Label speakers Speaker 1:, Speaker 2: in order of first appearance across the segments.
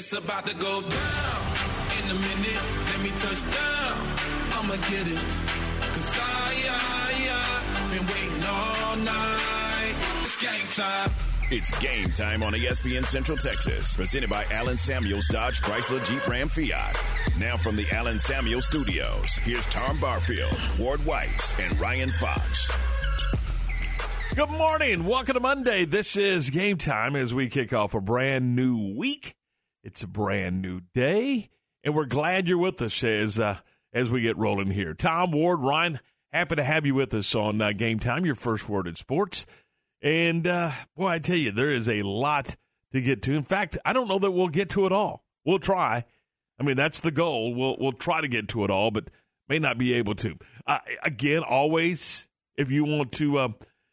Speaker 1: It's about to go down in a minute. Let me touch down. I'ma get it. Cause I, I, I been waiting all night. It's game time.
Speaker 2: It's game time on ESPN Central Texas, presented by Allen Samuels Dodge Chrysler Jeep Ram Fiat. Now from the Allen Samuels Studios, here's Tom Barfield, Ward White, and Ryan Fox.
Speaker 3: Good morning. Welcome to Monday. This is game time as we kick off a brand new week. It's a brand new day, and we're glad you're with us as uh, as we get rolling here. Tom Ward, Ryan, happy to have you with us on uh, game time. Your first word in sports. And uh, boy, I tell you, there is a lot to get to. In fact, I don't know that we'll get to it all. We'll try. I mean, that's the goal. We'll we'll try to get to it all, but may not be able to. Uh, again, always, if you want to, uh,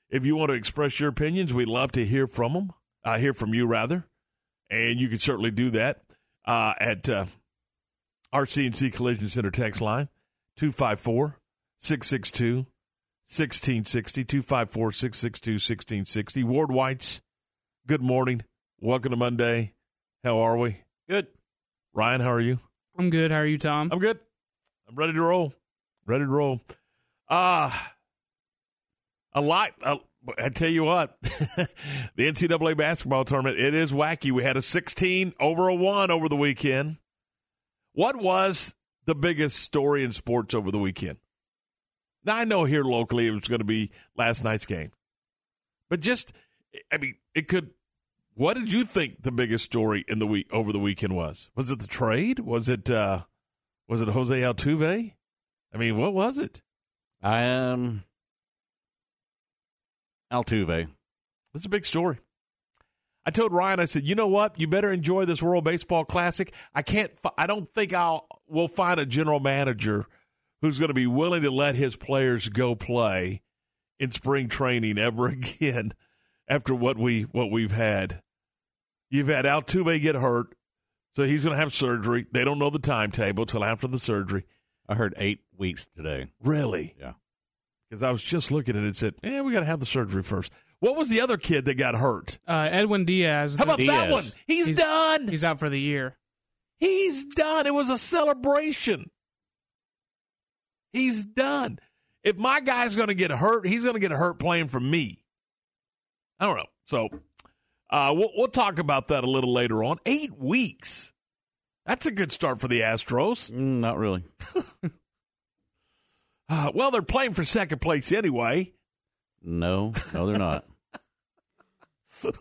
Speaker 3: if you want to express your opinions, we'd love to hear from them. Uh, hear from you rather, and you can certainly do that uh, at uh, RCNC Collision Center text line two five four six six two. 1660 254 662 1660. Ward Whites, good morning. Welcome to Monday. How are we?
Speaker 4: Good.
Speaker 3: Ryan, how are you?
Speaker 4: I'm good. How are you, Tom?
Speaker 3: I'm good. I'm ready to roll. Ready to roll. Uh, a lot. Uh, I tell you what, the NCAA basketball tournament, it is wacky. We had a 16 over a 1 over the weekend. What was the biggest story in sports over the weekend? Now, I know here locally it was going to be last night's game. But just, I mean, it could. What did you think the biggest story in the week over the weekend was? Was it the trade? Was it uh was it Jose Altuve? I mean, what was it?
Speaker 5: I am Altuve.
Speaker 3: It's a big story. I told Ryan, I said, you know what? You better enjoy this World Baseball Classic. I can't. I don't think I'll. We'll find a general manager who's going to be willing to let his players go play in spring training ever again after what we what we've had. You've had Altuve get hurt, so he's going to have surgery. They don't know the timetable till after the surgery.
Speaker 5: I heard eight weeks today.
Speaker 3: Really?
Speaker 5: Yeah.
Speaker 3: Because I was just looking at it and said, "Yeah, we got to have the surgery first. What was the other kid that got hurt?
Speaker 4: Uh, Edwin Diaz.
Speaker 3: How about that one? He's,
Speaker 4: He's-
Speaker 3: done.
Speaker 4: He's out for the year.
Speaker 3: He's done. It was a celebration. He's done. If my guy's going to get hurt, he's going to get hurt playing for me. I don't know. So uh, we'll, we'll talk about that a little later on. Eight weeks. That's a good start for the Astros.
Speaker 5: Mm, not really.
Speaker 3: Uh, well, they're playing for second place anyway.
Speaker 5: No, no, they're not.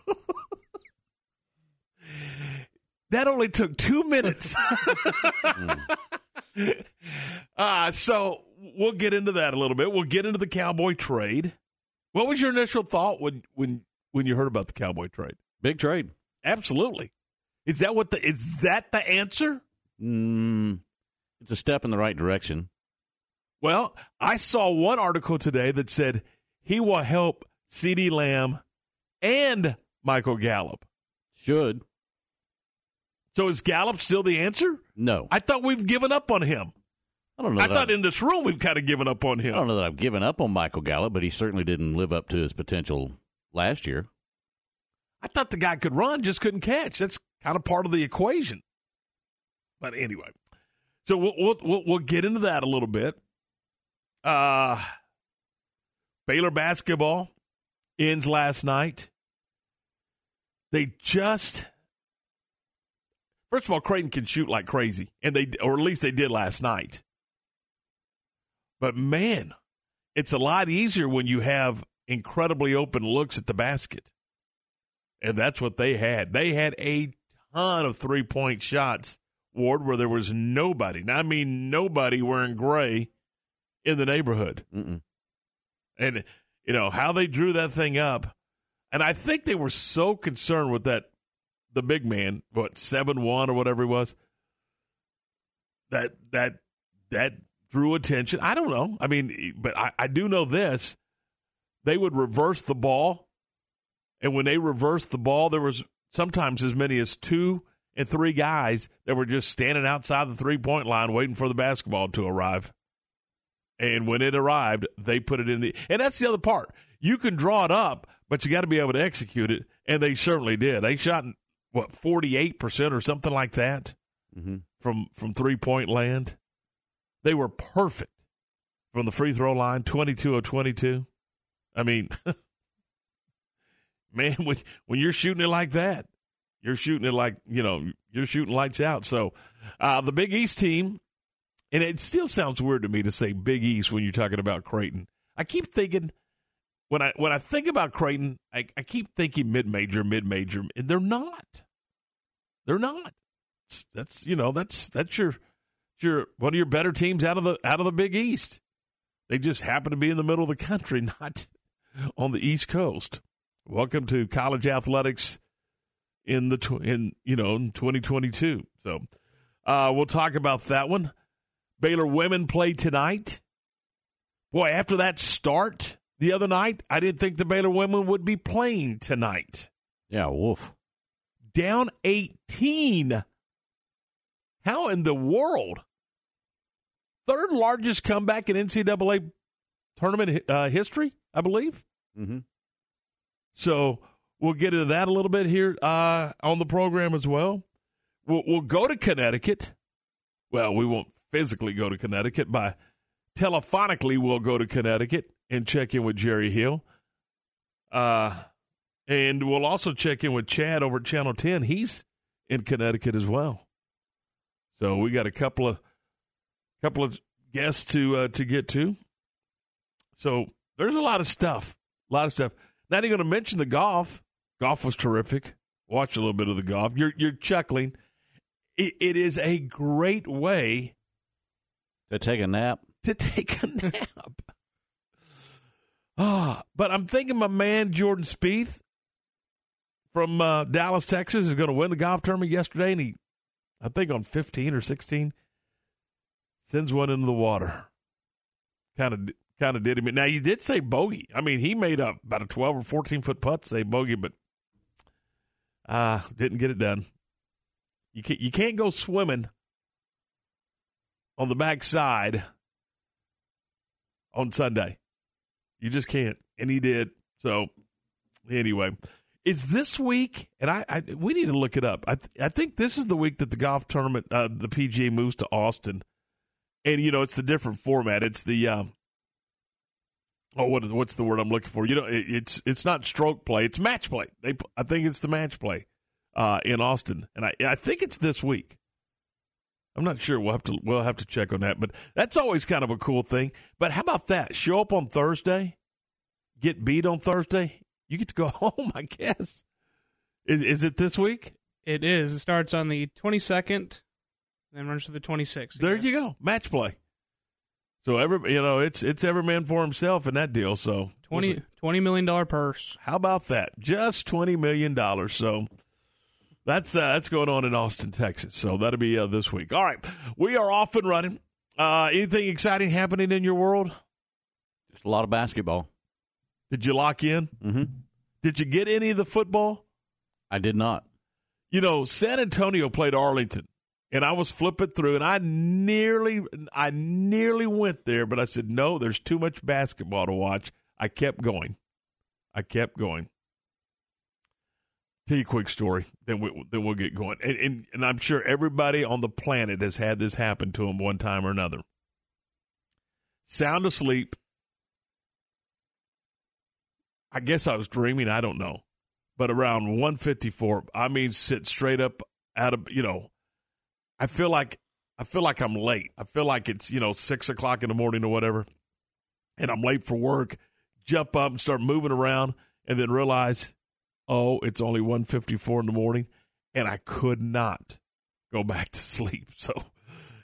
Speaker 3: That only took two minutes. uh, so we'll get into that a little bit. We'll get into the Cowboy trade. What was your initial thought when when when you heard about the Cowboy trade?
Speaker 5: Big trade.
Speaker 3: Absolutely. Is that what the is that the answer?
Speaker 5: Mm, it's a step in the right direction.
Speaker 3: Well, I saw one article today that said he will help CeeDee Lamb and Michael Gallup.
Speaker 5: Should.
Speaker 3: So is Gallup still the answer?
Speaker 5: No.
Speaker 3: I thought we've given up on him.
Speaker 5: I don't know.
Speaker 3: I thought
Speaker 5: I've-
Speaker 3: in this room we've kind of given up on him.
Speaker 5: I don't know that I've given up on Michael Gallup, but he certainly didn't live up to his potential last year.
Speaker 3: I thought the guy could run, just couldn't catch. That's kind of part of the equation. But anyway, so we'll we'll we'll, we'll get into that a little bit. Uh Baylor basketball ends last night. They just first of all, Creighton can shoot like crazy, and they or at least they did last night. But man, it's a lot easier when you have incredibly open looks at the basket. And that's what they had. They had a ton of three point shots, Ward, where there was nobody. Now, I mean, nobody wearing gray in the neighborhood.
Speaker 5: Mm-mm.
Speaker 3: And, you know, how they drew that thing up. And I think they were so concerned with that, the big man, what, 7 1 or whatever he was, that, that, that drew attention. I don't know. I mean, but I, I do know this. They would reverse the ball. And when they reversed the ball, there was sometimes as many as two and three guys that were just standing outside the three point line waiting for the basketball to arrive. And when it arrived, they put it in the. And that's the other part. You can draw it up, but you got to be able to execute it. And they certainly did. They shot what forty eight percent or something like that
Speaker 5: Mm-hmm.
Speaker 3: from from three point land. They were perfect from the free throw line, twenty two of twenty two. I mean, man, when when you're shooting it like that, you're shooting it like you know you're shooting lights out. So uh, the Big East team, and it still sounds weird to me to say Big East when you're talking about Creighton. I keep thinking when I when I think about Creighton, I, I keep thinking mid major, mid major, and they're not. They're not. It's- that's you know that's that's your your one of your better teams out of the out of the Big East. They just happen to be in the middle of the country, not on the East Coast. Welcome to college athletics in the tw- in you know in 2022. So uh, we'll talk about that one. Baylor women play tonight. Boy, after that start the other night, I didn't think the Baylor women would be playing tonight.
Speaker 5: Yeah, woof.
Speaker 3: Down 18. How in the world? Third largest comeback in NCAA tournament uh, history, I believe.
Speaker 5: Mm-hmm.
Speaker 3: So we'll get into that a little bit here uh, on the program as well. We'll, we'll go to Connecticut. Well, we won't physically go to Connecticut, but telephonically we'll go to Connecticut and check in with Jerry Hill. Uh, and we'll also check in with Chad over at Channel 10. He's in Connecticut as well. So we got a couple of couple of guests to uh, to get to. So there's a lot of stuff, a lot of stuff. Not even going to mention the golf. Golf was terrific. Watch a little bit of the golf. You're you're chuckling. It, it is a great way
Speaker 5: To take a nap.
Speaker 3: to take a nap. Ah, but I'm thinking my man Jordan Spieth from uh, Dallas, Texas, is going to win the golf tournament yesterday, and he, I think, on 15 or 16, sends one into the water. Kind of, kind of did him. Now he did say bogey. I mean, he made up about a 12 or 14 foot putt say bogey, but uh didn't get it done. You can't, you can't go swimming on the backside on Sunday. You just can't. And he did. So anyway, is this week? And I, I we need to look it up. I th- I think this is the week that the golf tournament, uh, the PGA moves to Austin, and you know it's the different format. It's the um, oh what is what's the word I'm looking for? You know, it, it's it's not stroke play. It's match play. They I think it's the match play uh, in Austin, and I I think it's this week. I'm not sure. We'll have to we'll have to check on that, but that's always kind of a cool thing. But how about that? Show up on Thursday, get beat on Thursday. You get to go home. I guess. Is is it this week?
Speaker 4: It is. It starts on the 22nd, then runs to the 26th.
Speaker 3: There
Speaker 4: yes.
Speaker 3: you go. Match play. So every you know it's it's every man for himself in that deal. So we'll
Speaker 4: 20,
Speaker 3: see.
Speaker 4: $20 million purse.
Speaker 3: How about that? Just twenty million dollars. So that's uh, that's going on in Austin, Texas. So that'll be uh, this week. All right, we are off and running. Uh, anything exciting happening in your world?
Speaker 5: Just a lot of basketball.
Speaker 3: Did you lock in?
Speaker 5: Mm-hmm.
Speaker 3: Did you get any of the football?
Speaker 5: I did not.
Speaker 3: You know, San Antonio played Arlington, and I was flipping through, and I nearly, I nearly went there, but I said no. There's too much basketball to watch. I kept going. I kept going. Tell you a quick story, then we then we'll get going. And, and and I'm sure everybody on the planet has had this happen to them one time or another. Sound asleep. I guess I was dreaming. I don't know, but around 154, I mean, sit straight up out of you know. I feel like I feel like I'm late. I feel like it's you know six o'clock in the morning or whatever, and I'm late for work. Jump up and start moving around, and then realize, oh, it's only 154 in the morning, and I could not go back to sleep. So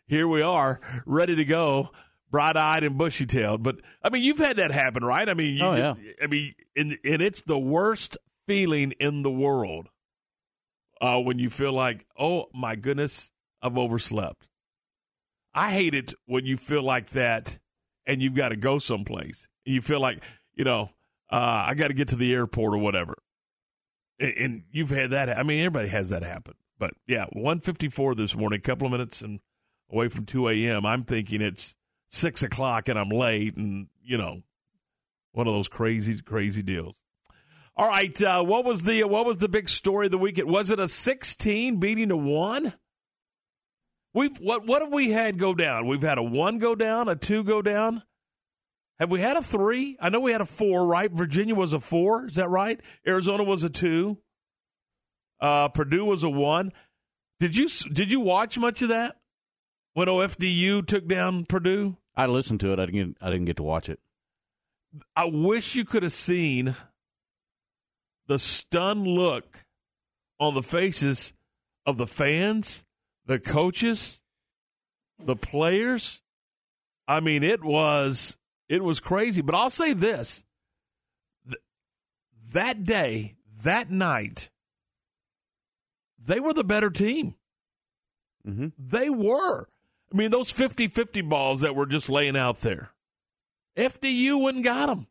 Speaker 3: here we are, ready to go, bright eyed and bushy tailed. But I mean, you've had that happen, right? I mean, you,
Speaker 5: Oh, yeah.
Speaker 3: I mean, and, and it's the worst feeling in the world uh, when you feel like, oh my goodness, I've overslept. I hate it when you feel like that and you've got to go someplace. You feel like, you know, uh, I got to get to the airport or whatever. And, you've had that. I mean, everybody has that happen. But yeah, 154 this morning, a couple of minutes and away from 2 a.m. I'm thinking it's six o'clock and I'm late and, you know, one of those crazy, crazy deals. All right, uh, what was the what was the big story of the weekend? Was it a 16 beating a 1? We've what what have we had go down? We've had a 1 go down, a 2 go down. Have we had a 3? I know we had a 4, right? Virginia was a 4, is that right? Arizona was a 2. Uh, Purdue was a 1. Did you did you watch much of that? When OFDU took down Purdue?
Speaker 5: I listened to it. I didn't. Get, I didn't get to watch it.
Speaker 3: I wish you could have seen the stunned look on the faces of the fans, the coaches, the players. I mean, it was it was crazy. But I'll say this: Th- that day, that night, they were the better team.
Speaker 5: Mm-hmm.
Speaker 3: They were. I mean, those 50 50 balls that were just laying out there, FDU wouldn't got them.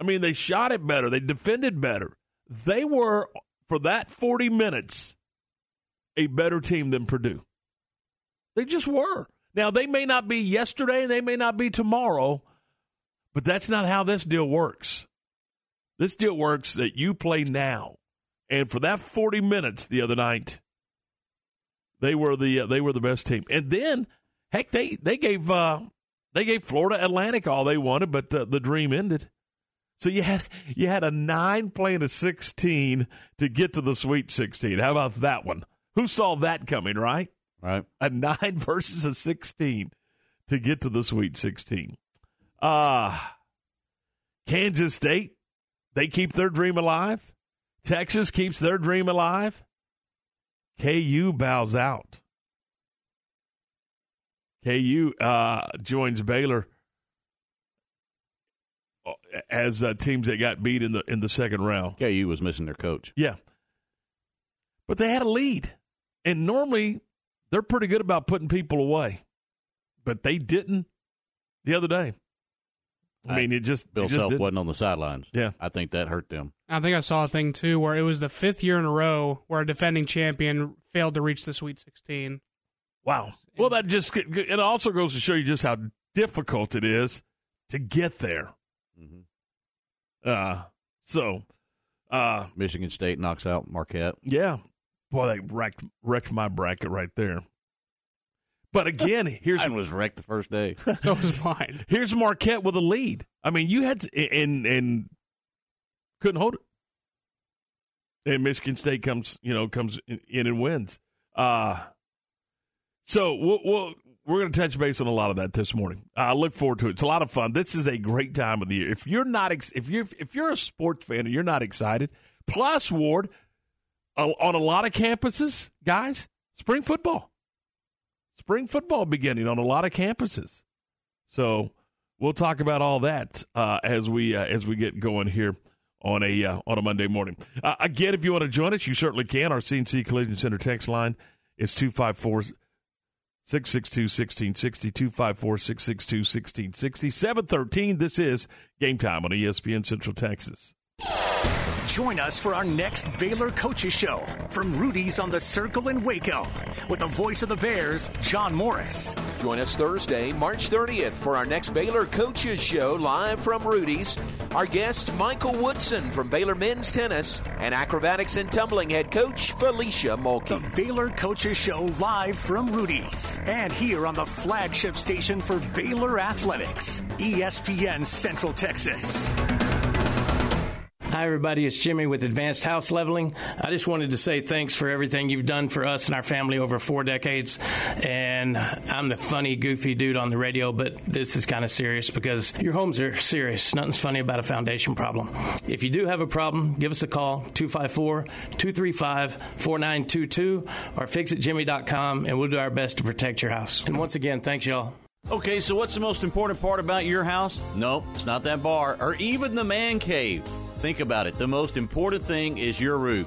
Speaker 3: I mean, they shot it better, they defended better. They were, for that 40 minutes, a better team than Purdue. They just were. Now, they may not be yesterday and they may not be tomorrow, but that's not how this deal works. This deal works that you play now. And for that 40 minutes the other night, they were the uh, they were the best team. And then, heck, they they gave uh, they gave Florida Atlantic all they wanted, but uh, the dream ended. So you had you had a nine playing a sixteen to get to the Sweet Sixteen. How about that one? Who saw that coming? Right,
Speaker 5: Right.
Speaker 3: a nine versus a sixteen to get to the Sweet Sixteen. Uh Kansas State they keep their dream alive. Texas keeps their dream alive. KU bows out. KU uh, joins Baylor uh, as uh, teams that got beat in the in the second round.
Speaker 5: KU was missing their coach.
Speaker 3: Yeah, but they had a lead, and normally they're pretty good about putting people away, but they didn't the other day. I mean, it just
Speaker 5: Bill
Speaker 3: it just
Speaker 5: Self
Speaker 3: didn't.
Speaker 5: wasn't on the sidelines.
Speaker 3: Yeah.
Speaker 5: I think that hurt them.
Speaker 4: I think I saw a thing too where it was the fifth year in a row where a defending champion failed to reach the Sweet 16.
Speaker 3: Wow. Well, that just it also goes to show you just how difficult it is to get there.
Speaker 5: Mm-hmm.
Speaker 3: Uh so uh
Speaker 5: Michigan State knocks out Marquette.
Speaker 3: yeah. Boy, they wrecked wrecked my bracket right there. But again, here's
Speaker 5: Mine was wrecked the first day.
Speaker 4: So was mine.
Speaker 3: here's Marquette with a lead. I mean, you had to, and and couldn't hold it. And Michigan State comes, you know, comes in, and wins. Uh so we'll, we'll we're going to touch base on a lot of that this morning. I look forward to it. It's a lot of fun. This is a great time of the year. If you're not ex- if you if you're a sports fan and you're not excited, plus Ward on a lot of campuses, guys, spring football. Spring football beginning on a lot of campuses. So we'll talk about all that uh, as we uh, as we get going here on a uh, on a Monday morning. Uh, again, if you want to join us, you certainly can. Our CNC Collision Center text line is 254 662 1660 254 662 1660 713. This is game time on ESPN Central Texas.
Speaker 6: Join us for our next Baylor Coaches Show from Rudy's on the Circle in Waco with the voice of the Bears, John Morris.
Speaker 7: Join us Thursday, March 30th for our next Baylor Coaches Show live from Rudy's. Our guest, Michael Woodson from Baylor Men's Tennis and acrobatics and tumbling head coach,
Speaker 6: Felecia
Speaker 7: Mulkey. The.
Speaker 6: Baylor Coaches Show live from Rudy's and here on the flagship station for Baylor Athletics, ESPN Central Texas.
Speaker 8: Hi, everybody. It's Jimmy with Advanced House Leveling. I just wanted to say thanks for everything you've done for us and our family over four decades. And I'm the funny, goofy dude on the radio, but this is kind of serious because your homes are serious. Nothing's funny about a foundation problem. If you do have a problem, give us a call 254 235 4922 or fixitjimmy.com and we'll do our best to protect your house. And once again, thanks, y'all.
Speaker 9: Okay, so what's the most important part about your house? Nope, it's not that bar or even the man cave. Think about it. The most important thing is your roof.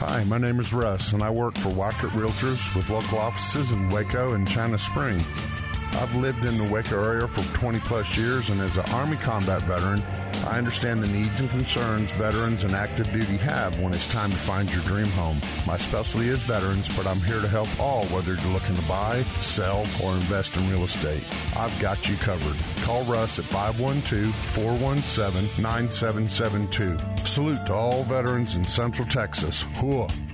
Speaker 10: Hi, my name is Russ, and I work for Wackett Realtors with local offices in Waco and China Spring. I've lived in the Waco area for 20 plus years, and as an Army combat veteran, I understand the needs and concerns veterans and active duty have when it's time to find your dream home. My specialty is veterans, but I'm here to help all, whether you're looking to buy, sell, or invest in real estate. I've got you covered. Call Russ at 512 417 9772. Salute to all veterans in Central Texas. Hooah.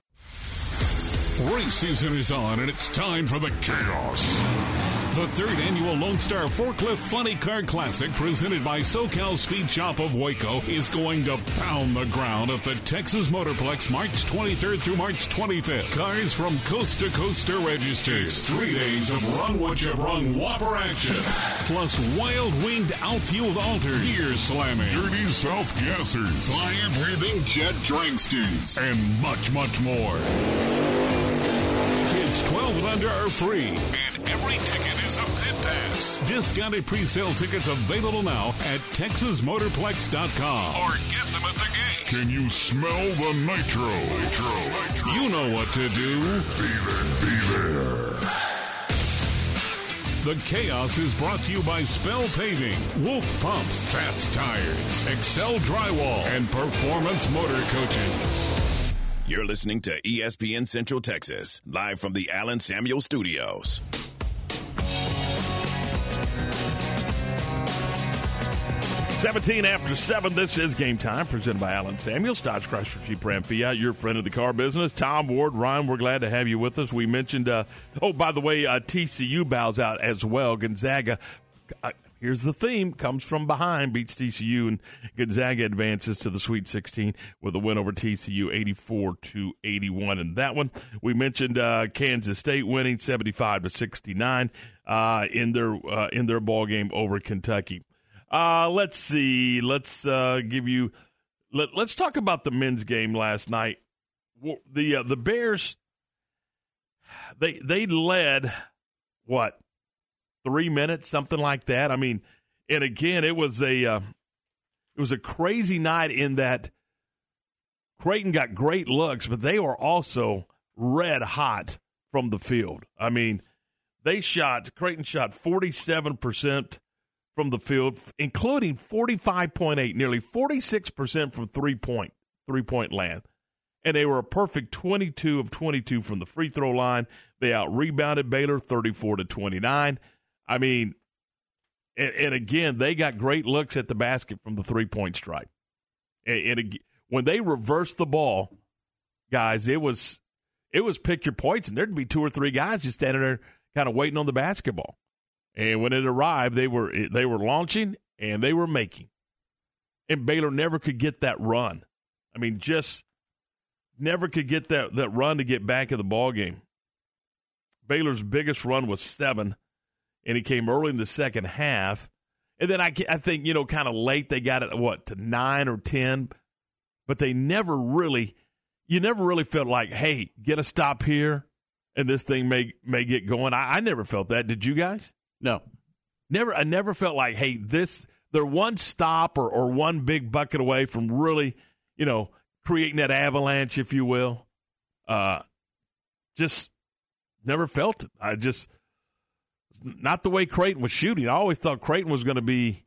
Speaker 11: Race season is on, and it's time for the chaos. The third annual Lone Star Forklift Funny Car Classic, presented by SoCal Speed Shop of Waco, is going to pound the ground at the Texas Motorplex March 23rd through March 25th. Cars from coast to coast are registered. It's three days of run what you brung whopper action, plus wild winged outfield alters, gear slamming, dirty self gassers, fire breathing jet dragsters, and much, much more. Kids 12 and under are free, and every ticket is a pit pass. Discounted pre-sale tickets available now at TexasMotorplex.com or get them at the gate. Can you smell the nitro? Nitro. nitro. You know what to do. Be there, be there. The Chaos is brought to you by Spell Paving, Wolf Pumps, Fats Tires, Excel Drywall, and Performance Motor Coaches.
Speaker 2: You're listening to ESPN Central Texas, live from the Allen Samuel Studios.
Speaker 3: 17 after 7, this is Game Time, presented by Allen Samuels, Dodge Chrysler Jeep Ram Fiat, your friend of the car business. Tom Ward, Ryan, we're glad to have you with us. We mentioned, uh, oh, by the way, uh, TCU bows out as well. Gonzaga, uh, here's the theme, comes from behind, beats TCU, and Gonzaga advances to the Sweet 16 with a win over TCU 84 to 81. And that one, we mentioned uh, Kansas State winning 75 to 69 uh, in their uh, in their ball game over Kentucky. Uh, let's see. Let's uh, give you. Let, let's talk about the men's game last night. The uh, the Bears. They they led what three minutes, something like that. I mean, and again, it was a uh, it was a crazy night in that Creighton got great looks, but they were also red hot from the field. I mean, they shot Creighton shot forty seven percent from the field, including 45.8, nearly 46% from three point three point land. And they were a perfect 22 of 22 from the free throw line. They out rebounded Baylor 34 to 29. I mean, and, and, again, they got great looks at the basket from the three point stripe. And, and when they reversed the ball, guys, it was it was pick your points, and there'd be two or three guys just standing there, kind of waiting on the basketball. And when it arrived, they were they were launching and they were making. And Baylor never could get that run. I mean, just never could get that, that run to get back in the ball game. Baylor's biggest run was seven, and he came early in the second half. And then I, I think, you know, kind of late, they got it, what, to nine or 10. But they never really, you never really felt like, hey, get a stop here, and this thing may may get going. I, I never felt that. Did you guys?
Speaker 5: No.
Speaker 3: Never I never felt like, hey, this they're one stop or, or one big bucket away from really, you know, creating that avalanche, if you will. uh, just never felt it. I just not the way Creighton was shooting. I always thought Creighton was going to be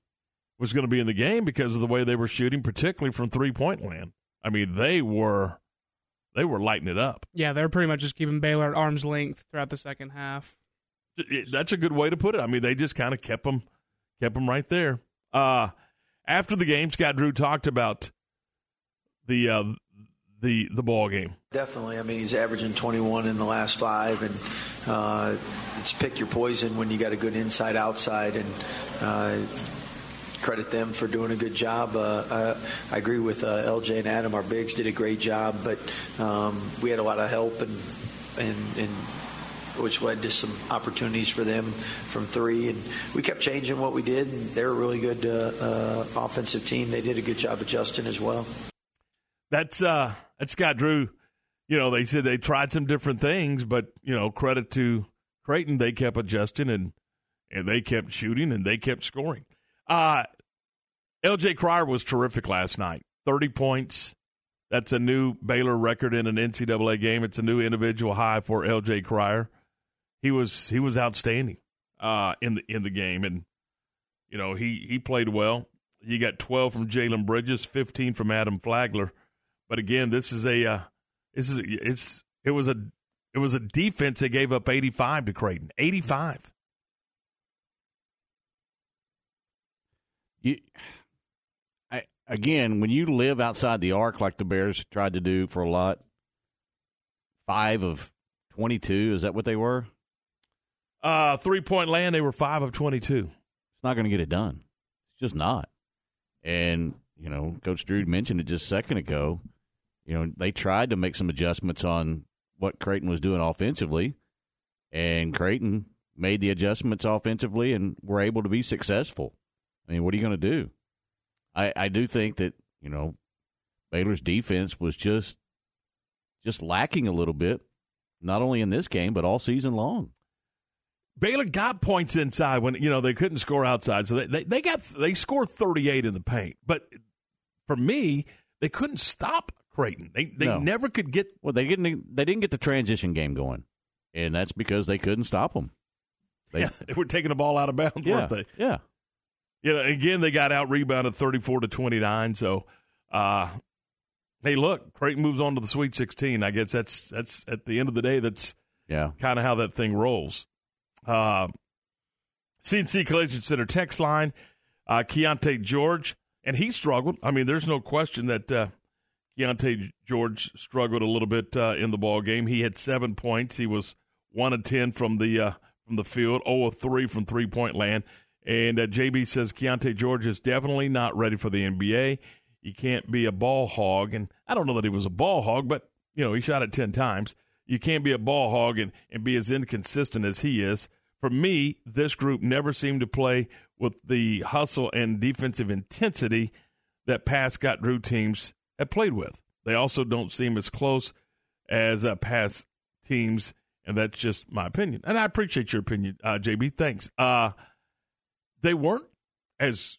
Speaker 3: was going to be in the game because of the way they were shooting, particularly from three point land. I mean, they were they were lighting it up.
Speaker 4: Yeah, they're pretty much just keeping Baylor at arm's length throughout the second half.
Speaker 3: It- that's a good way to put it. I mean, they just kind of kept them kept them right there. Uh, after the game, Scott Drew talked about the uh, the the ball game.
Speaker 12: Definitely. I mean, he's averaging 21 in the last five, and uh, it's pick your poison when you got a good inside outside, and uh, credit them for doing a good job. Uh, uh, I agree with uh, LJ and Adam. Our bigs did a great job, but um, we had a lot of help, and and and which led to some opportunities for them from three. And we kept changing what we did, and they're a really good uh, uh, offensive team. They did a good job adjusting as well.
Speaker 3: That's uh, that's Scott Drew. You know, they said they tried some different things, but you know, credit to Creighton, they kept adjusting and and they kept shooting and they kept scoring. Uh, LJ Cryer was terrific last night. Thirty points. That's a new Baylor record in an NCAA game. It's a new individual high for LJ Cryer. He was he was outstanding uh, in the in the game, and you know he he played well. You got twelve from Jalen Bridges, fifteen from Adam Flagler. But again, this is a uh, this is it's it was a it was a defense that gave up eighty five to Creighton. Eighty five.
Speaker 5: You, I, again, when you live outside the arc like the Bears tried to do for a lot, five of twenty-two is that what they were?
Speaker 3: Uh, three point land, they were five of twenty two.
Speaker 5: It's not going to get it done. It's just not. And you know, Coach Drew mentioned it just a second ago. You know, they tried to make some adjustments on what Creighton was doing offensively, and Creighton made the adjustments offensively and were able to be successful. I mean, what are you going to do? I, I do think that you know Baylor's defense was just just lacking a little bit, not only in this game but all season long.
Speaker 3: Baylor got points inside when you know they couldn't score outside, so they they, they got they scored thirty eight in the paint. But for me, they couldn't stop Creighton. They they
Speaker 5: No.
Speaker 3: never could get.
Speaker 5: Well, they didn't they didn't get the transition game going, and that's because they couldn't stop them. They,
Speaker 3: Yeah, they were taking the ball out of bounds,
Speaker 5: yeah,
Speaker 3: weren't they?
Speaker 5: yeah.
Speaker 3: You know, again, they got out rebounded 34 to 29. So, uh, hey, look, Creighton moves on to the Sweet 16. I guess that's that's at the end of the day, that's
Speaker 5: Yeah.
Speaker 3: kind of how that thing rolls. Uh, CNC Collision Center text line, uh, Keontae George, and he struggled. I mean, there's no question that uh, Keontae George struggled a little bit uh, in the ball game. He had seven points. He was one of ten from the uh, from the field, zero of three from three point land. And uh, JB says Keontae George is definitely not ready for the NBA. He can't be a ball hog, and I don't know that he was a ball hog, but you know he shot it ten times. You can't be a ball hog and, and be as inconsistent as he is. For me, this group never seemed to play with the hustle and defensive intensity that past Scott Drew teams have played with. They also don't seem as close as uh, past teams, and that's just my opinion. And I appreciate your opinion, uh, JB. Thanks. Uh, they weren't as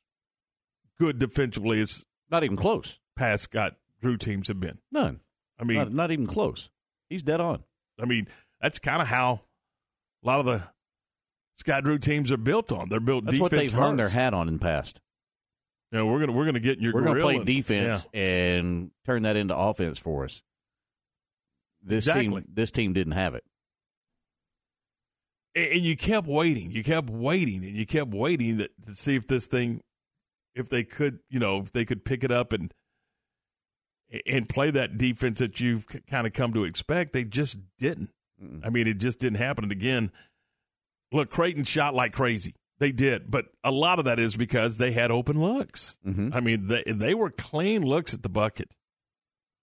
Speaker 3: good defensively as
Speaker 5: not even close.
Speaker 3: Past Scott Drew teams have been.
Speaker 5: None.
Speaker 3: I mean,
Speaker 5: not, not even close. He's dead on.
Speaker 3: I mean, that's kind of how a lot of the Scott Drew teams are built on. They're built
Speaker 5: That's what they've hung their hat on in the past.
Speaker 3: You know, we're gonna we're gonna get in your
Speaker 5: We're going to play
Speaker 3: and-
Speaker 5: defense and turn that into offense for us. This
Speaker 3: Exactly.
Speaker 5: team, this team didn't have it.
Speaker 3: and, and you kept waiting. You kept waiting, and you kept waiting to, to see if this thing, if they could, you know, if they could pick it up and and play that defense that you've kind of come to expect. They just didn't. I mean, it just didn't happen. And again, look, Creighton shot like crazy. They did, but a lot of that is because they had open looks. I mean, they they were clean looks at the bucket.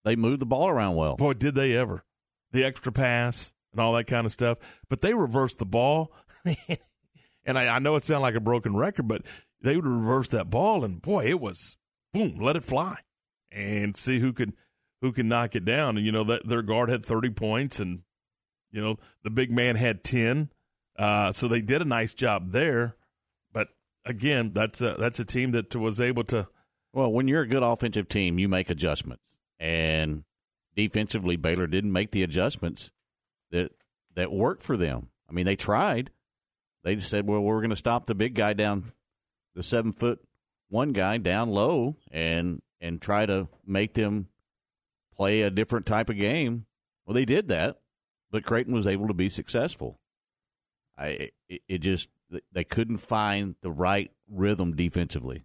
Speaker 5: They moved the ball around well.
Speaker 3: Boy, did they ever! The extra pass and all that kind of stuff. But they reversed the ball, and I, I know it sounds like a broken record, but they would reverse that ball, and boy, it was boom, let it fly, and see who could who can knock it down. And you know that their guard had thirty points, and you know the big man had ten, uh, so they did a nice job there. Again, that's a that's a team that was able to.
Speaker 5: Well, when you're a good offensive team, you make adjustments, and defensively, Baylor didn't make the adjustments that that worked for them. I mean, they tried. They just said, "Well, we're going to stop the big guy down, the seven foot one guy down low, and and try to make them play a different type of game." Well, they did that, but Creighton was able to be successful. I it, it just they couldn't find the right rhythm defensively.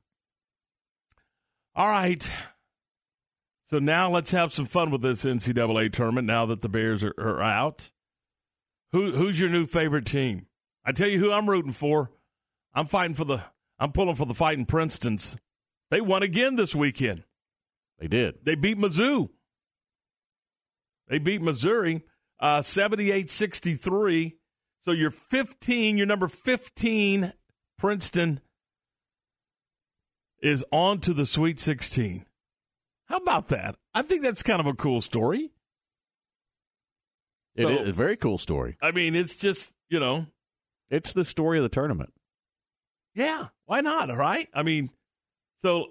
Speaker 3: All right. So now let's have some fun with this NCAA tournament. Now that the Bears are, are out, who who's your new favorite team? I tell you who I'm rooting for. I'm fighting for the. I'm pulling for the fighting Princeton's. They won again this weekend.
Speaker 5: They did.
Speaker 3: They beat Mizzou. They beat Missouri uh, 78 63. So you're 15, you're number 15, Princeton is on to the Sweet 16. How about that? I think that's kind of a cool story.
Speaker 5: So, it is a very cool story.
Speaker 3: I mean, it's just, you know,
Speaker 5: it's the story of the tournament.
Speaker 3: Yeah, why not? All right. I mean, so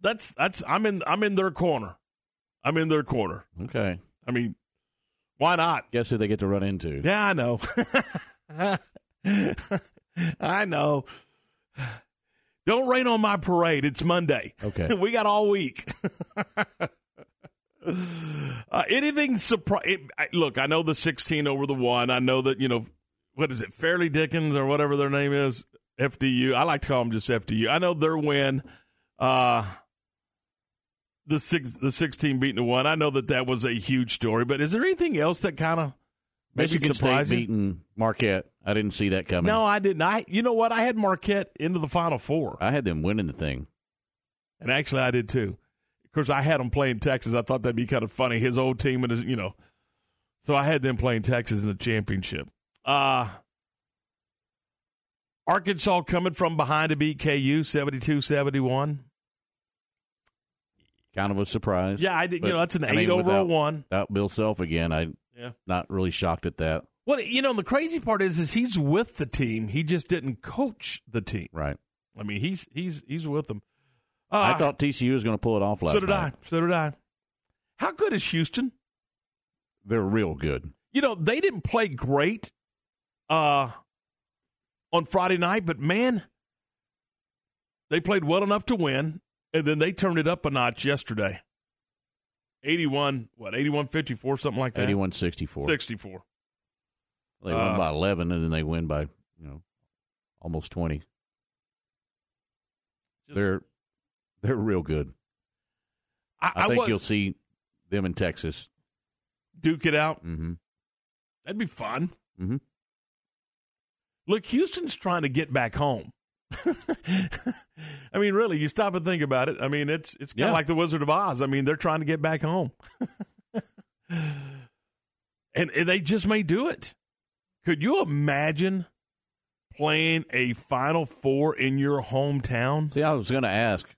Speaker 3: that's that's I'm in I'm in their corner. I'm in their corner.
Speaker 5: Okay.
Speaker 3: I mean, why not?
Speaker 5: Guess who they get to run into?
Speaker 3: Yeah, I know. I know. Don't rain on my parade. It's Monday.
Speaker 5: Okay.
Speaker 3: we got all week. uh, anything surprise? Look, I know the 16 over the one. I know that, you know, what is it, Fairleigh Dickens or whatever their name is? FDU. I like to call them just FDU. I know their win. Uh, the six, the sixteen beating the one. I know that that was a huge story, but is there anything else that kind of maybe
Speaker 5: Michigan State beating Marquette. I didn't see that coming.
Speaker 3: No, I didn't. I, you know what? I had Marquette into the Final Four,
Speaker 5: I had them winning the thing.
Speaker 3: and actually, I did too. Of course, I had them playing Texas. I thought that'd be kind of funny. His old team and his, you know, so I had them playing Texas in the championship. Uh Arkansas coming from behind to beat KU 72-71.
Speaker 5: Kind of a surprise.
Speaker 3: Yeah, I did.
Speaker 5: But,
Speaker 3: you know, that's an
Speaker 5: I mean,
Speaker 3: eight over a one.
Speaker 5: Without Bill Self again, I
Speaker 3: Yeah.
Speaker 5: not really shocked at that.
Speaker 3: Well, you know, the crazy part is, is he's with the team. He just didn't coach the team.
Speaker 5: Right.
Speaker 3: I mean, he's he's he's with them. Uh,
Speaker 5: I thought TCU was going to pull it off last
Speaker 3: so did
Speaker 5: night.
Speaker 3: I. So did I. How good is Houston?
Speaker 5: They're real good.
Speaker 3: You know, they didn't play great uh, on Friday night, but man, they played well enough to win, and then they turned it up a notch yesterday. 81, what, 81 54, something like that?
Speaker 5: 81 64.
Speaker 3: 64.
Speaker 5: They won
Speaker 3: Uh,
Speaker 5: by 11, and then they win by, you know, almost 20. they're they're real good.
Speaker 3: I,
Speaker 5: I, think
Speaker 3: wa-
Speaker 5: you'll see them in Texas.
Speaker 3: duke it out.
Speaker 5: Mm-hmm.
Speaker 3: That'd be fun.
Speaker 5: Mm-hmm.
Speaker 3: Look, Houston's trying to get back home. I mean, really, you stop and think about it. I mean, it's it's kind of
Speaker 5: Yeah.
Speaker 3: like the Wizard of Oz. I mean, they're trying to get back home, and, and they just may do it. Could you imagine playing a Final Four in your hometown?
Speaker 5: See, I was going to ask,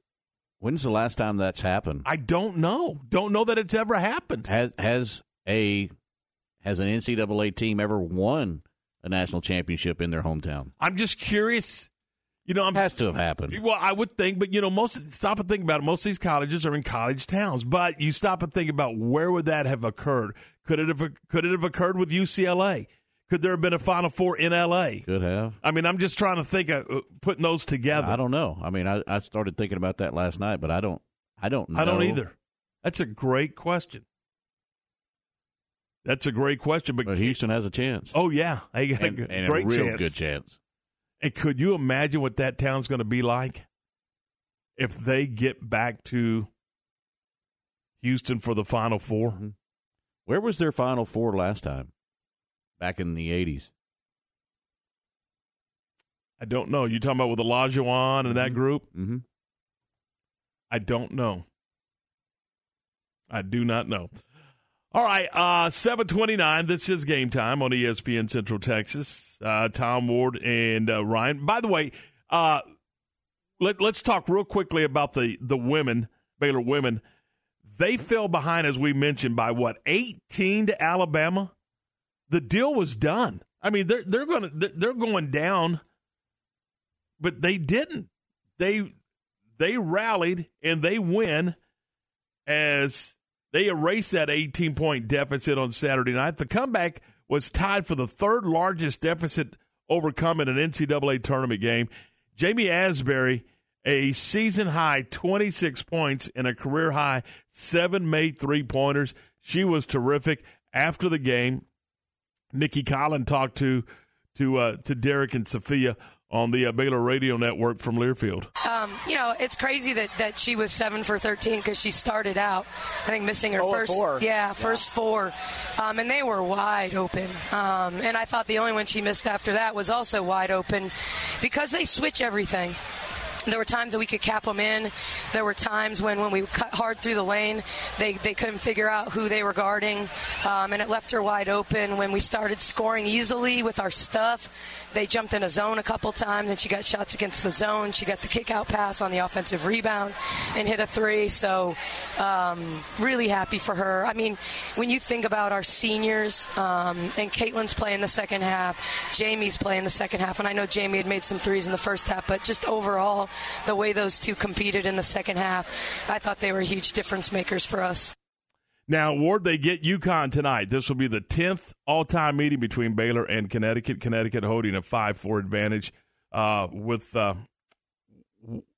Speaker 5: when's the last time that's happened?
Speaker 3: I don't know. Don't know that it's ever happened.
Speaker 5: Has has a has an NCAA team ever won a national championship in their hometown?
Speaker 3: I'm just curious. You know, I'm
Speaker 5: Has to have happened.
Speaker 3: Well, I would think, but you know, most stop and think about it. Most of these colleges are in college towns, but you stop and think about where would that have occurred? Could it have could it have occurred with UCLA? Could there have been a Final Four in LA?
Speaker 5: Could have.
Speaker 3: I mean, I'm just trying to think of uh, putting those together.
Speaker 5: I don't know. I mean, I, I started thinking about that last night, but I don't. I don't. Know.
Speaker 3: I don't either. That's a great question. That's a great question, but,
Speaker 5: But Houston has a chance.
Speaker 3: oh yeah, they got
Speaker 5: and,
Speaker 3: a,
Speaker 5: and
Speaker 3: great
Speaker 5: a real
Speaker 3: chance.
Speaker 5: good chance.
Speaker 3: And could you imagine what that town's going to be like if they get back to Houston for the Final 4
Speaker 5: Mm-hmm. Where was their Final Four last time? Back in the eighties.
Speaker 3: I don't know. You talking about with Olajuwon and that group?
Speaker 5: Mm-hmm.
Speaker 3: I don't know. I do not know. All right, uh, seven twenty nine. This is game time on ESPN Central Texas. Uh, Tom Ward and uh, Ryan. By the way, uh, let let's talk real quickly about the the women Baylor women. They fell behind, as we mentioned, by what eighteen to Alabama. The deal was done. I mean, they're they're going they're going down, but they didn't. They they rallied and they win as They erased that 18 point deficit on Saturday night. The comeback was tied for the third largest deficit overcome in an NCAA tournament game. Ja'Mee Asberry, a season high 26 points and a career high seven made three pointers. She was terrific. After the game, Nicki Collen talked to to uh, to Derek and Sophia on the uh, Baylor Radio Network from Learfield.
Speaker 13: Um, you know, it's crazy that, that she was seven for 13 because she started out, I think, missing her
Speaker 14: Oh,
Speaker 13: first,
Speaker 14: four.
Speaker 13: yeah, first four, um, and they were wide open. Um, and I thought the only one she missed after that was also wide open because they switch everything. There were times that we could cap them in. There were times when, when we cut hard through the lane, they, they couldn't figure out who they were guarding, um, and it left her wide open. When we started scoring easily with our stuff, they jumped in a zone a couple times, and she got shots against the zone. She got the kick out pass on the offensive rebound and hit a three. So, um, really happy for her. I mean, when you think about our seniors, um, and Caitlin's playing the second half, Ja'Mee's playing the second half, and I know Ja'Mee had made some threes in the first half, but just overall, the way those two competed in the second half, I thought they were huge difference makers for us.
Speaker 3: Now, Ward, they get UConn tonight. This will be the 10th all time meeting between Baylor and Connecticut. Connecticut holding a 5 4 advantage uh, with. Uh,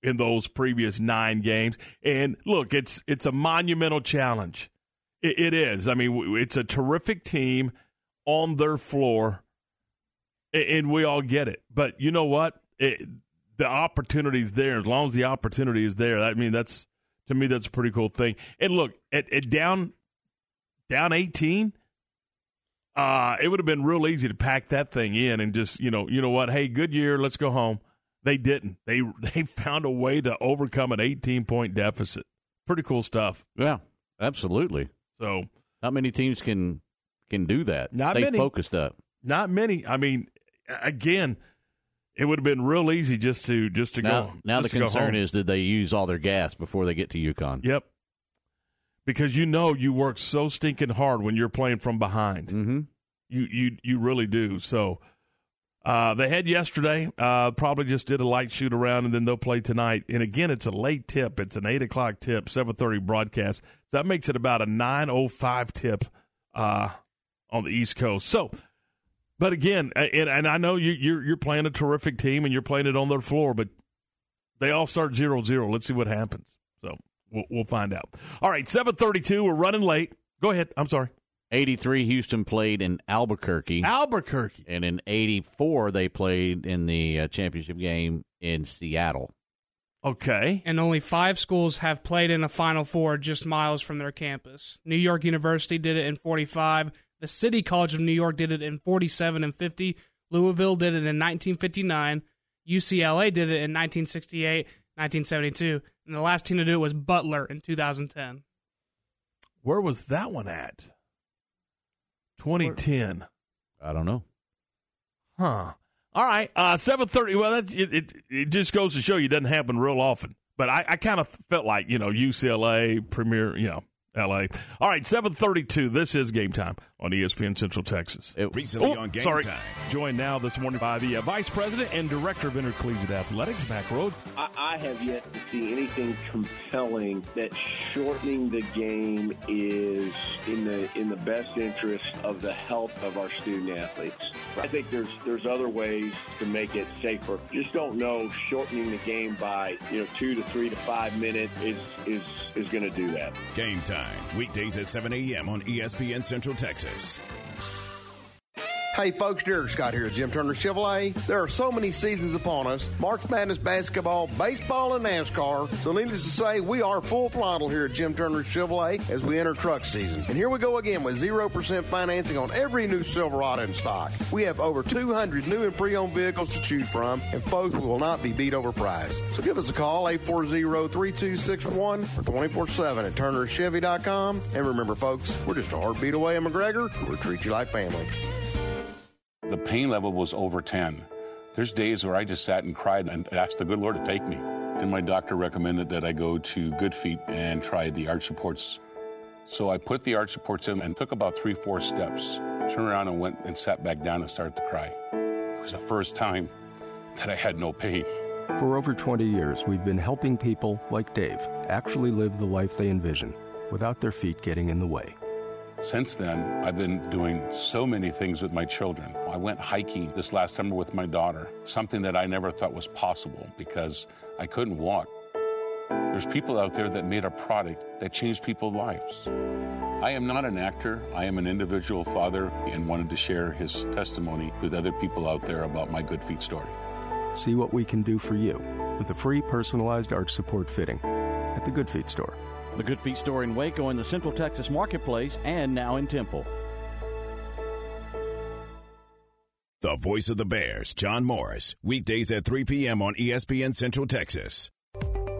Speaker 3: in those previous nine games, and look, it's it's a monumental challenge. It, it is. I mean, it's a terrific team on their floor, and we all get it. But you know what? It, the opportunity's there. As long as the opportunity is there, I mean, that's to me that's a pretty cool thing. And look, at, at down down eighteen, uh, it would have been real easy to pack that thing in and just you know you know what? Hey, good year. Let's go home. They didn't. They they found a way to overcome an eighteen point deficit. Pretty cool stuff.
Speaker 5: Yeah, absolutely.
Speaker 3: So
Speaker 5: not many teams can can do that.
Speaker 3: Not many.
Speaker 5: focused up.
Speaker 3: Not many. I mean, again, it would have been real easy just to just to
Speaker 5: now,
Speaker 3: go.
Speaker 5: now the
Speaker 3: just to go
Speaker 5: concern is did they use all their gas before they get to UConn?
Speaker 3: Yep. Because you know you work so stinking hard when you're playing from behind.
Speaker 5: Mm-hmm.
Speaker 3: You you you really do. So uh, they had yesterday. Uh, probably just did a light shoot around, and then they'll play tonight. And again, it's a late tip. It's an eight o'clock tip, seven thirty broadcast. So that makes it about a nine oh five tip uh, on the East Coast. So. But again, and, and I know you, you're you're playing a terrific team and you're playing it on their floor, but they all start 0-0. Let's see what happens. So we'll, we'll find out. All right, seven thirty-two. We're running late. Go ahead. I'm sorry.
Speaker 5: 83 Houston played in Albuquerque.
Speaker 3: Albuquerque.
Speaker 5: And in 84 they played in the uh, championship game in Seattle.
Speaker 3: Okay.
Speaker 4: And only five schools have played in a Final Four just miles from their campus. New York University did it in 45. The City College of New York did it in 47 and 50. Louisville did it in 1959. UCLA did it in 1968, 1972. And the last team to do it was Butler in 2010.
Speaker 3: Where was that one at? 2010.
Speaker 5: I don't know.
Speaker 3: Huh. All right. Uh, 730. Well, that's, it, it, it just goes to show you it doesn't happen real often. But I, I kind of felt like, you know, UCLA, Premier, you know, LA. All right, 732. This is game time on ESPN Central Texas.
Speaker 2: Recently
Speaker 3: Oh,
Speaker 2: on Game
Speaker 3: sorry.
Speaker 2: Time.
Speaker 3: Joined now this morning by the uh, Vice President and Director of Intercollegiate Athletics, Mack Rhoades.
Speaker 14: I, I have yet to see anything compelling that shortening the game is in the in the best interest of the health of our student athletes. I think there's there's other ways to make it safer. Just don't know shortening the game by you know two to three to five minutes is is is going to do that.
Speaker 2: Game time. Weekdays at 7 a.m. on ESPN Central Texas. This.
Speaker 15: Hey folks, Derek Scott here at Jim Turner Chevrolet. There are so many seasons upon us March Madness basketball, baseball, and NASCAR. So, needless to say, we are full throttle here at Jim Turner Chevrolet as we enter truck season. And here we go again with 0% financing on every new Silverado in stock. We have over 200 new and pre owned vehicles to choose from, and folks, we will not be beat over price. So, give us a call 840 3261 or 24 7 at turnerchevy.com. And remember, folks, we're just a heartbeat away in McGregor. We'll treat you like family.
Speaker 16: The pain level was over 10. There's days where I just sat and cried and asked the good Lord to take me. And my doctor recommended that I go to Good Feet and try the arch supports. So I put the arch supports in and took about three, four steps. Turned around and went and sat back down and started to cry. It was the first time that I had no pain.
Speaker 17: For over 20 years, we've been helping people like Dave actually live the life they envision. without their feet getting in the way.
Speaker 16: Since then, I've been doing so many things with my children. I went hiking this last summer with my daughter, something that I never thought was possible because I couldn't walk. There's people out there that made a product that changed people's lives. I am not an actor. I am an individual father and wanted to share his testimony with other people out there about my Good Feet story.
Speaker 17: See what we can do for you with a free personalized arch support fitting at the Good Feet store.
Speaker 5: The Good Feet store in Waco in the Central Texas Marketplace and now in Temple.
Speaker 2: The voice of the Bears, John Morris, weekdays at 3 p.m. on ESPN Central Texas.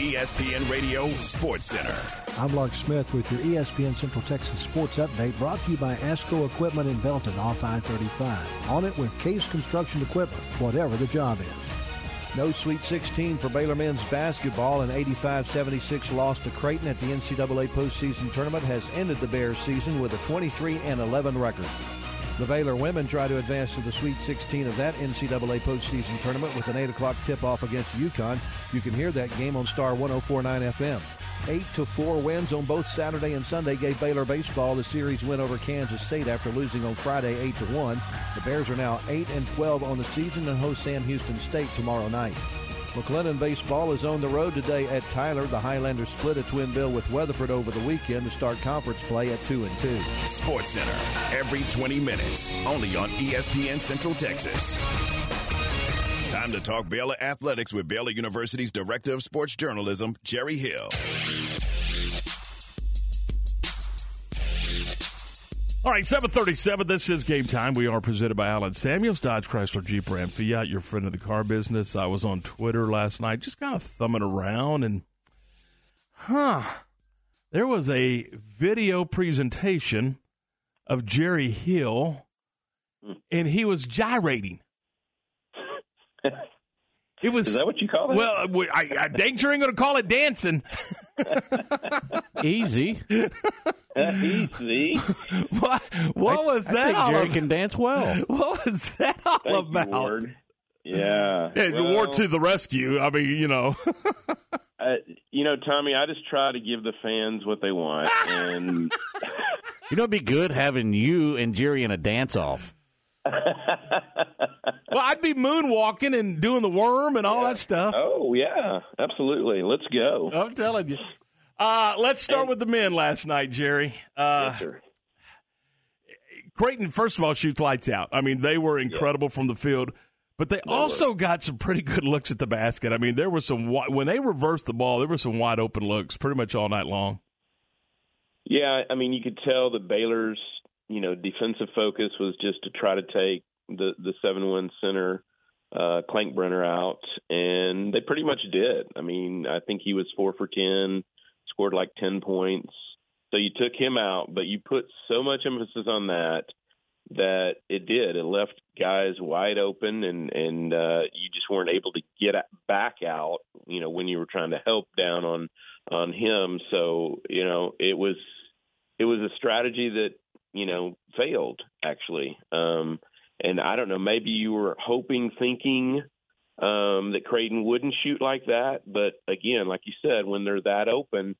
Speaker 2: ESPN Radio Sports Center.
Speaker 18: I'm Lark Smith with your ESPN Central Texas Sports Update brought to you by ASCO Equipment in Belton off I-35. On it with Case Construction Equipment, whatever the job is.
Speaker 19: No Sweet 16 for Baylor men's basketball. An 85-76 loss to Creighton at the NCAA postseason tournament has ended the Bears season with a 23 and 11 record. The Baylor women try to advance to the Sweet 16 of that NCAA postseason tournament with an 8 o'clock tip-off against UConn. You can hear that game on Star 1049 FM. 8 to 4 wins on both Saturday and Sunday gave Baylor baseball the series win over Kansas State after losing on Friday 8 to 1. The Bears are now 8 and 12 on the season and host Sam Houston State tomorrow night. McLennan baseball is on the road today at Tyler. The Highlanders split a twin bill with Weatherford over the weekend to start conference play at 2 and 2.
Speaker 2: Sports Center, every 20 minutes, only on ESPN Central Texas. Time to talk Baylor athletics with Baylor University's Director of Sports Journalism, Jerry Hill.
Speaker 3: All right, 737. This is game time. We are presented by Allen Samuels, Dodge Chrysler Jeep Ram Fiat, your friend of the car business. I was on Twitter last night, just kind of thumbing around, and huh, there was a video presentation of Jerry Hill, and he was gyrating. It was.
Speaker 20: Is that what you call it?
Speaker 3: Well, we- I, I dang sure ain't going to call it dancing.
Speaker 5: Easy.
Speaker 20: Easy.
Speaker 3: what what was
Speaker 5: I
Speaker 3: that
Speaker 5: think
Speaker 3: all
Speaker 5: Jerry
Speaker 3: about?
Speaker 5: can dance well.
Speaker 3: What was that all
Speaker 20: Thank you,
Speaker 3: about?
Speaker 20: Ward. Yeah.
Speaker 3: Yeah,
Speaker 20: well,
Speaker 3: Ward to the rescue. I mean, you know.
Speaker 20: uh, you know, Tommy, I just try to give the fans what they want, and
Speaker 5: You know, it'd be good having you and Jerry in a dance off.
Speaker 3: well, I'd be moonwalking and doing the worm and all that stuff.
Speaker 20: oh yeah, absolutely. Let's go.
Speaker 3: I'm telling you. Uh, let's start with the men last night, Jerry. Uh, Creighton, first of all, shoots lights out. I mean, they were incredible from the field, but they also got some pretty good looks at the basket. I mean, there were some when they reversed the ball, there were some wide open looks pretty much all night long.
Speaker 20: Yeah, I mean, you could tell that Baylor's, you know, defensive focus was just to try to take the the seven one center uh Kalkbrenner out, and they pretty much did. I mean, I think he was four for ten, scored like ten points. So you took him out, but you put so much emphasis on that that it did. It left guys wide open, and and uh, you just weren't able to get back out. You know, when you were trying to help down on on him. So you know, it was it was a strategy that you know failed actually. Um, and I don't know, maybe you were hoping, thinking um, that Creighton wouldn't shoot like that, but again, like you said, when they're that open,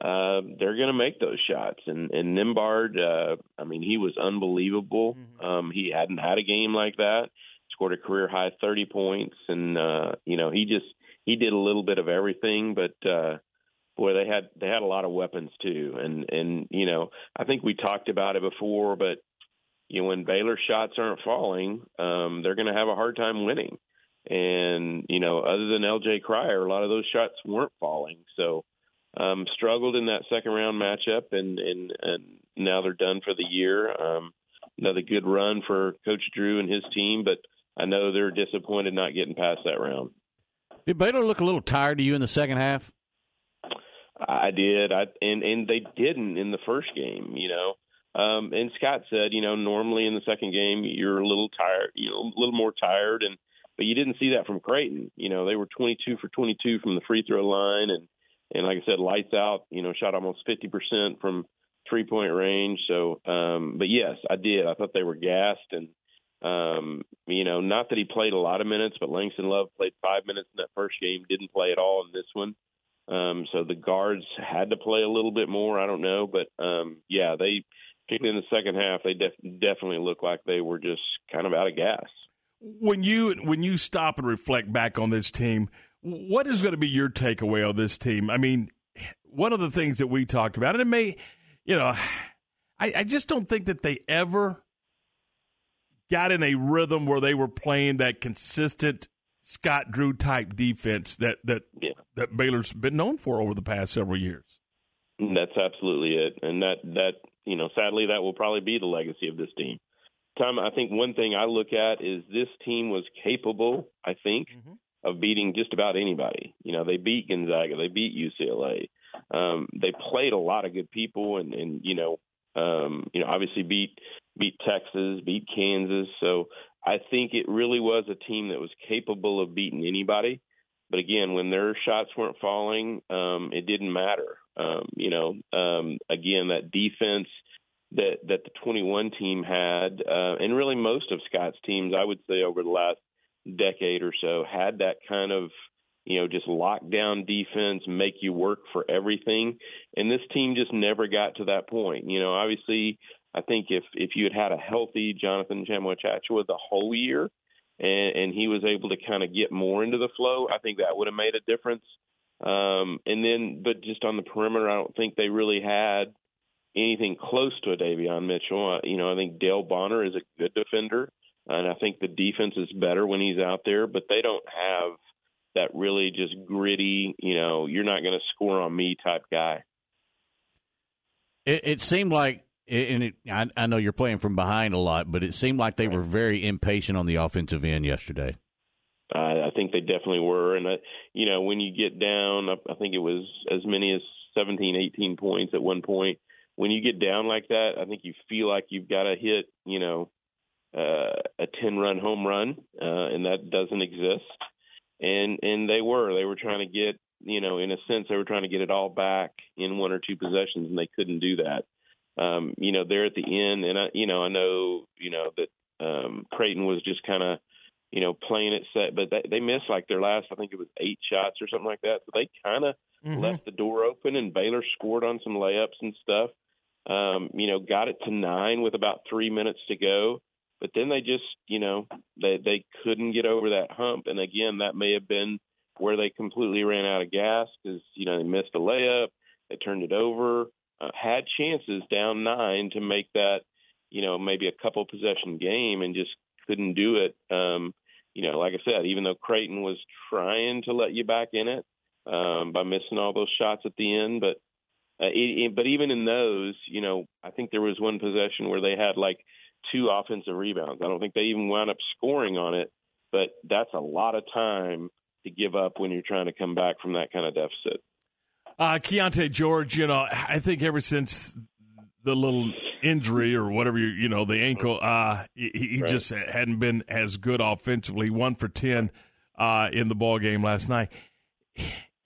Speaker 20: uh, they're going to make those shots. And and Nembhard, uh, I mean, he was unbelievable. Um, he hadn't had a game like that. Scored a career high thirty points, and uh, you know, he just he did a little bit of everything, but uh, boy, they had they had a lot of weapons too, and and you know I think we talked about it before, but you know when Baylor shots aren't falling, um, they're going to have a hard time winning. And you know, other than L.J. Cryer, a lot of those shots weren't falling. So um, struggled in that second round matchup, and and and now they're done for the year. Um, another good run for Coach Drew and his team, but I know they're disappointed not getting past that round.
Speaker 5: Did Baylor look a little tired to you in the second half?
Speaker 20: I did. I and and they didn't in the first game. You know, um, and Scott said, you know, normally in the second game you're a little tired, you know, a little more tired, and but you didn't see that from Creighton. You know, they were 22 for 22 from the free throw line, and and like I said, lights out. You know, shot almost 50 percent from three point range. So, um, but yes, I did. I thought they were gassed, and um, you know, not that he played a lot of minutes, but Langston Love played five minutes in that first game, didn't play at all in this one. Um, so the guards had to play a little bit more. I don't know, but um, yeah, they in the second half, they def- definitely looked like they were just kind of out of gas.
Speaker 3: When you when you stop and reflect back on this team, what is going to be your takeaway on this team? I mean, one of the things that we talked about, and it may, you know, I, I just don't think that they ever got in a rhythm where they were playing that consistent Scott Drew type defense that that
Speaker 20: yeah.
Speaker 3: that Baylor's been known for over the past several years.
Speaker 20: That's absolutely it, and that that you know, sadly, that will probably be the legacy of this team. Tom, I think one thing I look at is this team was capable. I think mm-hmm. of beating just about anybody. You know, they beat Gonzaga, they beat UCLA. Um, they played a lot of good people, and and you know, um, you know, obviously beat beat Texas, beat Kansas. So I think it really was a team that was capable of beating anybody. But again, when their shots weren't falling, um, it didn't matter. Um, you know, um, again, that defense that that the 21 team had, uh, and really most of Scott's teams, I would say, over the last decade or so, had that kind of you know just lockdown defense, make you work for everything. And this team just never got to that point. You know, obviously I think if if you had had a healthy Jonathan Tchamwa the whole year, and, and he was able to kind of get more into the flow, I think that would have made a difference. Um, and then, but just on the perimeter, I don't think they really had anything close to a Davion Mitchell. Uh, you know, I think Dale Bonner is a good defender, and I think the defense is better when he's out there. But they don't have that really just gritty, you know, you're not going to score on me type guy.
Speaker 5: It, it seemed like and it, I, I, know you're playing from behind a lot, but it seemed like they were very impatient on the offensive end yesterday.
Speaker 20: I think they definitely were, and uh, you know when you get down, I, I think it was as many as 17, 18 points at one point. When you get down like that, I think you feel like you've got to hit, you know, uh, a 10 run home run, uh, and that doesn't exist. And and they were they were trying to get, you know, in a sense they were trying to get it all back in one or two possessions, and they couldn't do that um, you know, they're at the end, and I, you know, I know, you know, that um, Creighton was just kind of, you know, playing it set, but they, they missed like their last, I think it was eight shots or something like that. So they kind of mm-hmm. left the door open, and Baylor scored on some layups and stuff. Um, you know, got it to nine with about three minutes to go, but then they just, you know, they they couldn't get over that hump, and again, that may have been where they completely ran out of gas because you know they missed a layup, they turned it over uh, had chances down nine to make that, you know, maybe a couple possession game and just couldn't do it. Um, you know, like I said, even though Creighton was trying to let you back in it um, by missing all those shots at the end, but uh, it, it, but even in those, you know, I think there was one possession where they had like two offensive rebounds. I don't think they even wound up scoring on it, but that's a lot of time to give up when you're trying to come back from that kind of deficit.
Speaker 3: Uh, Keyonte George, you know, I think ever since the little injury or whatever you you know the ankle, uh, he, he right. just hadn't been as good offensively. One for ten uh, in the ball game last night.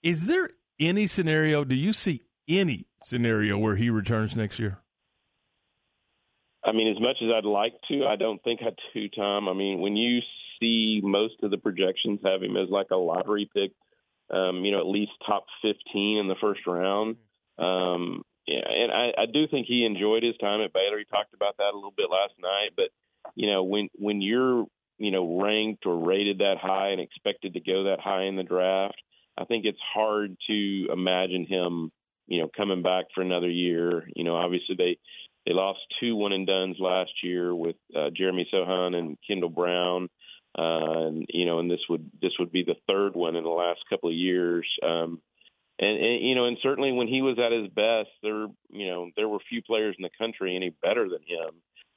Speaker 3: Is there any scenario? Do you see any scenario where he returns next year?
Speaker 20: I mean, as much as I'd like to, I don't think I do, Tom. I mean, when you see most of the projections have him as like a lottery pick um, you know, at least top 15 in the first round. Um, yeah, and I, I do think he enjoyed his time at Baylor. He talked about that a little bit last night. But you know, when when you're you know ranked or rated that high and expected to go that high in the draft,
Speaker 21: I think it's hard to imagine him, you know, coming back for another year. You know, obviously they they lost two one and duns last year with uh, Jeremy Sochan and Kendall Brown. Uh, and you know, and this would this would be the third one in the last couple of years. Um, and, and you know, and certainly when he was at his best, there you know there were few players in the country any better than him.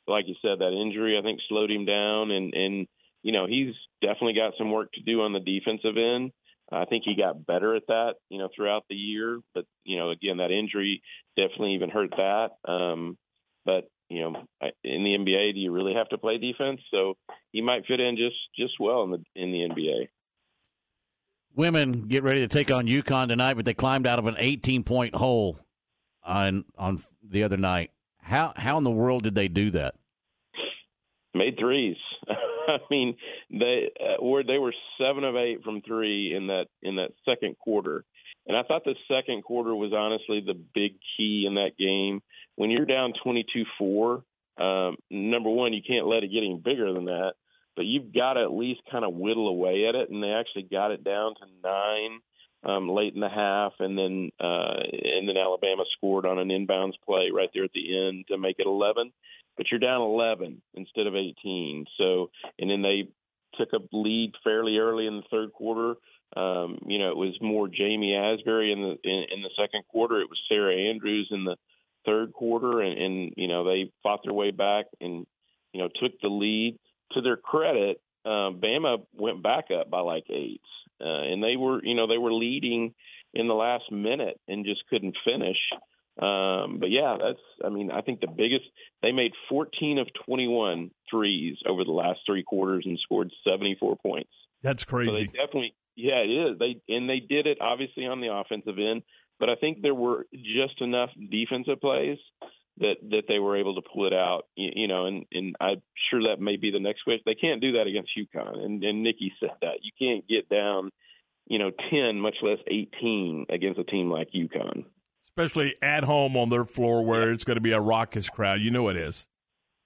Speaker 21: Like you said, that injury I think slowed him down, and and you know he's definitely got some work to do on the defensive end. I think he got better at that, you know, throughout the year. But you know, again, that injury definitely even hurt that. Um, but you know, in the NBA, do you really have to play defense? So he might fit in just just well in the in the NBA.
Speaker 5: Women get ready to take on UConn tonight, but they climbed out of an 18 point hole on on the other night. How how in the world did they do that?
Speaker 21: Made threes. I mean, they uh, were they were seven of eight from three in that in that second quarter, and I thought the second quarter was honestly the big key in that game. When you're down twenty two four, um, number one, you can't let it get any bigger than that, but you've got to at least kind of whittle away at it, and they actually got it down to nine um, late in the half, and then uh, and then Alabama scored on an inbounds play right there at the end to make it eleven but you're down 11 instead of 18. So, and then they took a lead fairly early in the third quarter. Um, you know, it was more Ja'Mee Asberry in the in, in the second quarter. It was Sarah Andrews in the third quarter, and, and you know they fought their way back and you know took the lead. To their credit, um, Bama went back up by like eight, uh, and they were you know they were leading in the last minute and just couldn't finish. Um, but yeah, that's, I mean, I think the biggest, they made 14 of 21 threes over the last three quarters and scored 74 points.
Speaker 3: That's crazy.
Speaker 21: So they definitely, yeah, it is. They, and they did it obviously on the offensive end, but I think there were just enough defensive plays that, that they were able to pull it out, you, you know, and, and I'm sure that may be the next question. They can't do that against UConn. And, and Nicki said that you can't get down, you know, 10, much less 18 against a team like UConn
Speaker 3: especially at home on their floor where yeah. it's going to be a raucous crowd. You know it is.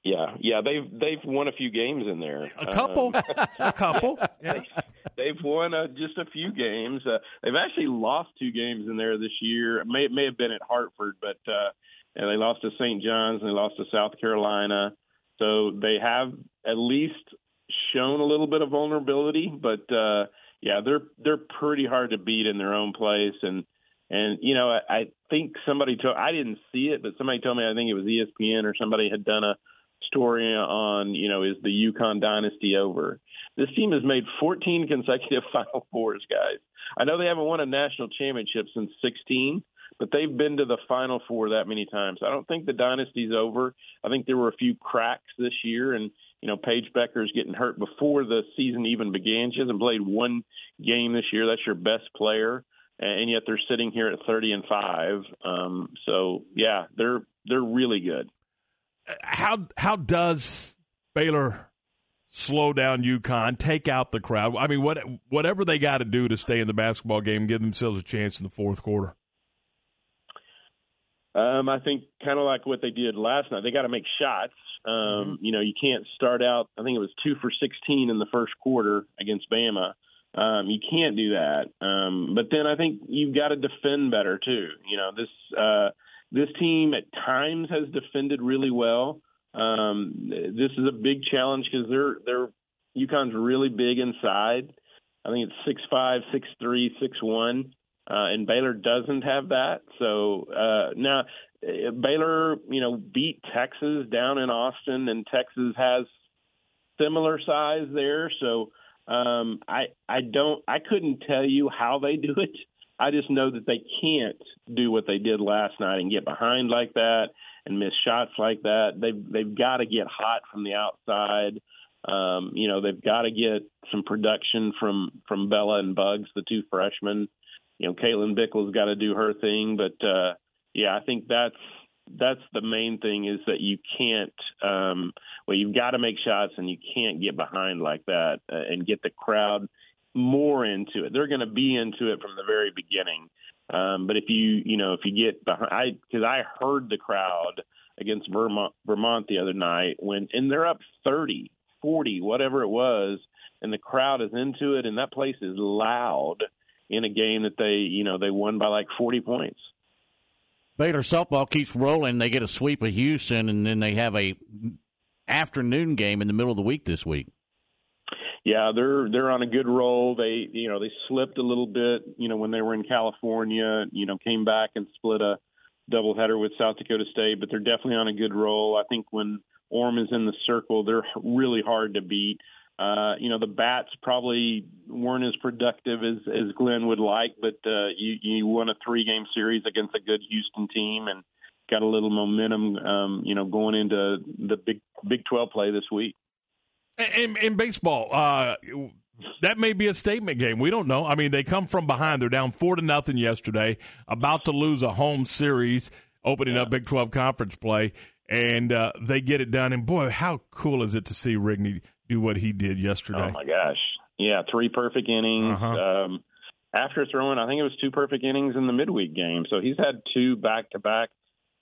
Speaker 21: Yeah, yeah, they've they've won a few games in there.
Speaker 3: A couple, um, a couple.
Speaker 21: Yeah. They, have won uh, just a few games. Uh, they've actually lost two games in there this year. It may it may have been at Hartford, but uh, and they lost to St. John's and they lost to South Carolina. So they have at least shown a little bit of vulnerability, but uh, yeah, they're they're pretty hard to beat in their own place and and you know, I, I think somebody told I didn't see it, but somebody told me I think it was ESPN or somebody had done a story on you know is the UConn dynasty over? This team has made 14 consecutive Final Fours, guys. I know they haven't won a national championship since 16, but they've been to the Final Four that many times. I don't think the dynasty's over. I think there were a few cracks this year, and you know Paige Bueckers getting hurt before the season even began. She hasn't played one game this year. That's your best player and yet they're sitting here at 30 and 5 um, so yeah they're they're really good
Speaker 3: how how does Baylor slow down UConn take out the crowd I mean what whatever they got to do to stay in the basketball game give themselves a chance in the fourth quarter
Speaker 21: um, I think kind of like what they did last night they got to make shots um, mm-hmm. you know you can't start out I think it was 2 for 16 in the first quarter against Bama um, you can't do that. Um, but then I think you've got to defend better too. You know, this uh, this team at times has defended really well. Um, this is a big challenge because they're they're UConn's really big inside. I think it's six five, six three, six one, uh, and Baylor doesn't have that. So uh, now uh, Baylor, you know, beat Texas down in Austin, and Texas has similar size there. So um, I I don't I couldn't tell you how they do it. I just know that they can't do what they did last night and get behind like that and miss shots like that. They've they've got to get hot from the outside. Um, you know, they've got to get some production from from Bella and Buggs, the two freshmen. You know, Caitlin Bickle's got to do her thing, but uh, yeah, I think that's that's the main thing is that you can't um well you've got to make shots and you can't get behind like that uh, and get the crowd more into it they're going to be into it from the very beginning um but if you you know if you get behind i because i heard the crowd against vermont vermont the other night when and they're up 30 40 whatever it was and the crowd is into it and that place is loud in a game that they you know they won by like 40 points.
Speaker 5: Baylor softball keeps rolling. They get a sweep of Houston, and then they have a afternoon game in the middle of the week this week.
Speaker 21: Yeah, they're they're on a good roll. They you know they slipped a little bit. You know when they were in California. You know came back and split a doubleheader with South Dakota State, but they're definitely on a good roll. I think when Orme is in the circle, they're really hard to beat. Uh, you know, the bats probably weren't as productive as, as Glenn would like, but uh, you, you won a three game series against a good Houston team and got a little momentum, um, you know, going into the Big Big 12 play this week.
Speaker 3: In, in baseball, uh, that may be a statement game. We don't know. I mean, they come from behind. They're down four to nothing yesterday, about to lose a home series, opening yeah. up Big 12 conference play, and uh, they get it done. And boy, how cool is it to see Rigney do what he did yesterday?
Speaker 21: Oh my gosh, yeah, three perfect innings. Uh-huh. Um, after throwing, I think it was two perfect innings in the midweek game. So he's had two back to back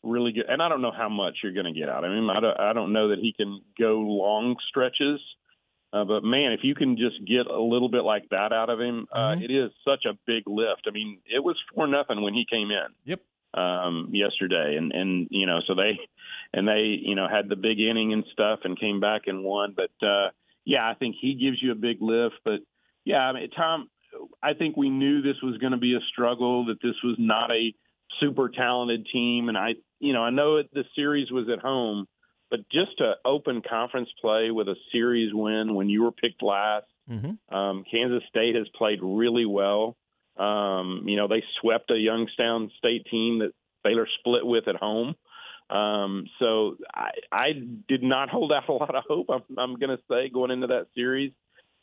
Speaker 21: really good. And I don't know how much you're going to get out of him. I don't, I don't know that he can go long stretches. Uh, but man, if you can just get a little bit like that out of him, uh, mm-hmm. it is such a big lift. I mean, it was four nothing when he came in.
Speaker 3: Yep.
Speaker 21: Um, yesterday, and and you know, so they and they you know had the big inning and stuff, and came back and won. But uh, yeah, I think he gives you a big lift. But yeah, I mean, Tom, I think we knew this was going to be a struggle. That this was not a super talented team, and I you know I know the series was at home but just to open conference play with a series win when you were picked last, mm-hmm. um, Kansas State has played really well. Um, you know, they swept a Youngstown State team that Baylor split with at home. Um, so I, I did not hold out a lot of hope. I'm, I'm going to say going into that series,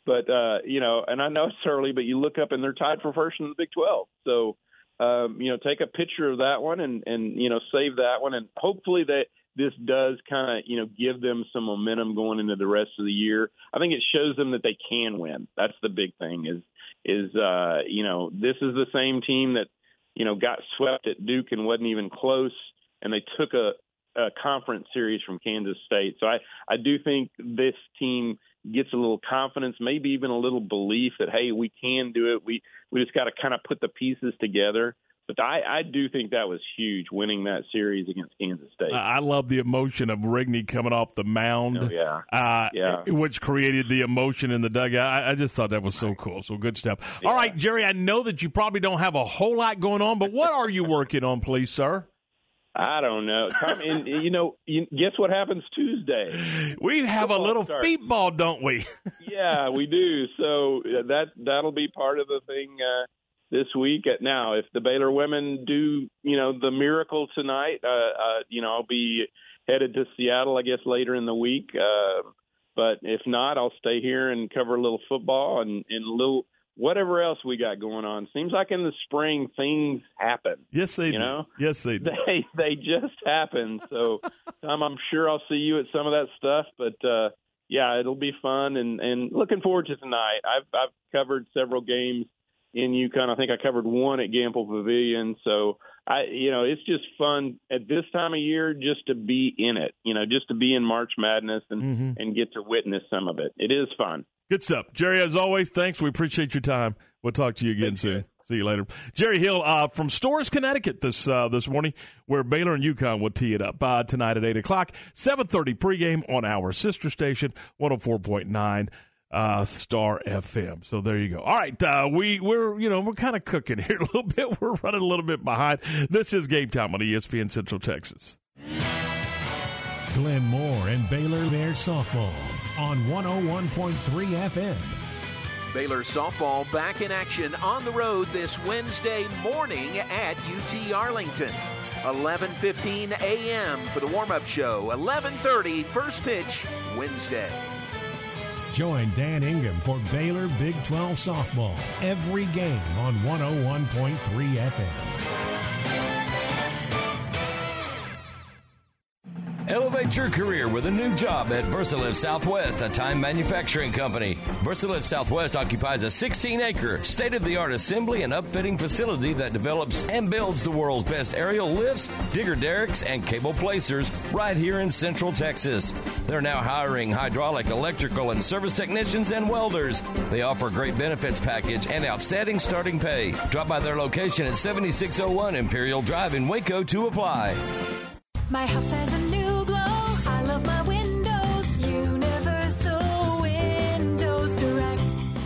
Speaker 21: but uh, you know, and I know it's early, but you look up and they're tied for first in the Big 12. So um, you know, take a picture of that one and and you know save that one, and hopefully that this does kind of you know give them some momentum going into the rest of the year. I think it shows them that they can win. That's the big thing. Is is uh, you know this is the same team that you know got swept at Duke and wasn't even close, and they took a, a conference series from Kansas State. So I I do think this team gets a little confidence, maybe even a little belief that hey we can do it. We we just got to kind of put the pieces together. But I, I do think that was huge, winning that series against Kansas State.
Speaker 3: I love the emotion of Rigney coming off the mound.
Speaker 21: Oh, yeah.
Speaker 3: Uh,
Speaker 21: yeah.
Speaker 3: Which created the emotion in the dugout. I, I just thought that was so cool. So good stuff. Yeah. All right, Jerry, I know that you probably don't have a whole lot going on, but what are you working on, please, sir?
Speaker 21: I don't know. Come in, you know, you, guess what happens Tuesday?
Speaker 3: We have Football a little starts. feet ball, don't we?
Speaker 21: yeah, we do. So that that'll be part of the thing. Uh, this week. At now, if the Baylor women do, you know, the miracle tonight, uh, uh, you know, I'll be headed to Seattle, I guess, later in the week. Uh, but if not, I'll stay here and cover a little football and, and a little whatever else we got going on. Seems like in the spring things happen.
Speaker 3: Yes, they
Speaker 21: you
Speaker 3: do.
Speaker 21: know.
Speaker 3: Yes, they do.
Speaker 21: They they just happen. So Tom, I'm sure I'll see you at some of that stuff. But uh, yeah, it'll be fun and and looking forward to tonight. I've I've covered several games in UConn. I think I covered one at Gampel Pavilion. So I, you know, it's just fun at this time of year just to be in it. You know, just to be in March Madness and mm-hmm. and get to witness some of it. It is fun.
Speaker 3: Good stuff, Jerry. As always, thanks. We appreciate your time. We'll talk to you again Thanks, soon. See you later, Jerry Hill uh, from Storrs, Connecticut. This uh, this morning, where Baylor and UConn will tee it up uh, tonight at eight o'clock, seven thirty pregame on our sister station, 104.9 uh, Star FM. So there you go. All right, uh, we we're you know we're kind of cooking here a little bit. We're running a little bit behind. This is game time on ESPN Central Texas.
Speaker 22: Glenn Moore and Baylor Bear softball on 101.3 FM.
Speaker 23: Baylor softball back in action on the road this Wednesday morning at UT Arlington. 11:15 a.m. for the warm-up show. 11:30 first pitch Wednesday.
Speaker 22: Join Dan Ingham for Baylor Big 12 softball every game on 101.3 FM.
Speaker 24: Elevate your career with a new job at Versalift Southwest, a time manufacturing company. Versalift Southwest occupies a 16 acre, state of the art assembly and upfitting facility that develops and builds the world's best aerial lifts, digger derricks, and cable placers right here in Central Texas. They're now hiring hydraulic, electrical, and service technicians and welders. They offer great benefits package and outstanding starting pay. Drop by their location at 7601 Imperial Drive in Waco to apply.
Speaker 25: My house has a new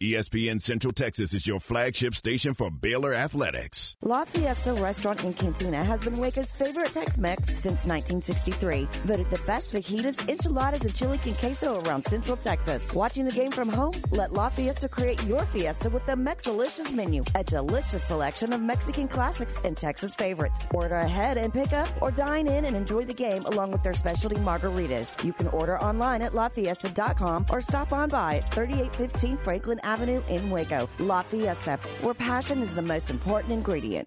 Speaker 2: ESPN Central Texas is your flagship station for Baylor Athletics.
Speaker 26: La Fiesta Restaurant and Cantina has been Waco's favorite Tex-Mex since 1963. Voted the best fajitas, enchiladas, and chili con queso around Central Texas. Watching the game from home? Let La Fiesta create your fiesta with the Mexalicious menu, a delicious selection of Mexican classics and Texas favorites. Order ahead and pick up, or dine in and enjoy the game along with their specialty margaritas. You can order online at lafiesta.com or stop on by at 3815 Franklin Avenue in Waco. La Fiesta, where passion is the most important ingredient.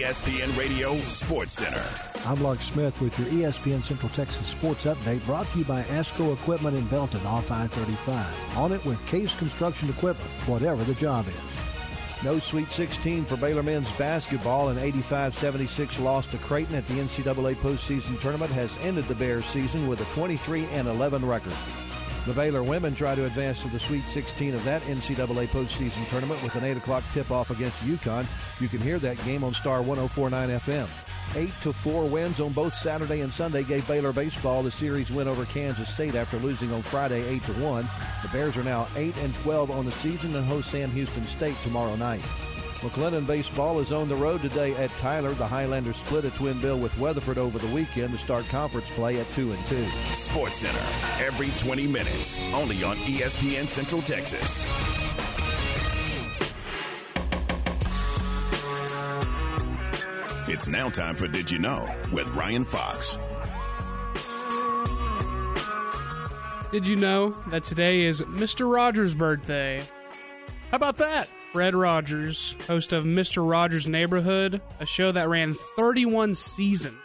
Speaker 2: ESPN Radio Sports Center.
Speaker 18: I'm Lark Smith with your ESPN Central Texas Sports Update brought to you by ASCO Equipment in Belton off I-35. On it with Case Construction Equipment, whatever the job is.
Speaker 19: No Sweet 16 for Baylor men's basketball. An 85-76 loss to Creighton at the NCAA postseason tournament has ended the Bears season with a 23 and 11 record. The Baylor women try to advance to the Sweet 16 of that NCAA postseason tournament with an 8 o'clock tip-off against UConn. You can hear that game on Star 1049 FM. 8 to 4 wins on both Saturday and Sunday gave Baylor baseball the series win over Kansas State after losing on Friday 8 to 1. The Bears are now 8 and 12 on the season and host Sam Houston State tomorrow night. McLennan baseball is on the road today at Tyler. The Highlanders split a twin bill with Weatherford over the weekend to start conference play at 2 and 2.
Speaker 2: Sports Center, every 20 minutes, only on ESPN Central Texas. It's now time for Did You Know with Ryan Fox.
Speaker 4: Did you know that today is Mr. Rogers' birthday?
Speaker 3: How about that?
Speaker 4: Fred Rogers, host of Mr. Rogers' Neighborhood, a show that ran 31 seasons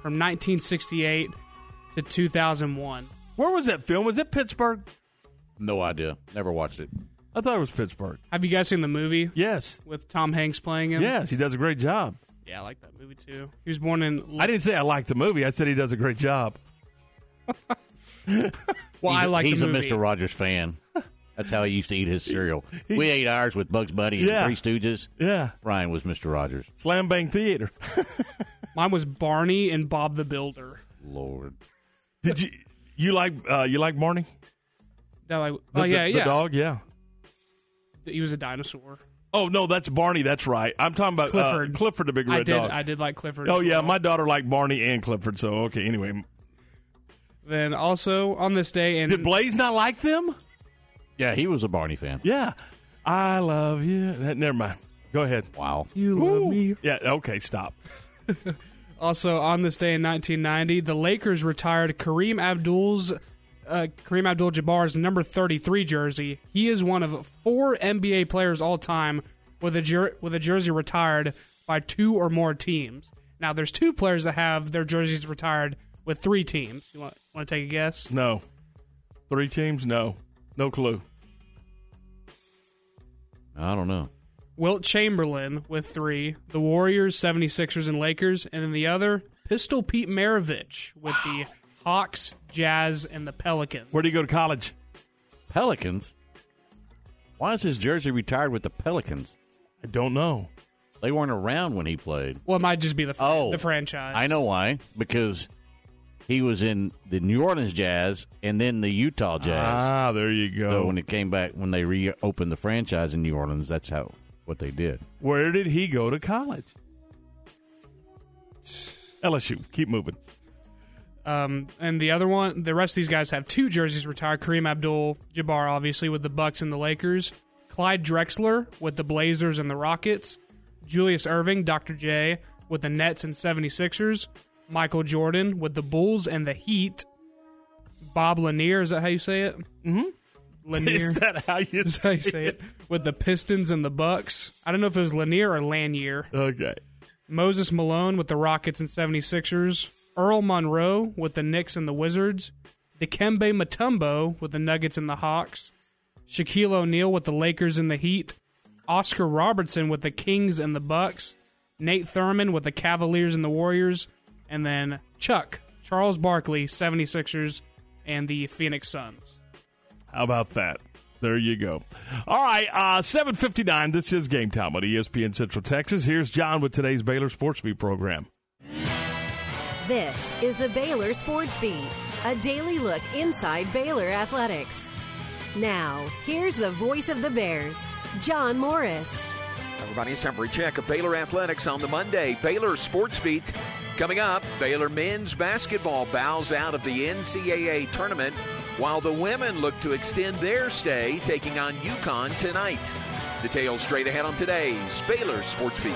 Speaker 4: from 1968 to 2001.
Speaker 3: Where was that film? Was it Pittsburgh?
Speaker 5: No idea. Never watched it.
Speaker 3: I thought it was Pittsburgh.
Speaker 4: Have you guys seen the movie?
Speaker 3: Yes.
Speaker 4: With Tom Hanks playing him?
Speaker 3: Yes, he does a great job.
Speaker 4: Yeah, I like that movie too. He was born in.
Speaker 3: I didn't say I liked the movie. I said he does a great job.
Speaker 4: Well, I like
Speaker 5: He's a
Speaker 4: movie.
Speaker 5: Mr. Rogers fan. That's how he used to eat his cereal. We ate ours with Bugs Bunny and
Speaker 3: Yeah.
Speaker 5: Three Stooges.
Speaker 3: Yeah.
Speaker 5: Ryan was Mr. Rogers.
Speaker 3: Slam Bang Theater.
Speaker 4: Mine was Barney and Bob the Builder.
Speaker 5: Lord.
Speaker 3: Did you you like uh, you like Barney?
Speaker 4: That like,
Speaker 3: The,
Speaker 4: oh yeah,
Speaker 3: the,
Speaker 4: yeah.
Speaker 3: the dog. Yeah.
Speaker 4: He was a dinosaur.
Speaker 3: Oh no, that's Barney. That's right. I'm talking about
Speaker 4: Clifford.
Speaker 3: Uh, Clifford, the big red
Speaker 4: I did.
Speaker 3: dog.
Speaker 4: I did like Clifford.
Speaker 3: oh
Speaker 4: as
Speaker 3: yeah,
Speaker 4: well.
Speaker 3: my daughter liked Barney and Clifford. So okay. Anyway,
Speaker 4: Then also on this day, and
Speaker 3: did Blaze not like them?
Speaker 5: Yeah, he was a Barney fan.
Speaker 3: Yeah. I love you. That- Never mind. Go ahead.
Speaker 5: Wow.
Speaker 4: You love me.
Speaker 3: Yeah. Okay. Stop.
Speaker 4: Also on this day in 1990, the Lakers retired Kareem Abdul's uh, Kareem Abdul-Jabbar's number 33 jersey. He is one of four NBA players all time with a jer- with a jersey retired by two or more teams. Now, there's two players that have their jerseys retired with three teams. You want, want to take a guess?
Speaker 3: No. Three teams? No. No clue.
Speaker 5: I don't know.
Speaker 4: Wilt Chamberlain with three, the Warriors, 76ers, and Lakers, and then the other, Pistol Pete Maravich with the Hawks, Jazz, and the Pelicans.
Speaker 3: Where do you go to college?
Speaker 5: Pelicans? Why is his jersey retired with the Pelicans?
Speaker 3: I don't know.
Speaker 5: They weren't around when he played.
Speaker 4: Well, it might just be the fr-
Speaker 5: Oh.
Speaker 4: the franchise.
Speaker 5: I know why. Because he was in the New Orleans Jazz and then the Utah Jazz.
Speaker 3: Ah, there you go.
Speaker 5: So when it came back, when they reopened the franchise in New Orleans, that's how what they did.
Speaker 3: Where did he go to college? LSU. Keep moving.
Speaker 4: Um, and the other one, the rest of these guys have two jerseys retired. Kareem Abdul-Jabbar, obviously, with the Bucks and the Lakers. Clyde Drexler with the Blazers and the Rockets. Julius Erving, Dr. J, with the Nets and 76ers. Michael Jordan with the Bulls and the Heat. Bob Lanier, is that how you say it?
Speaker 3: Mm-hmm.
Speaker 4: Lanier.
Speaker 3: Is that how you
Speaker 4: Is how you say it? With the Pistons and the Bucks. I don't know if it was Lanier or Lanier.
Speaker 3: Okay.
Speaker 4: Moses Malone with the Rockets and 76ers. Earl Monroe with the Knicks and the Wizards. Dikembe Mutombo with the Nuggets and the Hawks. Shaquille O'Neal with the Lakers and the Heat. Oscar Robertson with the Kings and the Bucks. Nate Thurmond with the Cavaliers and the Warriors. And then Chuck, Charles Barkley, 76ers, and the Phoenix Suns.
Speaker 3: How about that? There you go. All right, uh, 759. This is Game Time on ESPN Central Texas. Here's John with today's Baylor Sports Beat program.
Speaker 27: This is the Baylor Sports Beat, a daily look inside Baylor athletics. Now, here's the voice of the Bears, John Morris.
Speaker 23: Everybody, it's time for a check of Baylor Athletics on the Monday. Baylor Sports Beat. Coming up, Baylor men's basketball bows out of the NCAA tournament, while the women look to extend their stay, taking on UConn tonight. Details straight ahead on today's Baylor Sports Beat.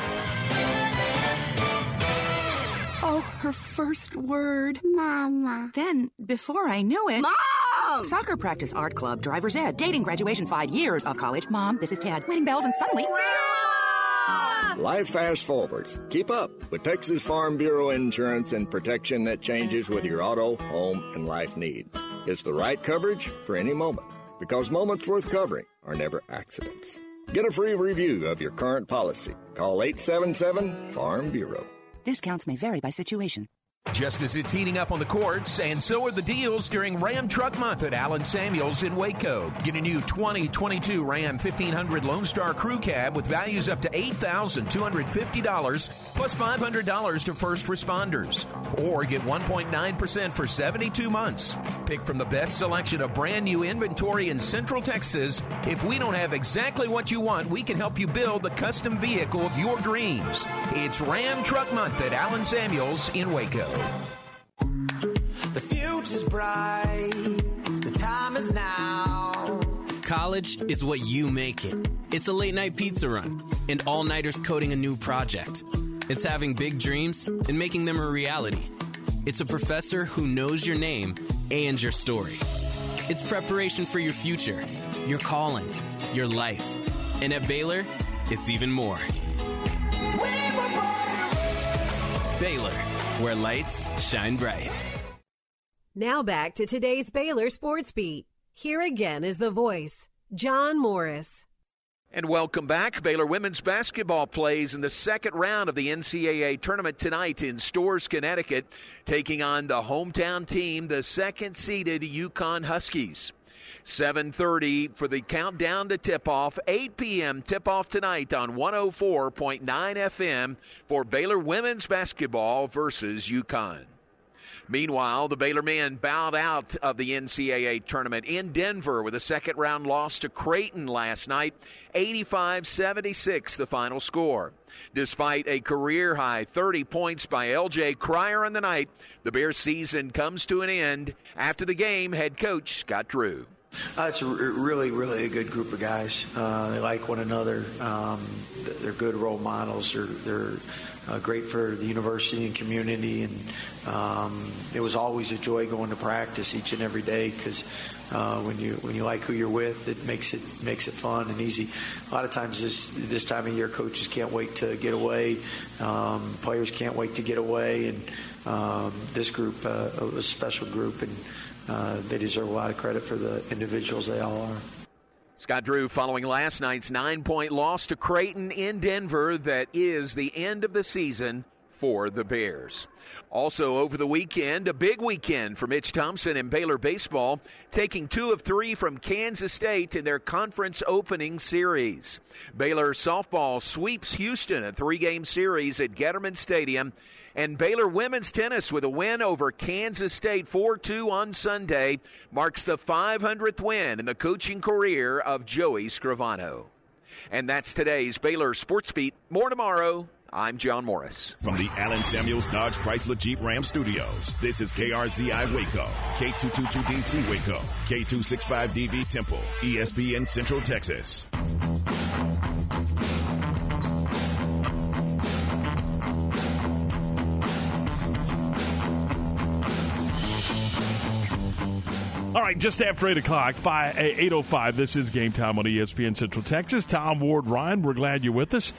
Speaker 28: Oh, her first word. Mama. Then, before I knew it. Mom! Soccer practice, art club, driver's ed, dating, graduation, five years of college. Mom, this is Ted. Wedding bells, and suddenly.
Speaker 29: Life fast forwards. Keep up with Texas Farm Bureau insurance and protection that changes with your auto, home, and life needs. It's the right coverage for any moment because moments worth covering are never accidents. Get a free review of your current policy. Call 877 Farm Bureau.
Speaker 28: Discounts may vary by situation.
Speaker 23: Just as it's heating up on the courts, and so are the deals during Ram Truck Month at Allen Samuels in Waco. Get a new 2022 Ram 1500 Lone Star Crew Cab with values up to $8,250 plus $500 to first responders. Or get 1.9% for 72 months. Pick from the best selection of brand new inventory in Central Texas. If we don't have exactly what you want, we can help you build the custom vehicle of your dreams. It's Ram Truck Month at Allen Samuels in Waco.
Speaker 30: The future's bright. The time is now.
Speaker 31: College is what you make it. It's a late night pizza run and all nighters coding a new project. It's having big dreams and making them a reality. It's a professor who knows your name and your story. It's preparation for your future, your calling, your life. And at Baylor, it's even more. Baylor, where lights shine bright.
Speaker 27: Now back to today's Baylor Sports Beat. Here again is the voice, John Morris.
Speaker 23: And welcome back. Baylor women's basketball plays in the second round of the NCAA tournament tonight in Storrs, Connecticut, taking on the hometown team, the second seeded UConn Huskies. 7:30 for the countdown to tip-off. 8 p.m. tip-off tonight on 104.9 FM for Baylor women's basketball versus UConn. Meanwhile, the Baylor men bowed out of the NCAA tournament in Denver with a second round loss to Creighton last night, 85 76, the final score. Despite a career high 30 points by LJ Cryer on the night, the Bears season comes to an end. After the game, head coach Scott Drew.
Speaker 32: Uh, it's a really, really a good group of guys. Uh, they like one another. Um, they're good role models. They're, they're uh, great for the university and community. And um, it was always a joy going to practice each and every day because uh, when you when you like who you're with, it makes it makes it fun and easy. A lot of times this this time of year, coaches can't wait to get away. Um, players can't wait to get away, and um, this group uh, a special group and. Uh, they deserve a lot of credit for the individuals they all are.
Speaker 23: Scott Drew following last night's nine point loss to Creighton in Denver, that is the end of the season for the Bears. Also, over the weekend, a big weekend for Mitch Thompson and Baylor baseball, taking two of three from Kansas State in their conference opening series. Baylor softball sweeps Houston, a three game series at Getterman Stadium. And Baylor women's tennis with a win over Kansas State 4 2 on Sunday marks the 500th win in the coaching career of Joey Scrivano. And that's today's Baylor Sports Beat. More tomorrow. I'm John Morris.
Speaker 2: From the Allen Samuels Dodge Chrysler Jeep Ram Studios, this is KRZI Waco, K222DC Waco, K265DV Temple, ESPN Central Texas.
Speaker 3: All right, just after 8 o'clock, 5, eh, 8.05, this is game time on ESPN Central Texas. Tom Ward, Ryan, we're glad you're with us.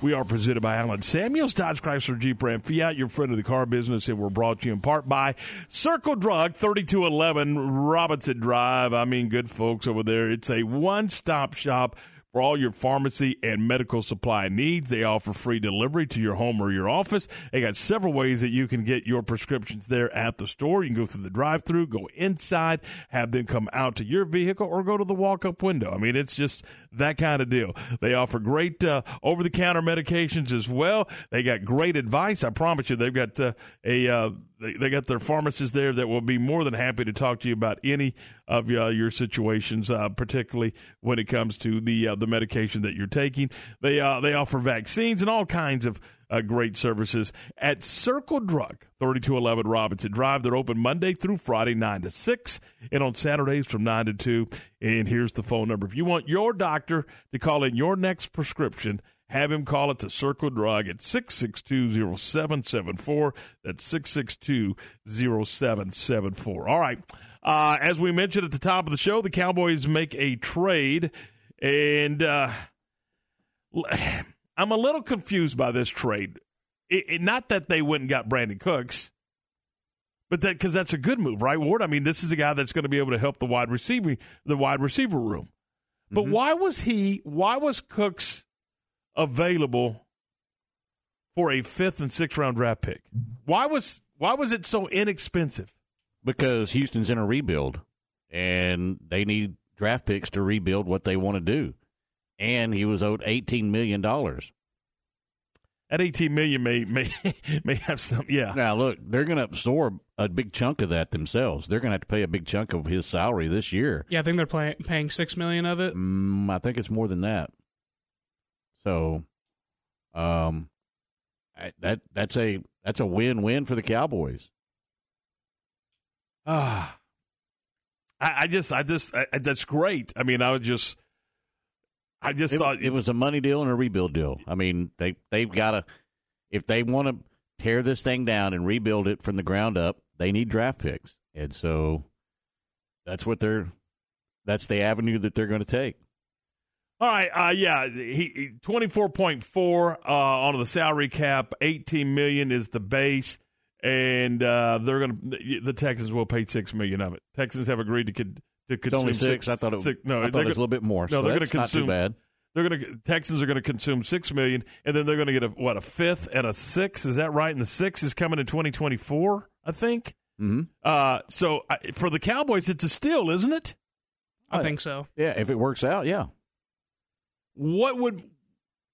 Speaker 3: We are presented by Allen Samuels, Dodge Chrysler Jeep Ram Fiat, your friend of the car business, and we're brought to you in part by Circle Drug, 3211 Robinson Drive. I mean, good folks over there. It's a one-stop shop for all your pharmacy and medical supply needs. They offer free delivery to your home or your office. They got several ways that you can get your prescriptions there at the store. You can go through the drive through, go inside, have them come out to your vehicle, or go to the walk up window. I mean, it's just that kind of deal. They offer great uh, over the counter medications as well. They got great advice. I promise you, they've got uh, a. Uh, they, they got their pharmacists there that will be more than happy to talk to you about any of uh, your situations, uh, particularly when it comes to the uh, the medication that you're taking. They they offer vaccines and all kinds of uh, great services at Circle Drug, 3211 Robinson Drive. They're open Monday through Friday, 9 to 6, and on Saturdays from 9 to 2. And here's the phone number. If you want your doctor to call in your next prescription, have him call it to Circle Drug at 662-0774. That's 662-0774. All right. Uh, as we mentioned at the top of the show, the Cowboys make a trade, and uh, I'm a little confused by this trade. It, it, not that they went and got Brandin Cooks, but that because that's a good move, right, Ward? I mean, this is a guy that's going to be able to help the wide receiver, the wide receiver room. But mm-hmm. why was he? Why was Cooks available for a fifth and sixth round draft pick? Why was why was it so inexpensive?
Speaker 5: Because Houston's in a rebuild, and they need draft picks to rebuild what they want to do. And he was owed eighteen million dollars.
Speaker 3: At eighteen million, may may may have some. Yeah.
Speaker 5: Now look, they're going to absorb a big chunk of that themselves. They're going to have to pay a big chunk of his salary this year.
Speaker 4: Yeah, I think they're play- paying six million of it.
Speaker 5: Mm, I think it's more than that. So, um, I- that that's a that's a win win for the Cowboys.
Speaker 3: Ah, I, I just, I just, I, that's great. I mean, I would just, I just
Speaker 5: it,
Speaker 3: thought
Speaker 5: it was a money deal and a rebuild deal. I mean, they they've got to if they want to tear this thing down and rebuild it from the ground up, they need draft picks, and so that's what they're that's the avenue that they're going to take.
Speaker 3: All right, uh, yeah, he twenty four point four uh, on the salary cap. Eighteen million is the base, and uh, they're going to the Texans will pay six million of it. Texans have agreed to con- to consume
Speaker 5: only six. I thought it-
Speaker 3: six, no,
Speaker 5: I thought
Speaker 3: they're
Speaker 5: it was a little bit more,
Speaker 3: No,
Speaker 5: so
Speaker 3: they're going
Speaker 5: that's
Speaker 3: to
Speaker 5: not too
Speaker 3: consume.
Speaker 5: bad.
Speaker 3: They're going to Texans are going to consume six million, and then they're going to get a what a fifth and a six. Is that right? And the six is coming in twenty twenty four, I think.
Speaker 5: Mm-hmm.
Speaker 3: Uh, so uh, for the Cowboys, it's a steal, isn't it?
Speaker 4: I think so.
Speaker 5: Yeah, if it works out, yeah.
Speaker 3: What would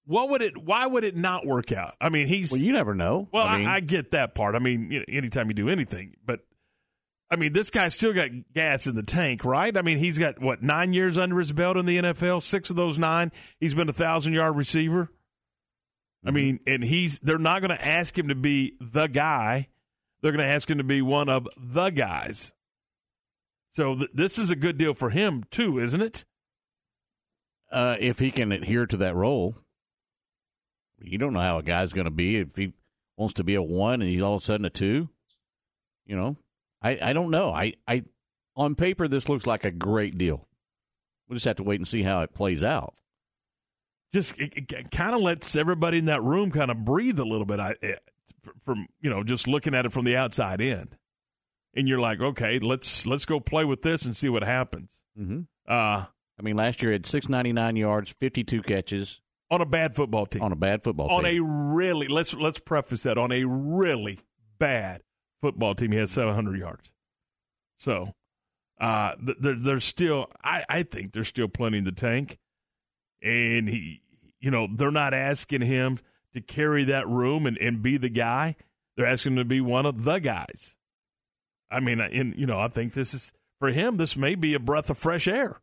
Speaker 3: what would it? Why would it not work out? I mean, he's
Speaker 5: Well, you never know.
Speaker 3: Well, I,
Speaker 5: I
Speaker 3: I, get that part. I mean, you know, anytime you do anything, but I mean, this guy's still got gas in the tank, right? I mean, he's got what nine years under his belt in the NFL. Six of those nine, he's been a thousand yard receiver. I mean, and he's they're not going to ask him to be the guy. They're going to ask him to be one of the guys. So th- this is a good deal for him too, isn't it?
Speaker 5: Uh, if he can adhere to that role, you don't know how a guy's going to be if he wants to be a one and he's all of a sudden a two. You know, I, I don't know. I, I on paper this looks like a great deal. We'll just have to wait and see how it plays out.
Speaker 3: Just it, it kind of lets everybody in that room kind of breathe a little bit. I eh, from you know just looking at it from the outside in, and you're like, okay, let's let's go play with this and see what happens.
Speaker 5: Mm-hmm.
Speaker 3: Uh,
Speaker 5: I mean, last year he had 699 yards, 52 catches
Speaker 3: on a bad football team.
Speaker 5: on a bad football
Speaker 3: on
Speaker 5: team.
Speaker 3: On a really let's let's preface that on a really bad football team, he had 700 yards. So, uh, th- there, there's still I, I think there's still plenty in the tank, and he, you know, they're not asking him to carry that room and, and be the guy. They're asking him to be one of the guys. I mean, in you know, I think this is for him. This may be a breath of fresh air.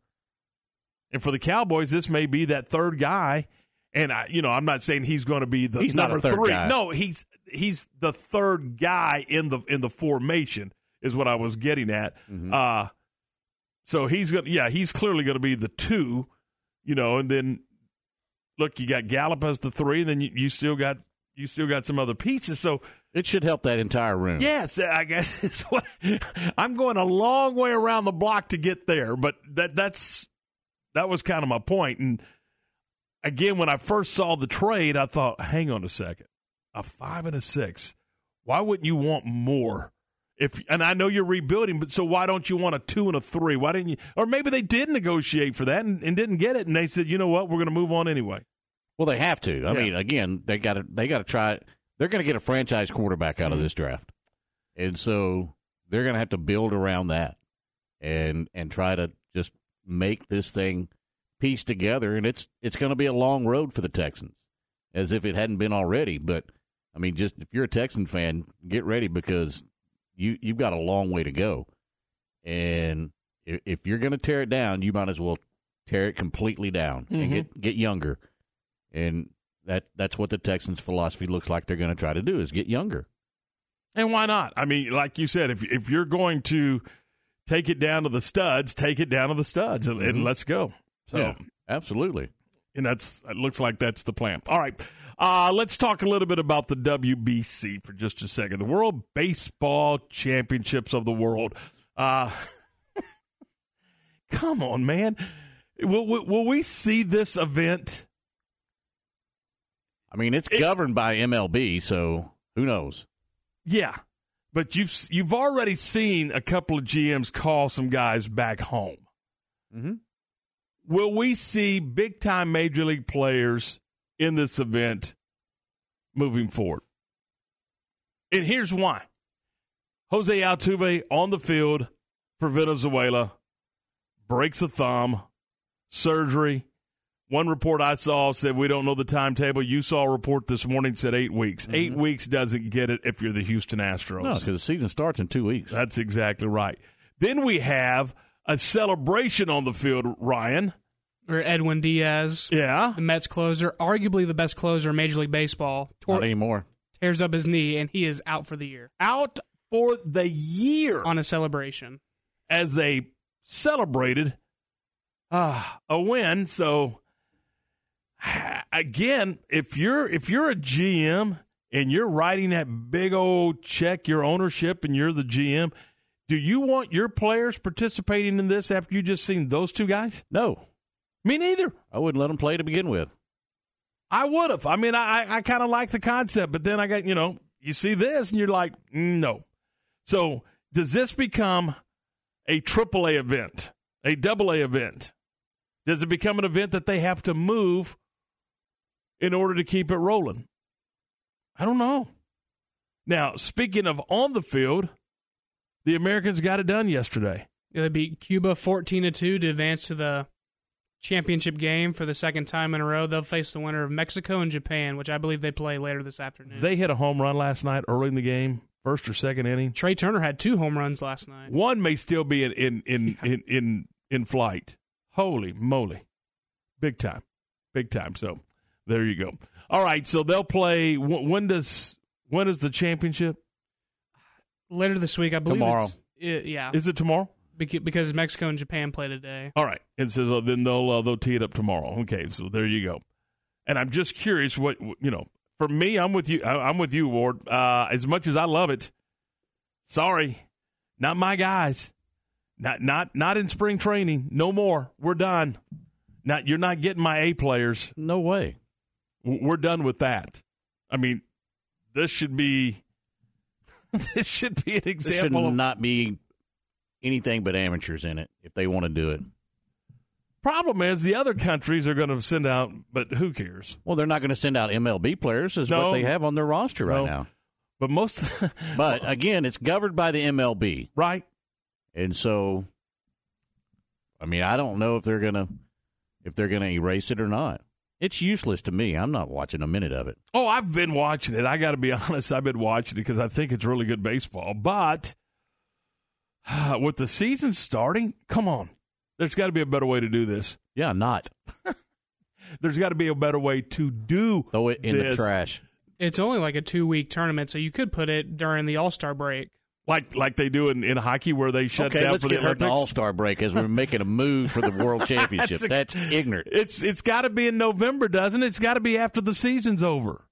Speaker 3: And for the Cowboys, this may be that third guy. And I, you know, I'm not saying he's going to be the
Speaker 5: He's
Speaker 3: number three.
Speaker 5: guy.
Speaker 3: No, he's he's the third guy in the in the formation is what I was getting at.
Speaker 5: Mm-hmm.
Speaker 3: Uh so he's going to yeah, he's clearly going to be the two, you know, and then look, you got Gallup as the three, and then you, you still got you still got some other pieces. So
Speaker 5: it should help that entire room.
Speaker 3: Yes, I guess it's what I'm going a long way around the block to get there, but that that's that was kind of my. And again, when I first saw the trade, I thought, hang on a second, a five and a six. Why wouldn't you want more? If and I know you're rebuilding, but so why don't you want a two and a three? Why didn't you? Or maybe they did negotiate for that and, and didn't get it, and they said, you know what, we're going to move on anyway.
Speaker 5: Well, they have to. I
Speaker 3: Yeah.
Speaker 5: mean, again, they got to they got to try. They're going to get a franchise quarterback out of mm-hmm. this draft, and so they're going to have to build around that, and and try to just make this thing piece together. And it's it's going to be a long road for the Texans, as if it hadn't been already. But I mean, just if you're a Texan fan, get ready because you you've got a long way to go, and if, if you're going to tear it down, you might as well tear it completely down
Speaker 3: Mhm.
Speaker 5: and get get younger and that that's what the Texans' philosophy looks like. They're going to try to do is get younger.
Speaker 3: And why not? I mean, like you said, if if you're going to take it down to the studs, take it down to the studs, and, and
Speaker 5: Mhm.
Speaker 3: let's go. So,
Speaker 5: Yeah, absolutely.
Speaker 3: and that's it. Looks like that's the plan. All right, uh, let's talk a little bit about the WBC for just a second. The World Baseball Championships of the World. Uh, come on, man. Will, will, will we see this event?
Speaker 5: I mean, it's governed by MLB, so who knows?
Speaker 3: Yeah, but you've you've already seen a couple of GMs call some guys back home.
Speaker 5: Mm-hmm.
Speaker 3: Will we see big time major league players in this event moving forward? And here's why: Jose Altuve on the field for Venezuela breaks a thumb, surgery. One report I saw said we don't know the timetable. You saw a report this morning said eight weeks. Mm-hmm. Eight weeks doesn't get it if you're the Houston Astros.
Speaker 5: No, because the season starts in two weeks.
Speaker 3: That's exactly right. Then we have a celebration on the field, Ryan.
Speaker 4: Or Edwin Diaz.
Speaker 3: Yeah.
Speaker 4: The Mets closer, arguably the best closer in Major League Baseball.
Speaker 5: Not anymore.
Speaker 4: Tears up his knee, and he is out for the year.
Speaker 3: Out for the year.
Speaker 4: On a celebration.
Speaker 3: As they celebrated ah, a win. So again, if you're if you're a GM and you're writing that big old check, your ownership, and you're the GM, do you want your players participating in this after you just seen those two guys?
Speaker 5: No.
Speaker 3: Me neither.
Speaker 5: I wouldn't let them play to begin with.
Speaker 3: I would have. I mean, I I kind of like the concept, but then I got you know you see this and you're like no. So does this become a triple A event, a double A event? Does it become an event that they have to move in order to keep it rolling? I don't know. Now, speaking of on the field, the Americans got it done yesterday.
Speaker 4: Yeah, They beat Cuba 14 to 2 to advance to the championship game for the second time in a row. They'll face the winner of Mexico and Japan, which I believe they play later this afternoon.
Speaker 3: They hit a home run last night early in the game, first or second inning.
Speaker 4: Trea Turner had two home runs last night.
Speaker 3: One may still be in in in in in, in flight. Holy moly, big time, big time. So there you go. All right, so they'll play. wh- When does when is the championship?
Speaker 4: Later this week, I believe.
Speaker 3: Tomorrow.
Speaker 4: it's- uh, yeah.
Speaker 3: Is it tomorrow?
Speaker 4: Beca- Because Mexico and Japan play today.
Speaker 3: All right, and so then they'll uh, they'll tee it up tomorrow. Okay, so there you go. And I'm just curious what you know. For me, I'm with you. I- I'm with you, Ward. Uh, as much as I love it, sorry, not my guys. Not not not in spring training. No more. We're done. Not you're not getting my A players.
Speaker 5: No way.
Speaker 3: We're done with that. I mean, this should be this should be an
Speaker 5: There should
Speaker 3: example of
Speaker 5: not be anything but amateurs in it if they want to do it.
Speaker 3: Problem is, the other countries are going to send out, but who cares?
Speaker 5: Well, they're not going to send out MLB players, is
Speaker 3: No.
Speaker 5: what they have on their roster right
Speaker 3: No.
Speaker 5: now.
Speaker 3: But most,
Speaker 5: but again, it's governed by the MLB,
Speaker 3: right?
Speaker 5: And so, I mean, I don't know if they're gonna if they're gonna erase it or not. It's useless to me. I'm not watching a minute of it.
Speaker 3: Oh, I've been watching it. I got to be honest. I've been watching it because I think it's really good baseball. But with the season starting, come on. There's got to be a better way to do this.
Speaker 5: Yeah, not.
Speaker 3: There's got to be a better way to do
Speaker 5: Throw it in the trash.
Speaker 4: It's only like a two week tournament, so you could put it during the All Star break.
Speaker 3: Like like they do in, in hockey where they shut
Speaker 5: okay,
Speaker 3: down
Speaker 5: let's
Speaker 3: for the
Speaker 5: get
Speaker 3: Olympics.
Speaker 5: All Star break as we're making a move for the World Championship.
Speaker 3: That's
Speaker 5: That's, ignorant.
Speaker 3: It's it's got to be in November, doesn't it? It's got to be after the season's over.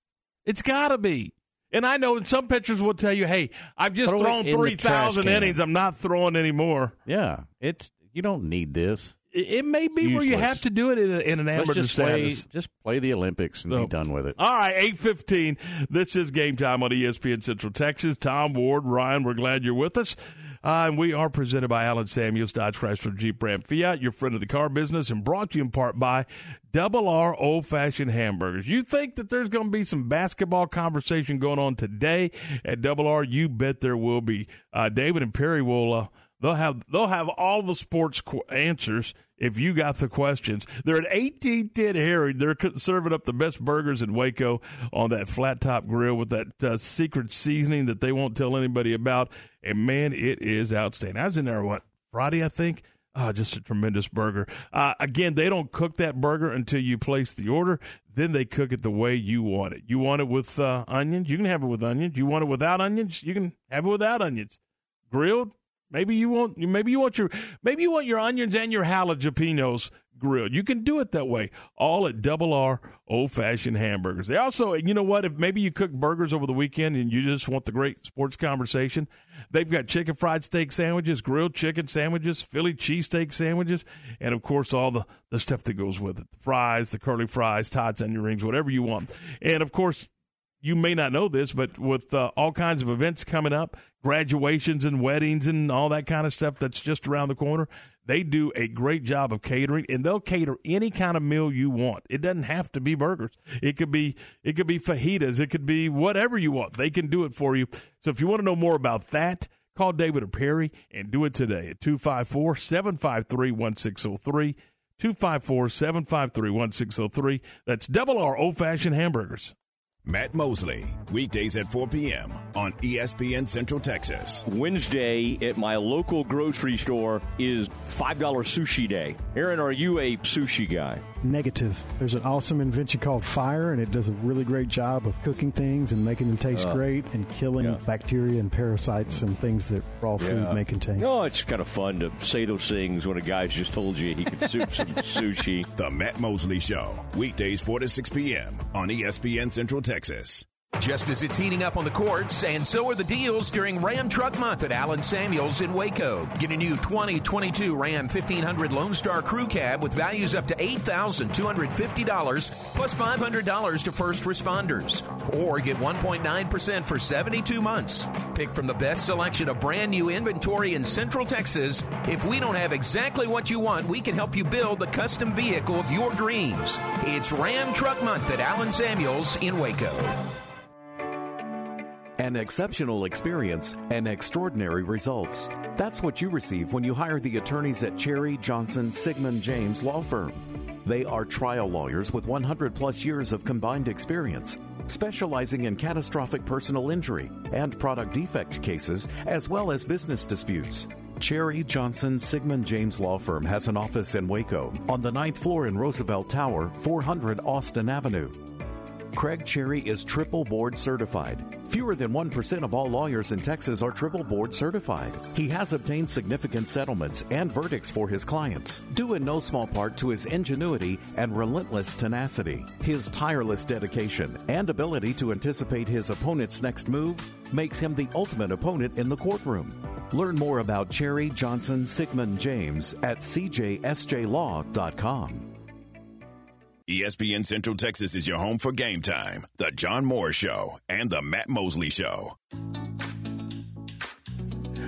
Speaker 3: It's got to be. And I know some pitchers will tell you, "Hey, I've just
Speaker 5: Throw
Speaker 3: thrown three thousand innings. I'm not throwing anymore."
Speaker 5: Yeah, it's you don't need this.
Speaker 3: It, may be where you have to do it in, a, in an amateur
Speaker 5: just play,
Speaker 3: status.
Speaker 5: just play the Olympics and
Speaker 3: So-
Speaker 5: be done with it.
Speaker 3: All right, eight fifteen. This is game time on ESPN Central Texas. Tom Ward, Ryan, we're glad you're with us. Uh, and we are presented by Allen Samuels, Dodge Chrysler Jeep Ram Fiat, your friend of the car business, and brought to you in part by Double R Old Fashioned Hamburgers. You think that there's going to be some basketball conversation going on today at Double R? You bet there will be. Uh, David and Perry will. Uh, They'll have they'll have all the sports qu- answers if you got the questions. They're at 1810 Harry. They're serving up the best burgers in Waco on that flat top grill with that uh, secret seasoning that they won't tell anybody about. And man, it is outstanding. I was in there what Friday, I think. Oh, just a tremendous burger. Uh, again, they don't cook that burger until you place the order. Then they cook it the way you want it. You want it with uh, onions? You can have it with onions. You want it without onions? You can have it without onions. Grilled? Maybe you want maybe you want your maybe you want your onions and your jalapenos grilled. You can do it that way. All at Double R Old Fashioned Hamburgers. They also, you know what? If maybe you cook burgers over the weekend and you just want the great sports conversation, they've got chicken fried steak sandwiches, grilled chicken sandwiches, Philly cheesesteak sandwiches, and of course all the the stuff that goes with it: the fries, the curly fries, tots, onion rings, whatever you want. And of course, you may not know this, but with uh, all kinds of events coming up, graduations and weddings and all that kind of stuff that's just around the corner, they do a great job of catering and they'll cater any kind of meal you want. It doesn't have to be burgers. It could be it could be fajitas, it could be whatever you want. They can do it for you. So if you want to know more about that, call David or Perry and do it today at 254-753-1603. 254-753-1603. That's double R old fashioned hamburgers.
Speaker 2: Matt Mosley, weekdays at 4 p.m. on ESPN Central Texas.
Speaker 33: Wednesday at my local grocery store is $5 sushi day. Aaron, are you a sushi guy?
Speaker 34: Negative. There's an awesome invention called fire, and it does a really great job of cooking things and making them taste
Speaker 33: Uh,
Speaker 34: great and killing
Speaker 33: yeah.
Speaker 34: bacteria and parasites and things that raw food
Speaker 33: Yeah.
Speaker 34: may contain.
Speaker 33: Oh, it's kind of fun to say those things when a guy's just told you he could soup some sushi.
Speaker 2: The Matt Mosley Show, weekdays 4 to 6 p.m. on ESPN Central Texas.
Speaker 23: Just as it's heating up on the courts, and so are the deals during Ram Truck Month at Allen Samuels in Waco. Get a new 2022 Ram 1500 Lone Star Crew Cab with values up to $8,250 plus $500 to first responders. Or get 1.9% for 72 months. Pick from the best selection of brand new inventory in Central Texas. If we don't have exactly what you want, we can help you build the custom vehicle of your dreams. It's Ram Truck Month at Allen Samuels in Waco.
Speaker 35: An exceptional experience and extraordinary results. That's what you receive when you hire the attorneys at Cherry Johnson Siegmund James Law Firm. They are trial lawyers with 100 plus years of combined experience, specializing in catastrophic personal injury and product defect cases, as well as business disputes. Cherry Johnson Siegmund James Law Firm has an office in Waco on the ninth floor in Roosevelt Tower, 400 Austin Avenue. Craig Cherry is triple board certified. Fewer than 1% of all lawyers in Texas are triple board certified. He has obtained significant settlements and verdicts for his clients, due in no small part to his ingenuity and relentless tenacity. His tireless dedication and ability to anticipate his opponent's next move makes him the ultimate opponent in the courtroom. Learn more about Cherry Johnson Siegmund James at cjsjlaw.com.
Speaker 2: ESPN Central Texas is your home for game time, the John Moore Show, and the Matt Mosley Show.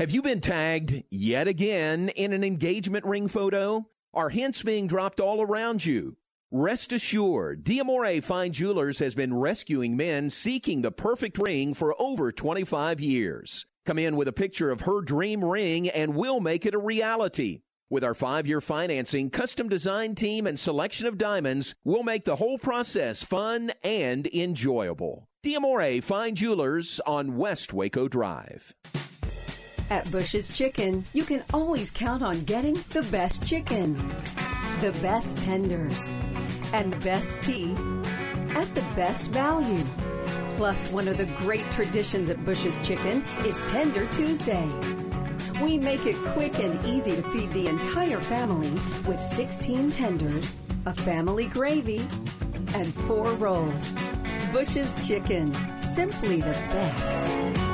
Speaker 23: Have you been tagged yet again in an engagement ring photo? Are hints being dropped all around you? Rest assured, Diamore Fine Jewelers has been rescuing men seeking the perfect ring for over 25 years. Come in with a picture of her dream ring and we'll make it a reality. With our five year financing, custom design team, and selection of diamonds, we'll make the whole process fun and enjoyable. Diamore Fine Jewelers on West Waco Drive.
Speaker 36: At Bush's Chicken, you can always count on getting the best chicken, the best tenders, and the best tea at the best value. Plus, one of the great traditions at Bush's Chicken is Tender Tuesday. We make it quick and easy to feed the entire family with 16 tenders, a family gravy, and four rolls. Bush's Chicken, simply the best.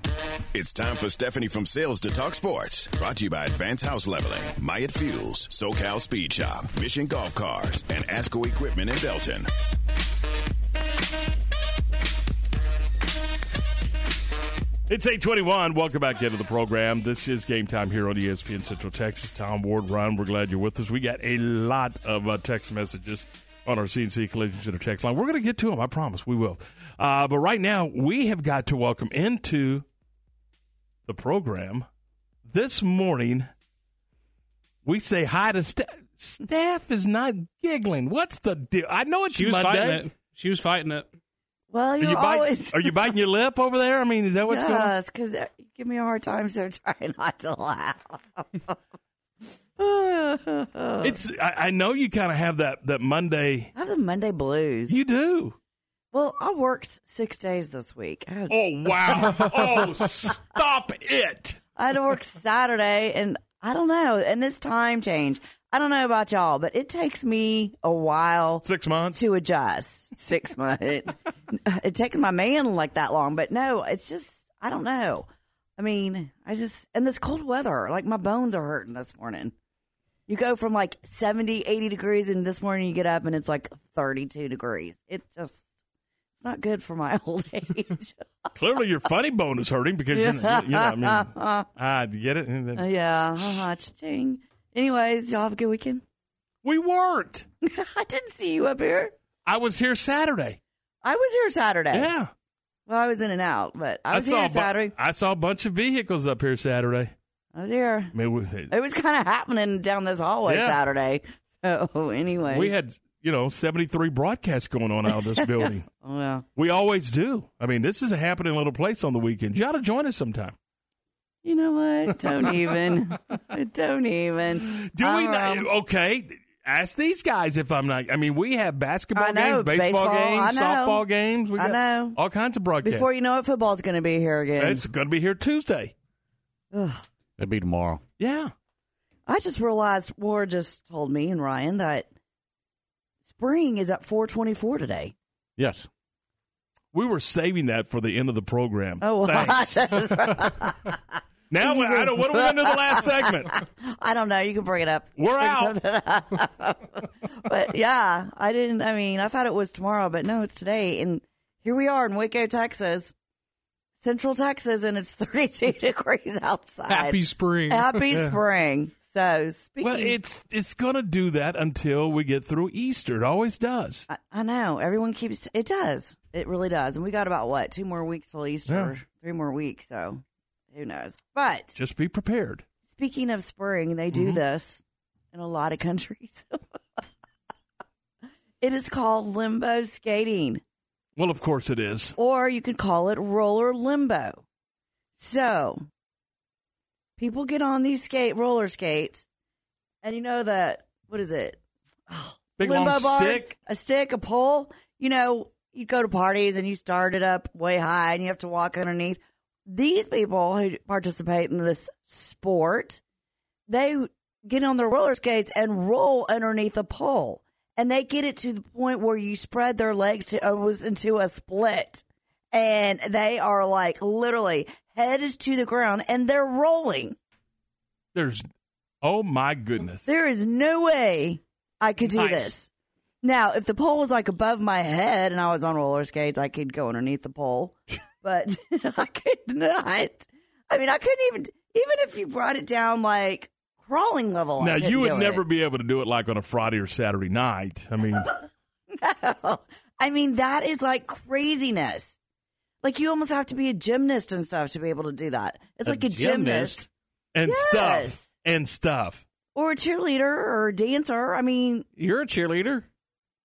Speaker 2: It's time for Stephanie from Sales to Talk Sports. Brought to you by Advanced House Leveling, Myatt Fuels, SoCal Speed Shop, Mission Golf Cars, and Asco Equipment in Belton.
Speaker 3: It's 821. Welcome back into the program. This is game time here on ESPN Central Texas. Tom Ward, Ryan, we're glad you're with us. We got a lot of uh, text messages on our CNC Collision Center text line. We're going to get to them. I promise we will. Uh, but right now, we have got to welcome into the program this morning. We say hi to Steph. Steph is not giggling. What's the deal? I know it's
Speaker 4: She was
Speaker 3: Monday.
Speaker 4: fighting it. She was fighting it.
Speaker 26: Well,
Speaker 3: Are
Speaker 26: you
Speaker 3: you, bite-
Speaker 26: always.
Speaker 3: are you biting your lip over there? I mean, is that what's going on?
Speaker 26: yes, because uh, you give me a hard time, so try not to laugh.
Speaker 3: It's. I, I know you kind of have that that Monday.
Speaker 26: I have the Monday blues.
Speaker 3: You do.
Speaker 26: Well, I worked six days this week. Had-
Speaker 3: Oh wow! oh, stop it!
Speaker 26: I had to work Saturday, and I don't know. And this time change, I don't know about y'all, but it takes me a while.
Speaker 3: Six months
Speaker 26: to adjust. Six months. It, it takes my man like that long, but no, it's just I don't know. I mean, I just and this cold weather, like my bones are hurting this morning. You go from like 70, 80 degrees, and this morning you get up and it's like 32 degrees. It just, it's not good for my old age.
Speaker 3: Clearly, your funny bone is hurting because you, know, you know. I mean, ah, do you get it?
Speaker 26: Uh, yeah. Uh-huh, cha-ching. Anyways, y'all have a good weekend.
Speaker 3: We weren't.
Speaker 26: I didn't see you up here.
Speaker 3: I was here Saturday.
Speaker 26: I was here Saturday.
Speaker 3: Yeah.
Speaker 26: Well, I was in and out, but I was
Speaker 3: saw
Speaker 26: here
Speaker 3: bu-
Speaker 26: Saturday.
Speaker 3: I saw a bunch of vehicles up here Saturday.
Speaker 26: I was here.
Speaker 3: I mean,
Speaker 26: It was kind of happening down this hallway
Speaker 3: Yeah.
Speaker 26: Saturday. So anyway,
Speaker 3: we had you know seventy three broadcasts going on out of this building.
Speaker 26: Yeah.
Speaker 3: We always do. I mean, this is a happening little place on the weekend. You ought to join us sometime.
Speaker 26: You know what? Don't even. Don't even.
Speaker 3: Do we?
Speaker 26: Um,
Speaker 3: Not, okay. Ask these guys if I'm not. I mean, we have basketball
Speaker 26: know,
Speaker 3: games, baseball,
Speaker 26: baseball,
Speaker 3: games, softball games. We
Speaker 26: I
Speaker 3: got
Speaker 26: know.
Speaker 3: all kinds of broadcasts.
Speaker 26: Before you know it, football's going to be here again.
Speaker 3: it's going to be here Tuesday.
Speaker 26: Ugh.
Speaker 5: It'd be tomorrow.
Speaker 3: Yeah.
Speaker 26: I just realized War just told me and Ryan that spring is at 424 today.
Speaker 5: Yes.
Speaker 3: We were saving that for the end of the program.
Speaker 26: Oh,
Speaker 3: Thanks. now, I don't, what are we going to do the last segment?
Speaker 26: I don't know. You can bring it up.
Speaker 3: We're
Speaker 26: Bring
Speaker 3: out.
Speaker 26: up. but yeah, I didn't. I mean, I thought it was tomorrow, but no, it's today. And here we are in Waco, Texas, Central Texas, and it's 32 degrees outside.
Speaker 4: Happy spring.
Speaker 26: Happy
Speaker 3: Yeah.
Speaker 26: spring. So speaking,
Speaker 3: Well, it's it's going to do that until we get through Easter. It always does.
Speaker 26: I, I know everyone keeps. It does. It really does. And we got about what two more weeks till Easter?
Speaker 3: Yeah.
Speaker 26: Three more weeks. So who knows? But
Speaker 3: Just be prepared.
Speaker 26: Speaking of spring, they do
Speaker 3: Mhm.
Speaker 26: this in a lot of countries. it is called limbo skating,
Speaker 3: Well, of course it is.
Speaker 26: or you could call it roller limbo. So, people get on these skate roller skates, and you know that what is it?
Speaker 3: Big
Speaker 26: limbo
Speaker 3: long
Speaker 26: bar,
Speaker 3: stick.
Speaker 26: a stick, a pole. You know, you go to parties and you start it up way high, and you have to walk underneath. These people who participate in this sport, they get on their roller skates and roll underneath a pole, and they get it to the point where you spread their legs to uh, almost into a split, and they are like literally head is to the ground, and they're rolling.
Speaker 3: There's, oh my goodness.
Speaker 26: There is no way I could do
Speaker 3: Nice.
Speaker 26: this. Now, if the pole was like above my head and I was on roller skates, I could go underneath the pole, but I could not. I mean, I couldn't even, even if you brought it down like crawling level.
Speaker 3: Now you would never
Speaker 26: It.
Speaker 3: be able to do it like on a Friday or Saturday night. I mean, no.
Speaker 26: I mean, that is like craziness. Like you almost have to be a gymnast and stuff to be able to do that. It's
Speaker 3: A
Speaker 26: like a
Speaker 3: gymnast?
Speaker 26: gymnast
Speaker 3: and
Speaker 26: Yes.
Speaker 3: stuff and stuff.
Speaker 26: or a cheerleader or a dancer. I mean,
Speaker 5: You're a cheerleader.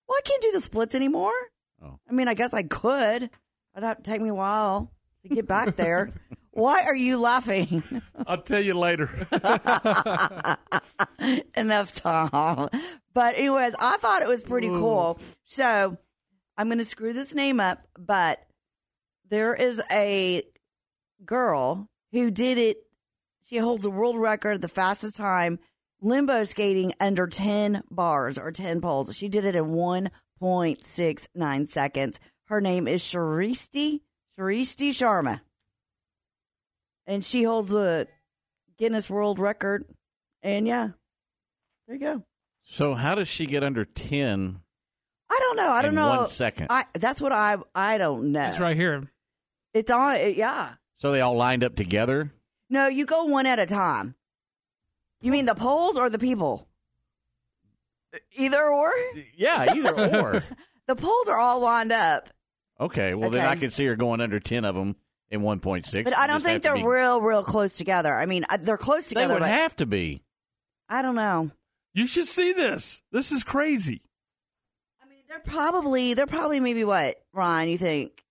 Speaker 26: Well, I can't do the splits anymore.
Speaker 5: Oh.
Speaker 26: I mean, I guess I could. It'd have to take me a while to get back there. Why are you laughing?
Speaker 3: I'll tell you later.
Speaker 26: Enough, Tom. But anyways, I thought it was pretty cool. So I'm going to screw this name up, but there is a girl who did it. She holds the world record, the fastest time limbo skating under 10 bars or 10 poles. She did it in 1.69 seconds. Her name is Sharisti, Sharisti Sharma. And she holds the Guinness World Record. And yeah, there you go.
Speaker 5: So how does she get under ten?
Speaker 26: I don't know. I don't
Speaker 5: In
Speaker 26: know.
Speaker 5: one second.
Speaker 26: I that's what I I don't know.
Speaker 4: It's right here.
Speaker 26: It's on. Yeah.
Speaker 5: So they all lined up together.
Speaker 26: No, you go one at a time. You mean the poles or the people? Either or.
Speaker 5: Yeah, either or.
Speaker 26: The poles are all lined up,
Speaker 5: Okay, well then I can see her going under ten of them in one point six.
Speaker 26: but I don't think they're real, real close together. I mean, uh, they're close together.
Speaker 5: They would
Speaker 26: but
Speaker 5: have to be.
Speaker 26: I don't know.
Speaker 3: You should see this. This is crazy.
Speaker 26: I mean, they're probably they're probably maybe what Ryan? You think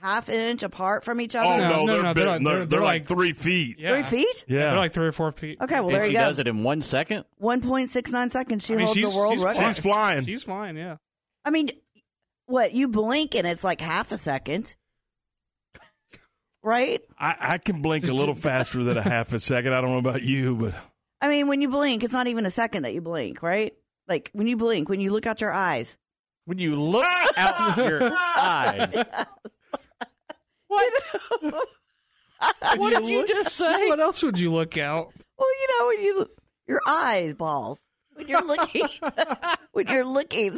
Speaker 26: half an inch apart from each oh, other?
Speaker 3: Oh no,
Speaker 4: no,
Speaker 3: they're,
Speaker 4: no,
Speaker 3: big-
Speaker 4: they're like-
Speaker 3: they're,
Speaker 4: they're-
Speaker 3: they're
Speaker 4: they're
Speaker 3: like,
Speaker 4: like-
Speaker 3: three feet.
Speaker 4: Yeah.
Speaker 26: Three feet?
Speaker 3: Yeah.
Speaker 4: They're like three or four feet.
Speaker 26: Okay, well
Speaker 5: and
Speaker 26: there
Speaker 5: she
Speaker 26: you go.
Speaker 5: does it in one second.
Speaker 26: One point six nine seconds. She
Speaker 4: I mean,
Speaker 26: holds
Speaker 4: she's,
Speaker 26: the world
Speaker 4: she's
Speaker 26: record.
Speaker 4: fine.
Speaker 3: She's flying.
Speaker 4: She's fine, yeah.
Speaker 26: I mean, what you blink and it's like half a second, right?
Speaker 3: I, I can blink a little faster than a half a second. I don't know about you, but
Speaker 26: I mean, when you blink, it's not even a second that you blink, right? Like when you blink, when you look out your eyes.
Speaker 5: When you look out your eyes.
Speaker 26: What?
Speaker 5: What did you just say?
Speaker 4: What else would you look out?
Speaker 26: Well, you know, when you your eyeballs when you're looking when you're looking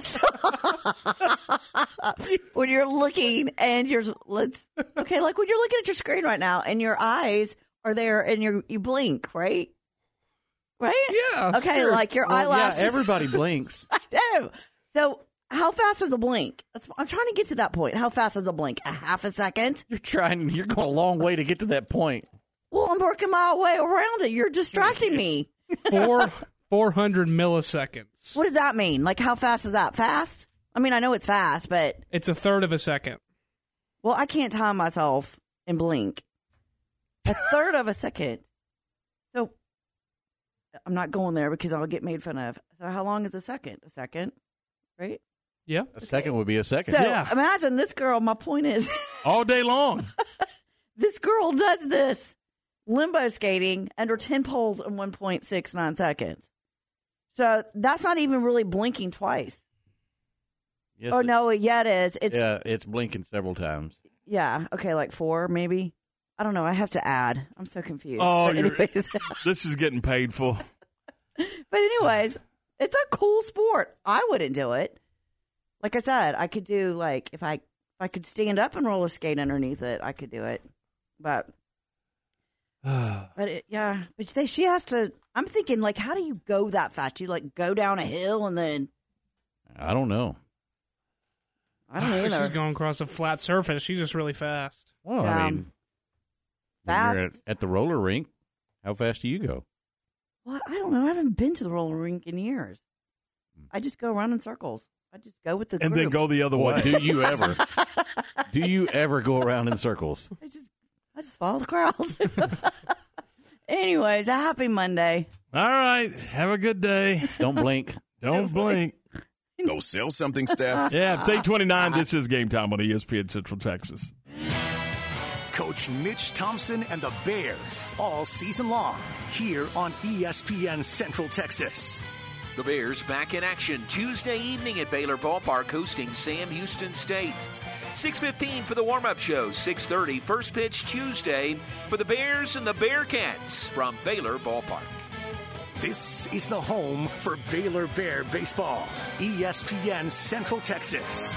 Speaker 26: when you're looking and you're let's okay, like when you're looking at your screen right now and your eyes are there and you you blink, right? Right?
Speaker 4: Yeah.
Speaker 26: Okay,
Speaker 5: Sure.
Speaker 26: like your
Speaker 5: Well,
Speaker 26: eyelashes.
Speaker 5: Yeah, everybody blinks.
Speaker 26: I know. So, how fast is a blink? That's, I'm trying to get to that point. How fast is a blink? A half a second?
Speaker 5: You're trying. You're going a long way to get to that point.
Speaker 26: Well, I'm working my way around it. You're distracting me.
Speaker 4: Four four hundred milliseconds.
Speaker 26: What does that mean? Like, how fast is that? Fast? I mean, I know it's fast, but
Speaker 4: It's a third of a second.
Speaker 26: well, I can't time myself and blink. A third of a second. So, I'm not going there because I'll get made fun of. So, how long is a second? A second, right?
Speaker 4: Yeah.
Speaker 5: A second would be a second.
Speaker 26: So, imagine this girl. My point is,
Speaker 3: all day long.
Speaker 26: this girl does this limbo skating under 10 poles in 1.69 seconds. So that's not even really blinking twice.
Speaker 5: Yes,
Speaker 26: oh
Speaker 5: it-
Speaker 26: no, yeah, it is. It's yeah.
Speaker 5: yeah, it's blinking several times. Yeah.
Speaker 26: Okay, like four maybe. I don't know. I have to add. I'm so confused.
Speaker 3: Oh,
Speaker 26: but
Speaker 3: you're,
Speaker 26: anyways,
Speaker 3: this is getting painful.
Speaker 26: but anyways, it's a cool sport. I wouldn't do it. Like I said, I could do like if I if I could stand up and roller skate underneath it, I could do it. But but it, yeah, but they, she has to. I'm thinking like, how do you go that fast? You like go down a hill and then
Speaker 5: I don't know.
Speaker 26: I don't either.
Speaker 4: She's going across a flat surface. She's just really fast.
Speaker 5: Well,
Speaker 26: Yeah.
Speaker 5: I mean, when you're
Speaker 26: Fast.
Speaker 5: at, at the roller rink, how fast do you go?
Speaker 26: Well, I don't know. I haven't been to the roller rink in years. I just go around in circles. I just go with the
Speaker 3: And then go the other way.
Speaker 5: do you ever? do you ever go around in circles?
Speaker 26: I just I just follow the crowd. Anyways, a happy Monday.
Speaker 3: All right. Have a good day.
Speaker 5: Don't blink.
Speaker 3: Don't blink.
Speaker 2: Go sell something, Steph.
Speaker 3: Yeah, it's 829. This is game time on ESPN Central Texas.
Speaker 6: Coach Mitch Thompson and the Bears all season long here on ESPN Central Texas.
Speaker 23: The Bears back in action Tuesday evening at Baylor Ballpark hosting Sam Houston State. 6:15 for the warm-up show. 6:30 first pitch Tuesday for the Bears and the Bearcats from Baylor Ballpark.
Speaker 6: This is the home for Baylor Bear baseball. ESPN Central Texas.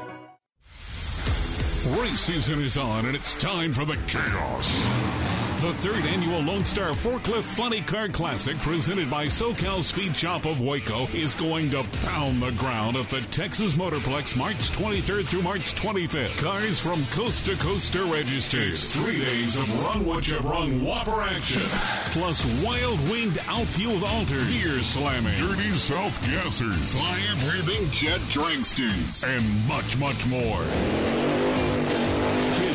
Speaker 11: Race season is on, and it's time for the chaos. The third annual Lone Star Forklift Funny Car Classic, presented by SoCal Speed Shop of Waco, is going to pound the ground at the Texas Motorplex March 23rd through March 25th. Cars from coast to coast are registered. It's three days of run what you brung whopper action, plus wild winged outfield alters, beer slamming, dirty South gassers, fire breathing jet dragsters, and much, much more.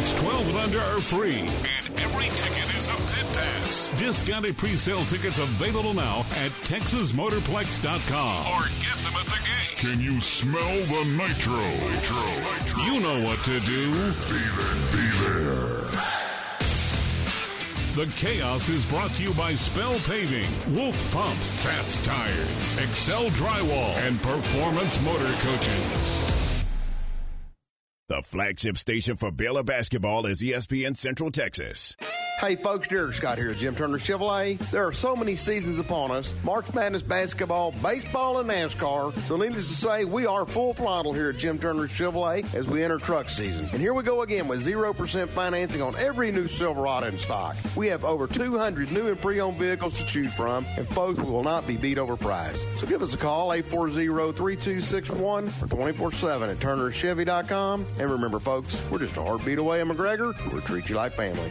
Speaker 11: Kids 12 and under are free, and every ticket is a pit pass. Discounted pre-sale tickets available now at TexasMotorplex.com or get them at the gate. Can you smell the nitro? Nitro. You know what to do. Be there, be there. The Chaos is brought to you by Spell Paving, Wolf Pumps, Fats Tires, Excel Drywall, and Performance Motor Coaches.
Speaker 2: The flagship station for Baylor basketball is ESPN Central Texas.
Speaker 37: Hey folks, Derek Scott here at Jim Turner Chevrolet. There are so many seasons upon us March Madness basketball, baseball, and NASCAR. So, needless to say, we are full throttle here at Jim Turner Chevrolet as we enter truck season. And here we go again with 0% financing on every new Silverado in stock. We have over 200 new and pre owned vehicles to choose from, and folks, we will not be beat over price. So, give us a call 840 3261 or 24 7 at turnerchevy.com. And remember, folks, we're just a heartbeat away in McGregor. We'll treat you like family.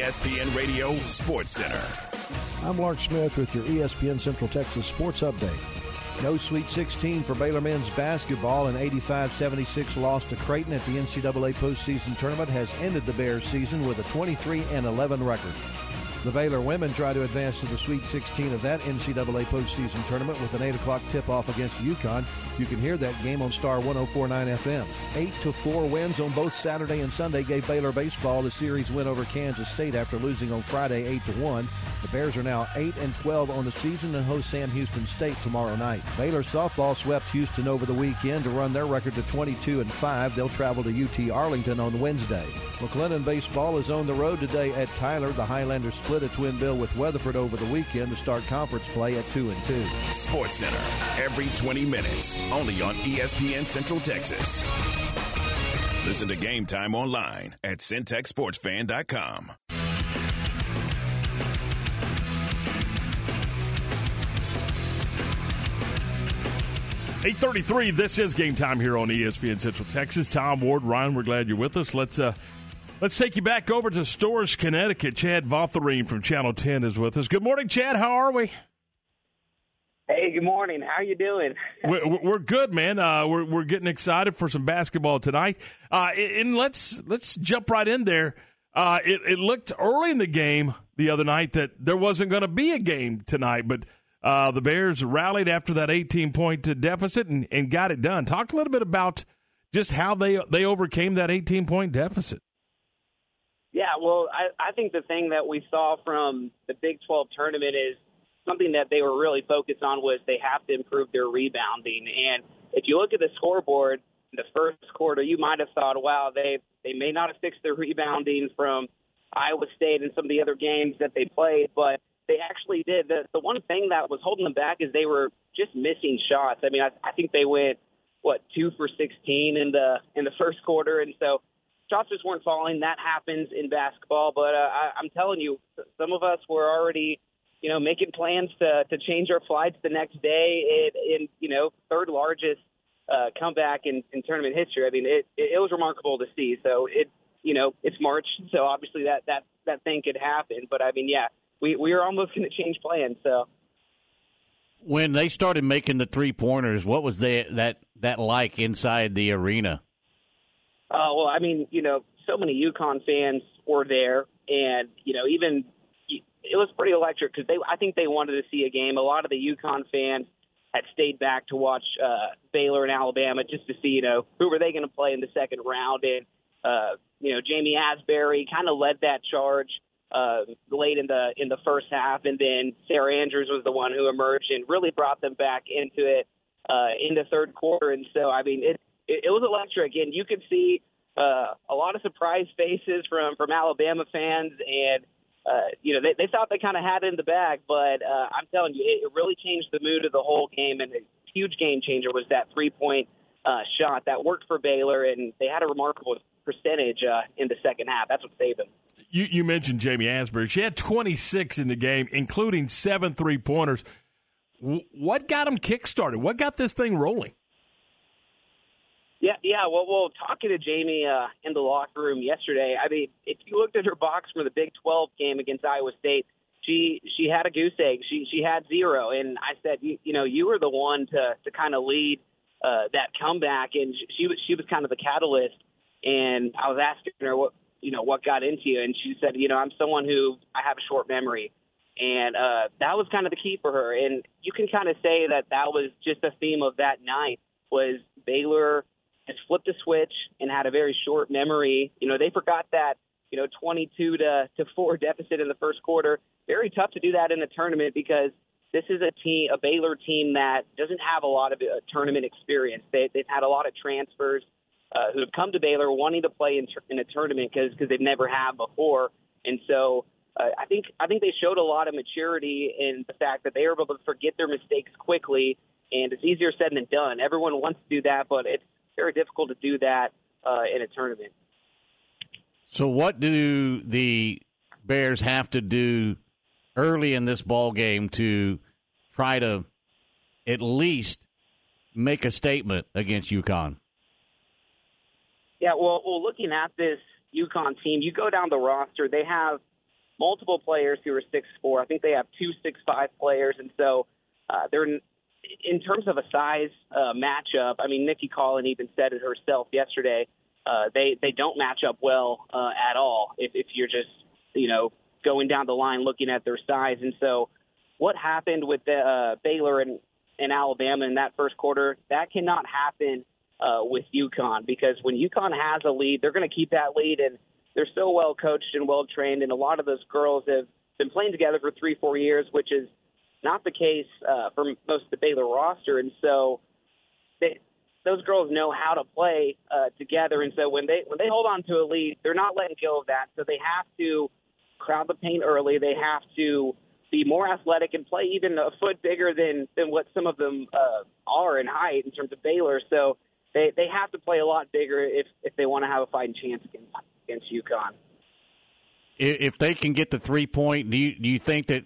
Speaker 2: ESPN Radio Sports Center.
Speaker 19: I'm Lark Smith with your ESPN Central Texas Sports Update. No Sweet 16 for Baylor men's basketball. An 85-76 loss to Creighton at the NCAA postseason tournament has ended the Bears' season with a 23 11 record. The Baylor women try to advance to the Sweet 16 of that NCAA postseason tournament with an 8 o'clock tip-off against UConn. You can hear that game on Star 1049 FM. 8 to 4 wins on both Saturday and Sunday gave Baylor baseball the series win over Kansas State after losing on Friday 8 to 1. The Bears are now 8 and 12 on the season and host Sam Houston State tomorrow night. Baylor softball swept Houston over the weekend to run their record to 22 and 5. They'll travel to UT Arlington on Wednesday. McLennan baseball is on the road today at Tyler. The Highlanders split a twin bill with Weatherford over the weekend to start conference play at 2 and 2.
Speaker 2: Sports Center every 20 minutes, only on ESPN Central Texas. Listen to Game Time online at syntechsportsfan.com.
Speaker 3: Eight thirty-three. This is game time here on ESPN Central Texas. Tom Ward, Ryan, we're glad you're with us. Let's uh, let's take you back over to Storrs, Connecticut. Chad Vautherine from Channel Ten is with us. Good morning, Chad. How are we?
Speaker 38: Hey, good morning. How you doing?
Speaker 3: we're, we're good, man. Uh, we're we're getting excited for some basketball tonight. Uh, and let's let's jump right in there. Uh, it, it looked early in the game the other night that there wasn't going to be a game tonight, but uh, the Bears rallied after that 18 point deficit and, and got it done. Talk a little bit about just how they they overcame that 18 point deficit.
Speaker 38: Yeah, well, I, I think the thing that we saw from the Big 12 tournament is something that they were really focused on was they have to improve their rebounding. And if you look at the scoreboard, in the first quarter, you might have thought, wow, they they may not have fixed their rebounding from Iowa State and some of the other games that they played, but they actually did. The, the one thing that was holding them back is they were just missing shots. I mean, I, I think they went what two for 16 in the in the first quarter, and so shots just weren't falling. That happens in basketball, but uh, I, I'm telling you, some of us were already you know, making plans to to change our flights the next day in, in you know third largest uh, comeback in, in tournament history. I mean, it, it it was remarkable to see. So it you know it's March, so obviously that that that thing could happen. But I mean, yeah, we we were almost going to change plans. So
Speaker 5: when they started making the three pointers, what was they, that that like inside the arena?
Speaker 38: Uh, well, I mean, you know, so many UConn fans were there, and you know, even it was pretty electric because they I think they wanted to see a game. A lot of the UConn fans had stayed back to watch uh, Baylor and Alabama just to see you know who were they going to play in the second round and uh, you know Ja'Mee Asberry kind of led that charge uh, late in the in the first half, and then Sarah Andrews was the one who emerged and really brought them back into it uh, in the third quarter. And so I mean it it, it was electric, and you could see uh, a lot of surprised faces from from Alabama fans and uh, you know, they, they thought they kind of had it in the bag, but uh, I'm telling you, it, it really changed the mood of the whole game. And a huge game changer was that three point uh, shot that worked for Baylor, and they had a remarkable percentage uh, in the second half. That's what saved them.
Speaker 3: You, you mentioned Ja'Mee Asberry. She had 26 in the game, including seven three pointers. What got them kickstarted? What got this thing rolling?
Speaker 38: Yeah, yeah. Well, well, talking to Ja'Mee uh, in the locker room yesterday, I mean, if you looked at her box for the Big 12 game against Iowa State, she she had a goose egg. She she had zero, and I said, you, you know, you were the one to to kind of lead uh, that comeback, and she was she was kind of the catalyst. And I was asking her what you know what got into you, and she said, you know, I'm someone who I have a short memory, and uh, that was kind of the key for her. And you can kind of say that that was just a theme of that night was Baylor has flipped a switch and had a very short memory. You know, they forgot that, you know, 22 to, to 4 deficit in the first quarter. Very tough to do that in a tournament because this is a team, a Baylor team that doesn't have a lot of uh, tournament experience. They, they've had a lot of transfers uh, who have come to Baylor wanting to play in, in a tournament because because they've never had before, and so uh, I think I think they showed a lot of maturity in the fact that they were able to forget their mistakes quickly. And it's easier said than done. Everyone wants to do that, but it's very difficult to do that uh, in a tournament.
Speaker 5: So, what do the Bears have to do early in this ball game to try to at least make a statement against UConn?
Speaker 38: Yeah, well, well, looking at this UConn team, you go down the roster, they have multiple players who are six four. I think they have two six five players, and so uh, they're in terms of a size uh, matchup, I mean, Nicki Collen even said it herself yesterday. Uh, they they don't match up well uh, at all if, if you're just you know going down the line looking at their size. And so, what happened with the, uh, Baylor and, and Alabama in that first quarter? That cannot happen uh, with UConn because when UConn has a lead, they're going to keep that lead, and they're so well coached and well trained, and a lot of those girls have been playing together for three, four years, which is not the case uh, for most of the Baylor roster. And so they, those girls know how to play uh, together. And so when they when they hold on to a lead, they're not letting go of that. So they have to crowd the paint early. They have to be more athletic and play even a foot bigger than than what some of them uh, are in height in terms of Baylor. So they they have to play a lot bigger if if they want to have a fighting chance against against UConn.
Speaker 5: If they can get the three point, do you do you think that?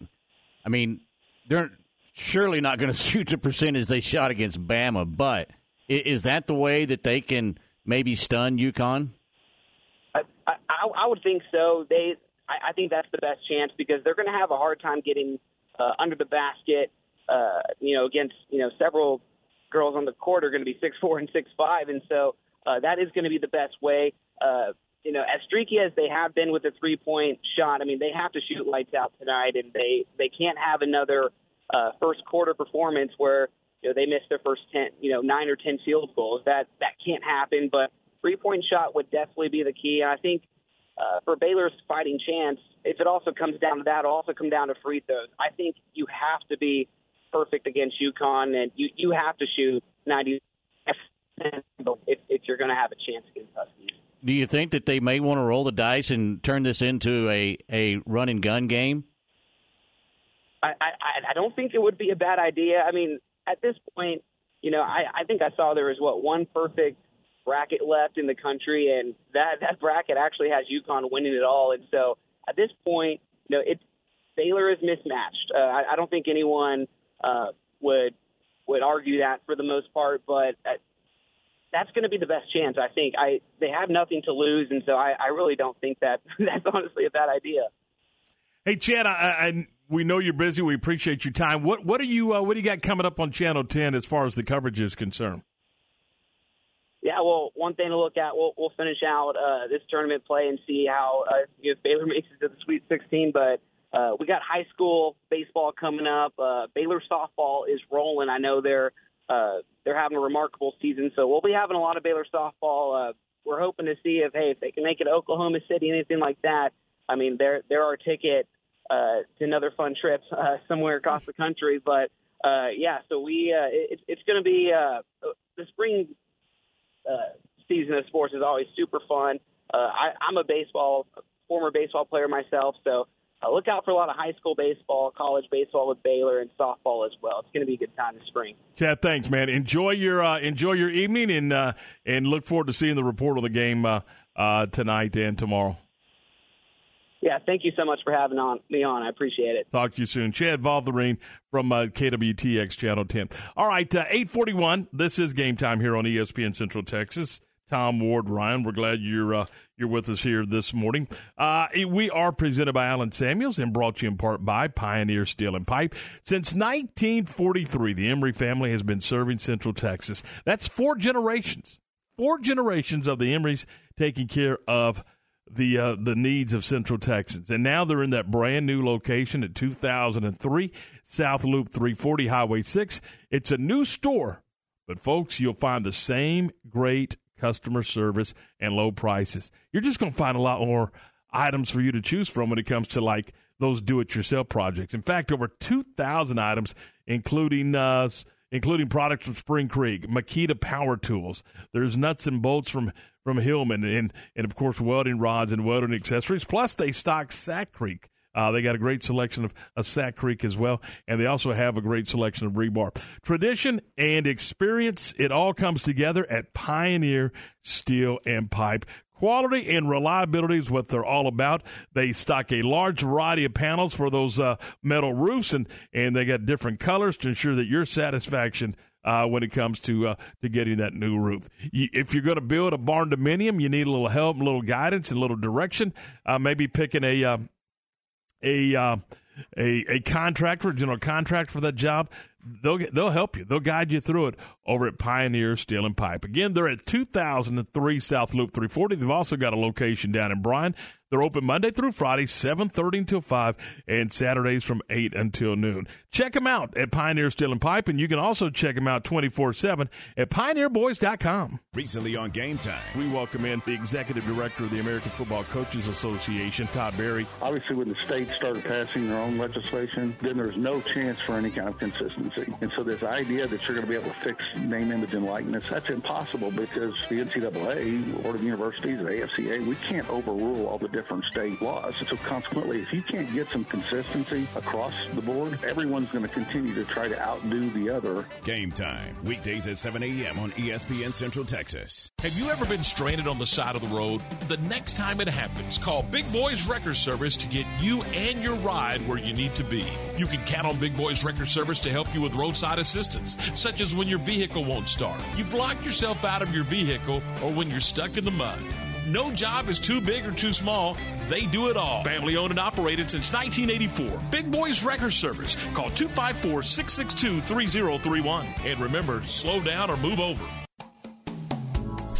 Speaker 5: I mean, they're surely not going to shoot the percentage they shot against Bama, but is that the way that they can maybe stun UConn?
Speaker 38: I, I, I would think so. They, I, I think that's the best chance because they're going to have a hard time getting uh, under the basket. Uh, you know, against you know several girls on the court are going to be six four and six five, and so uh, that is going to be the best way. Uh, you know, as streaky as they have been with the three point shot, I mean, they have to shoot lights out tonight, and they they can't have another uh, first quarter performance where you know they miss their first ten, you know, nine or ten field goals. That that can't happen. But three point shot would definitely be the key. And I think uh, for Baylor's fighting chance, if it also comes down to that, it'll also come down to free throws. I think you have to be perfect against UConn, and you you have to shoot ninety if, if you're going to have a chance against Huskies.
Speaker 5: Do you think that they may want to roll the dice and turn this into a a run and gun game?
Speaker 38: I, I I don't think it would be a bad idea. I mean, at this point, you know, I, I think I saw there was what one perfect bracket left in the country, and that that bracket actually has UConn winning it all. And so at this point, you know, it's Baylor is mismatched. Uh, I, I don't think anyone uh, would would argue that for the most part, but uh, that's going to be the best chance. I think I they have nothing to lose, and so I, I really don't think that that's honestly a bad idea.
Speaker 3: Hey, Chad, I, I, we know you're busy. We appreciate your time. What what are you uh, what do you got coming up on Channel Ten as far as the coverage is concerned?
Speaker 38: Yeah, well, one thing to look at, we'll, we'll finish out uh, this tournament play and see how uh, if Baylor makes it to the Sweet 16. But uh, we got high school baseball coming up. Uh, Baylor softball is rolling. I know they're uh, they're having a remarkable season, so we'll be having a lot of Baylor softball. Uh, we're hoping to see if hey if they can make it to Oklahoma City, anything like that. I mean, they're they're our ticket uh, to another fun trip uh, somewhere across the country. But uh, yeah, so we uh, it, it's going to be uh, the spring uh, season of sports is always super fun. Uh, I, I'm a baseball former baseball player myself, so uh, look out for a lot of high school baseball, college baseball with Baylor, and softball as well. It's going to be a good time this spring.
Speaker 3: Chad, thanks, man. Enjoy your uh, enjoy your evening, and uh, and look forward to seeing the report on the game uh, uh, tonight and tomorrow.
Speaker 38: Yeah, thank you so much for having on me on. I appreciate it.
Speaker 3: Talk to you soon. Chad Vautherine from uh, KWTX Channel 10. All right, uh, 841. This is game time here on ESPN Central Texas. Tom Ward, Ryan, we're glad you're uh, you're with us here this morning. Uh, we are presented by Allen Samuels and brought to you in part by Pioneer Steel and Pipe. Since 1943, the Emery family has been serving Central Texas. That's four generations, four generations of the Emrys taking care of the uh, the needs of Central Texans. And now they're in that brand new location at 2003 South Loop 340 Highway 6. It's a new store, but folks, you'll find the same great customer service and low prices. You're just going to find a lot more items for you to choose from when it comes to like those do-it-yourself projects. In fact, over 2,000 items, including uh, including products from Spring Creek, Makita Power Tools. There's nuts and bolts from from Hillman, and and of course welding rods and welding accessories. Plus, they stock Sakrete. Uh, they got a great selection of, of Sakrete as well, and they also have a great selection of rebar. Tradition and experience, it all comes together at Pioneer Steel and Pipe. Quality and reliability is what they're all about. They stock a large variety of panels for those uh, metal roofs, and, and they got different colors to ensure that your satisfaction uh, when it comes to uh, to getting that new roof. You, if you're going to build a barndominium, you need a little help, a little guidance, and a little direction. Uh, maybe picking a uh, a uh, a, a contractor, general contractor for that job. they'll they'll help you. They'll guide you through it over at Pioneer Steel and Pipe. Again, they're at 2003 South Loop 340. They've also got a location down in Bryan. They're open Monday through Friday, 7.30 until 5, and Saturdays from 8 until noon. Check them out at Pioneer Steel and Pipe, and you can also check them out 24-7 at pioneerboys.com.
Speaker 2: Recently on Game Time.
Speaker 3: We welcome in the Executive Director of the American Football Coaches Association, Todd Berry.
Speaker 39: Obviously, when the states started passing their own legislation, then there's no chance for any kind of consistency. And so this idea that you're going to be able to fix name, image, and likeness, that's impossible because the NCAA, Board of Universities, the AFCA, we can't overrule all the different state laws. So consequently, if you can't get some consistency across the board, everyone's going to continue to try to outdo the other.
Speaker 2: Game Time. Weekdays at 7 a.m. on ESPN Central Texas.
Speaker 40: Have you ever been stranded on the side of the road? The next time it happens, call Big Boys Wrecker Service to get you and your ride where you need to be. You can count on Big Boys Wrecker Service to help you with roadside assistance, such as when your vehicle won't start, you've locked yourself out of your vehicle, or when you're stuck in the mud. No job is too big or too small. They do it all. Family owned and operated since 1984. Big Boys Wrecker Service. Call 254 662 3031. And remember, slow down or move over.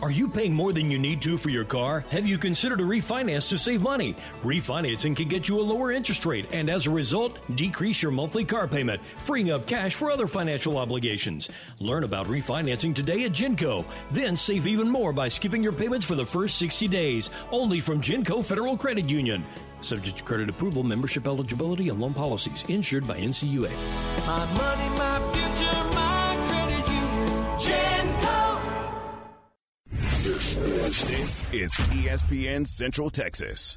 Speaker 41: Are you paying more than you need to for your car? Have you considered a refinance to save money? Refinancing can get you a lower interest rate and as a result, decrease your monthly car payment, freeing up cash for other financial obligations. Learn about refinancing today at Genco. Then save even more by skipping your payments for the first 60 days, only from Genco Federal Credit Union. Subject to credit approval, membership eligibility, and loan policies. Insured by NCUA.
Speaker 1: My money, my future,
Speaker 2: This is ESPN Central Texas.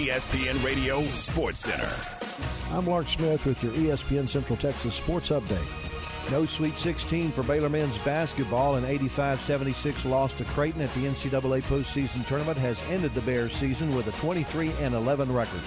Speaker 2: ESPN Radio Sports Center.
Speaker 19: I'm Lark Smith with your ESPN Central Texas Sports Update. No Sweet 16 for Baylor men's basketball. An 85-76 loss to Creighton at the NCAA postseason tournament has ended the Bears season with a 23 11 record.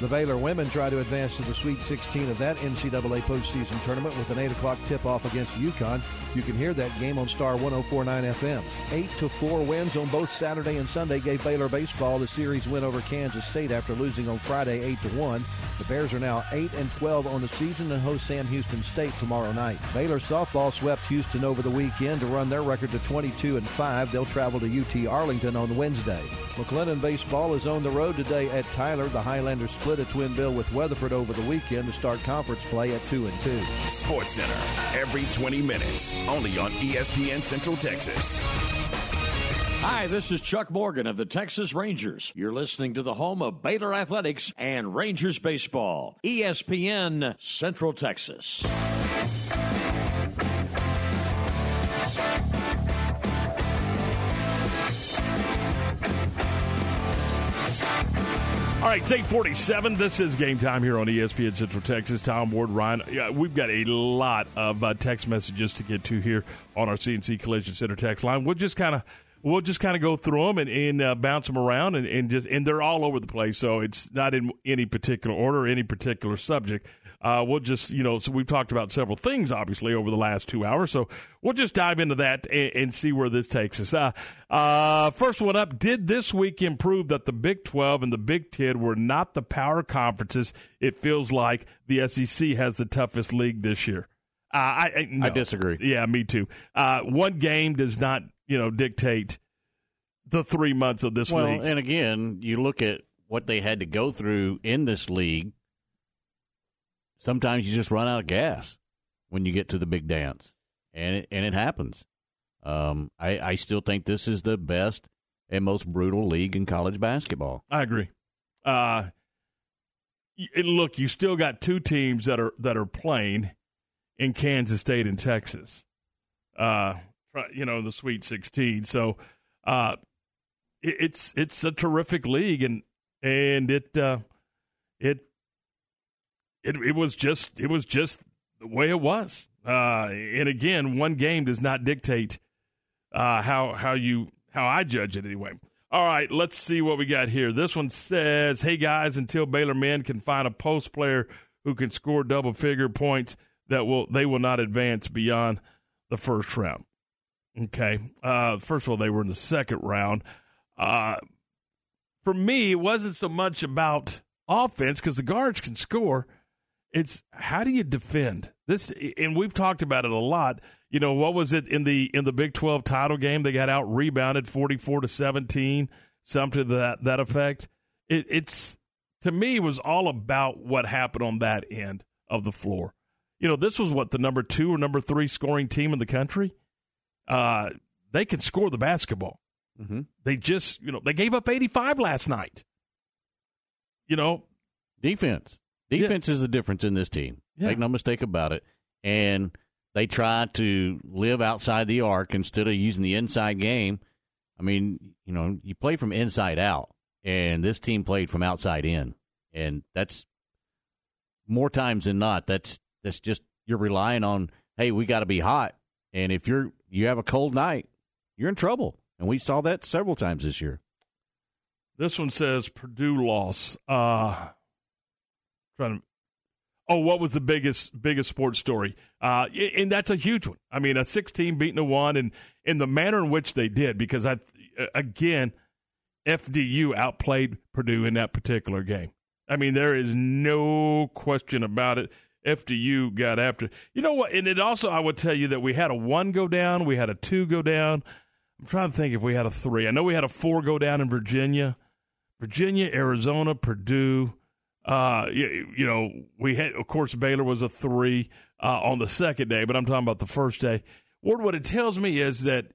Speaker 19: The Baylor women try to advance to the Sweet 16 of that NCAA postseason tournament with an 8 o'clock tip-off against UConn. You can hear that game on Star 1049 FM. 8 to 4 wins on both Saturday and Sunday gave Baylor baseball the series win over Kansas State after losing on Friday 8 to 1. The Bears are now 8 and 12 on the season and host Sam Houston State tomorrow night. Baylor softball swept Houston over the weekend to run their record to 22 and 5. They'll travel to UT Arlington on Wednesday. McLennan baseball is on the road today at Tyler. The Highlanders split twin bill with Weatherford over the weekend to start conference play at 2 and 2.
Speaker 2: Sports Center every 20 minutes, only on ESPN Central Texas.
Speaker 41: Hi, this is Chuck Morgan of the Texas Rangers. You're listening to the home of Baylor Athletics and Rangers Baseball, ESPN Central Texas.
Speaker 3: All right, take 47. This is game time here on ESPN Central Texas. Tom Ward, Ryan. Yeah, we've got a lot of uh, text messages to get to here on our CNC Collision Center text line. We'll just kind of we'll just kind of go through them and, and uh, bounce them around and, and just and they're all over the place. So it's not in any particular order, any particular subject. Uh, we'll just, you know, so we've talked about several things, obviously, over the last two hours. So we'll just dive into that and, and see where this takes us. Uh, uh, first one up Did this week improve that the Big 12 and the Big 10 were not the power conferences? It feels like the SEC has the toughest league this year. Uh, I, I, no.
Speaker 5: I disagree.
Speaker 3: Yeah, me too. Uh, one game does not, you know, dictate the three months of this
Speaker 5: well,
Speaker 3: league.
Speaker 5: and again, you look at what they had to go through in this league. Sometimes you just run out of gas when you get to the big dance, and it, and it happens. Um, I, I still think this is the best and most brutal league in college basketball.
Speaker 3: I agree. Uh, look, you still got two teams that are that are playing in Kansas State and Texas. Uh, you know the Sweet Sixteen. So, uh, it, it's it's a terrific league, and and it uh, it it it was just it was just the way it was. Uh, and again, one game does not dictate uh, how how you how I judge it anyway. All right, let's see what we got here. This one says, "Hey guys, until Baylor men can find a post player who can score double figure points, that will they will not advance beyond the first round." Okay, uh, first of all, they were in the second round. Uh, for me, it wasn't so much about offense because the guards can score. It's how do you defend this? And we've talked about it a lot. You know, what was it in the in the Big Twelve title game? They got out rebounded forty four to seventeen, something to that that effect. It, it's to me it was all about what happened on that end of the floor. You know, this was what the number two or number three scoring team in the country. Uh, they can score the basketball.
Speaker 5: Mm-hmm.
Speaker 3: They just, you know, they gave up 85 last night. You know,
Speaker 5: defense. Defense is the difference in this team.
Speaker 3: Yeah.
Speaker 5: Make no mistake about it. And they try to live outside the arc instead of using the inside game. I mean, you know, you play from inside out, and this team played from outside in, and that's more times than not. That's that's just you're relying on. Hey, we got to be hot, and if you're you have a cold night, you're in trouble, and we saw that several times this year.
Speaker 3: This one says Purdue loss. Uh, trying to. Oh, what was the biggest biggest sports story? Uh, and that's a huge one. I mean, a 16 beating a one, and in the manner in which they did, because I again, FDU outplayed Purdue in that particular game. I mean, there is no question about it. FDU got after. You know what? And it also, I would tell you that we had a one go down, we had a two go down. I'm trying to think if we had a three. I know we had a four go down in Virginia, Virginia, Arizona, Purdue. Uh, you, you know, we had, of course, Baylor was a three uh, on the second day, but I'm talking about the first day. Ward, what it tells me is that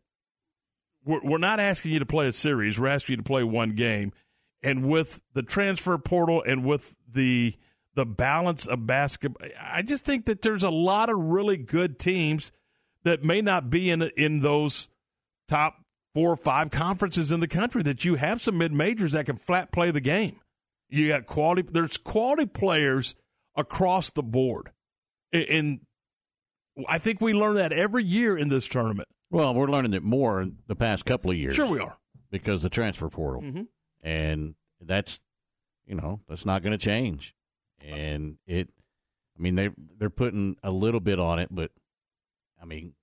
Speaker 3: we're, we're not asking you to play a series. We're asking you to play one game. And with the transfer portal and with the the balance of basketball, I just think that there's a lot of really good teams that may not be in in those top four or five conferences in the country. That you have some mid majors that can flat play the game. You got quality. There's quality players across the board, and I think we learn that every year in this tournament.
Speaker 5: Well, we're learning it more in the past couple of years.
Speaker 3: Sure, we are
Speaker 5: because the transfer portal,
Speaker 3: Mhm.
Speaker 5: and that's you know that's not going to change. And it, I mean they they're putting a little bit on it, but I mean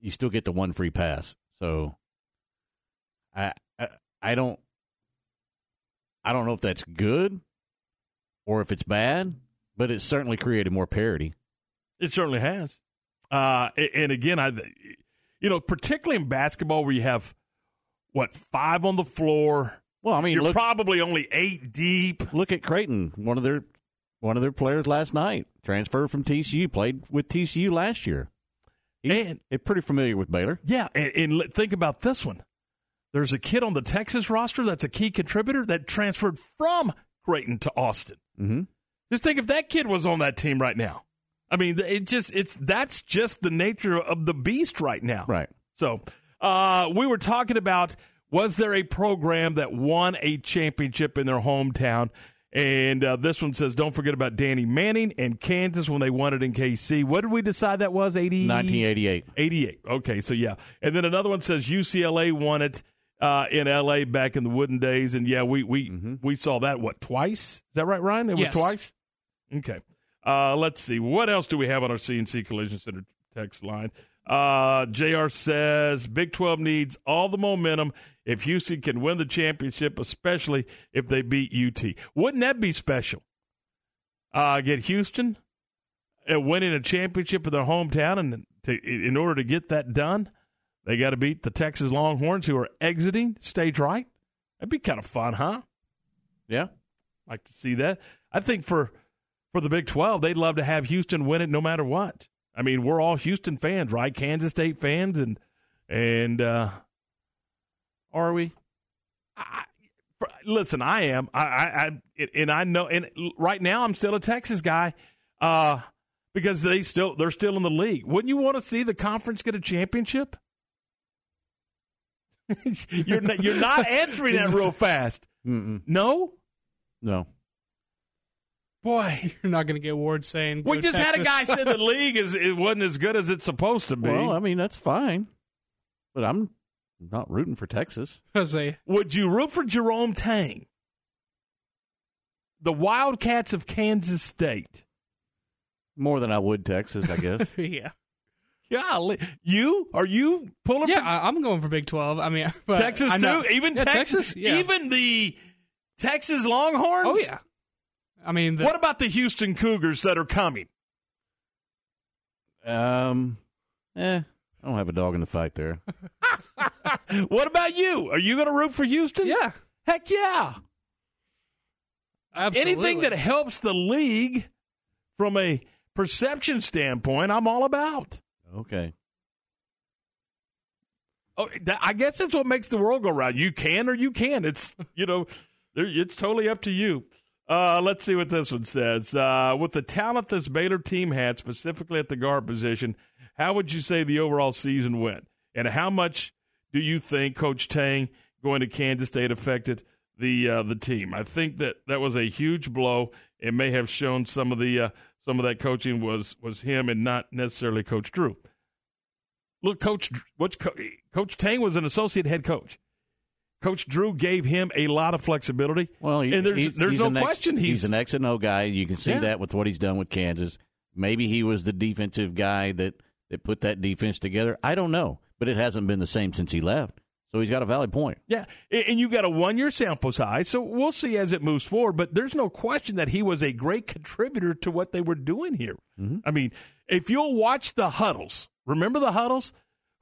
Speaker 5: you still get the one free pass. So I I, I don't I don't know if that's good or if it's bad, but it certainly created more parity.
Speaker 3: It certainly has. Uh, and again, I, you know, particularly in basketball where you have what five on the floor.
Speaker 5: Well, I mean,
Speaker 3: you're
Speaker 5: look-
Speaker 3: probably only eight deep.
Speaker 5: Look at Creighton, one of their one of their players last night transferred from TCU, played with TCU last year. He,
Speaker 3: and
Speaker 5: pretty familiar with Baylor.
Speaker 3: Yeah, and, and think about this one. There's a kid on the Texas roster that's a key contributor that transferred from Creighton to Austin.
Speaker 5: Mm-hmm.
Speaker 3: Just think if that kid was on that team right now. I mean, it just it's that's just the nature of the beast right now.
Speaker 5: Right.
Speaker 3: So, uh, we were talking about was there a program that won a championship in their hometown? And uh, this one says, don't forget about Danny Manning and Kansas when they won it in KC. What did we decide that was? 80?
Speaker 5: 1988.
Speaker 3: 88. Okay, so yeah. And then another one says UCLA won it uh, in LA back in the wooden days. And yeah, we we, we saw that, what, twice? Is that right, Ryan? It was
Speaker 4: Yes.
Speaker 3: twice? Okay. Uh, let's see. What else do we have on our CNC Collision Center text line? Uh, JR says Big 12 needs all the momentum if Houston can win the championship, especially if they beat UT. Wouldn't that be special? Uh, get Houston uh, winning a championship in their hometown, and to, in order to get that done, they got to beat the Texas Longhorns, who are exiting stage right. That'd be kind of fun, huh?
Speaker 5: Yeah,
Speaker 3: like to see that. I think for for the Big Twelve, they'd love to have Houston win it no matter what. I mean, we're all Houston fans, right? Kansas State fans, and and uh, are we? I, listen, I am. I, I, I, and I know. And right now, I'm still a Texas guy uh, because they still they're still in the league. Wouldn't you want to see the conference get a championship? you're not, you're not answering that real fast.
Speaker 5: Mm-mm.
Speaker 3: No,
Speaker 5: no.
Speaker 3: Boy,
Speaker 4: you're not going to get awards saying
Speaker 3: we
Speaker 4: "Go
Speaker 3: just had a guy say the league is it wasn't as good as it's supposed to be.
Speaker 5: Well, I mean that's fine, but I'm not rooting for Texas.
Speaker 4: say,
Speaker 3: Would you root for Jerome Tang? The Wildcats of Kansas State.
Speaker 5: More than I would Texas, I guess.
Speaker 4: yeah.
Speaker 3: Golly. You? Are you pulling
Speaker 4: Yeah,
Speaker 3: for
Speaker 4: I, I'm going for Big 12. I mean, but
Speaker 3: Texas
Speaker 4: I know-
Speaker 3: too? Even
Speaker 4: Yeah,
Speaker 3: Texas?
Speaker 4: Yeah.
Speaker 3: Even the Texas Longhorns?
Speaker 4: Oh, yeah. I mean, the,
Speaker 3: what about the Houston Cougars that are coming?
Speaker 5: Um, eh, I don't have a dog in the fight there.
Speaker 3: what about you? Are you going to root for Houston?
Speaker 4: Yeah.
Speaker 3: Heck yeah.
Speaker 4: Absolutely.
Speaker 3: Anything that helps the league from a perception standpoint, I'm all about.
Speaker 5: Okay.
Speaker 3: Oh, I guess that's what makes the world go round. You can or you can. It's you know, it's totally up to you. Uh, let's see what this one says. Uh, with the talent this Baylor team had, specifically at the guard position, how would you say the overall season went? And how much do you think Coach Tang going to Kansas State affected the uh, the team? I think that that was a huge blow. It may have shown some of the uh, some of that coaching was was him and not necessarily Coach Drew. Look, Coach what Coach Tang was an associate head coach. Coach Drew gave him a lot of flexibility.
Speaker 5: Well, he-
Speaker 3: and there's
Speaker 5: he's-
Speaker 3: there's
Speaker 5: he's
Speaker 3: no
Speaker 5: an X-
Speaker 3: question
Speaker 5: he's, an X and O guy. You can see
Speaker 3: Yeah.
Speaker 5: that with what he's done with Kansas. Maybe he was the defensive guy that that put that defense together. I don't know, but it hasn't been the same since he left. So he's got a valid point.
Speaker 3: Yeah, and and you got a one year sample size, so we'll see as it moves forward. But there's no question that he was a great contributor to what they were doing here. I mean, if you'll watch the huddles, remember the huddles?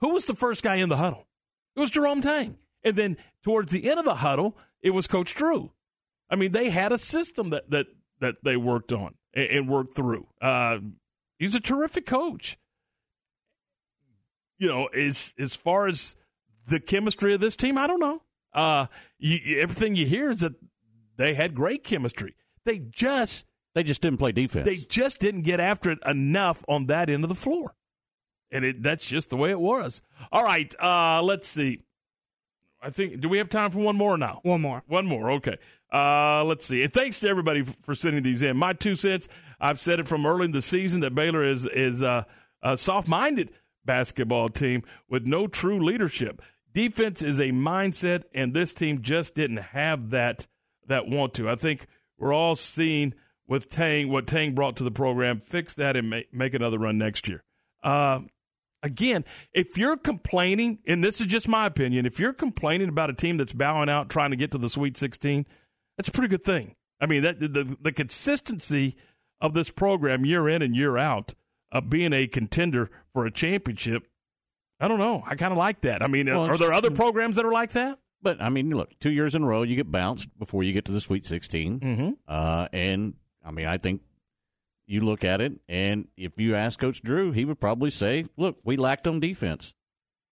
Speaker 3: Who was the first guy in the huddle? It was Jerome Tang. And then towards the end of the huddle, it was Coach Drew. I mean, they had a system that that that they worked on and, and worked through. Uh, he's a terrific coach. You know, as as far as the chemistry of this team, I don't know. Uh, you, you- everything you hear is that they had great chemistry. They just
Speaker 5: they just didn't play defense.
Speaker 3: They just didn't get after it enough on that end of the floor, and it, that's just the way it was. All right, uh, let's see. I think do we have time for one more now?
Speaker 4: One more.
Speaker 3: One more. Okay. Uh, let's see. And thanks to everybody for sending these in. My two cents. I've said it from early in the season that Baylor is is uh, a soft-minded basketball team with no true leadership. Defense is a mindset, and this team just didn't have that that want to. I think we're all seeing with Tang what Tang brought to the program. Fix that and make, make another run next year. Uh, again, if you're complaining, and this is just my opinion, if you're complaining about a team that's bowing out trying to get to the Sweet 16, that's a pretty good thing. I mean, that the, the consistency of this program year in and year out of being a contender for a championship, I don't know. I kind of like that. I mean,
Speaker 5: Well,
Speaker 3: are there other programs that are like that?
Speaker 5: But I mean, look, two years in a row, you get bounced before you get to the Sweet 16.
Speaker 3: Mm-hmm.
Speaker 5: Uh, and I mean, I think you look at it, and if you ask Coach Drew, he would probably say, "Look, we lacked on defense,"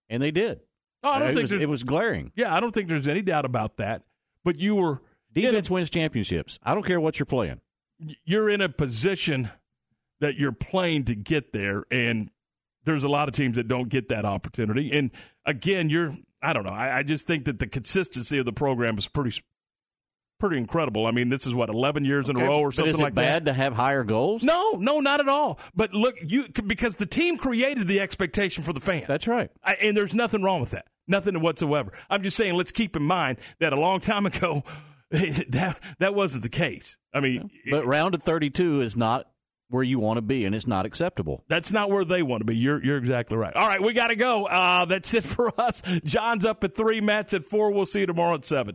Speaker 5: and they did.
Speaker 3: Oh, I don't
Speaker 5: it
Speaker 3: think
Speaker 5: was, it was glaring.
Speaker 3: Yeah, I don't think there's any doubt about that. But you were
Speaker 5: Defense wins championships. I don't care what you're playing.
Speaker 3: you're in a position that you're playing to get there, and there's a lot of teams that don't get that opportunity. And again, you're I don't know. I, I just think that the consistency of the program is pretty pretty incredible. I mean, this is what 11 years in a row or
Speaker 5: but
Speaker 3: something
Speaker 5: is it
Speaker 3: like
Speaker 5: bad
Speaker 3: that.
Speaker 5: to have higher goals?
Speaker 3: No, no, not at all. But look, you because the team created the expectation for the fan.
Speaker 5: That's right.
Speaker 3: I, and there's nothing wrong with that. Nothing whatsoever. I'm just saying, let's keep in mind that a long time ago, that that wasn't the case. I mean,
Speaker 5: But round of 32 is not where you want to be, and it's not acceptable.
Speaker 3: That's not where they want to be. You're you're exactly right. All right, we got to go. Uh, that's it for us. John's up at three. Matt's at four. We'll see you tomorrow at seven.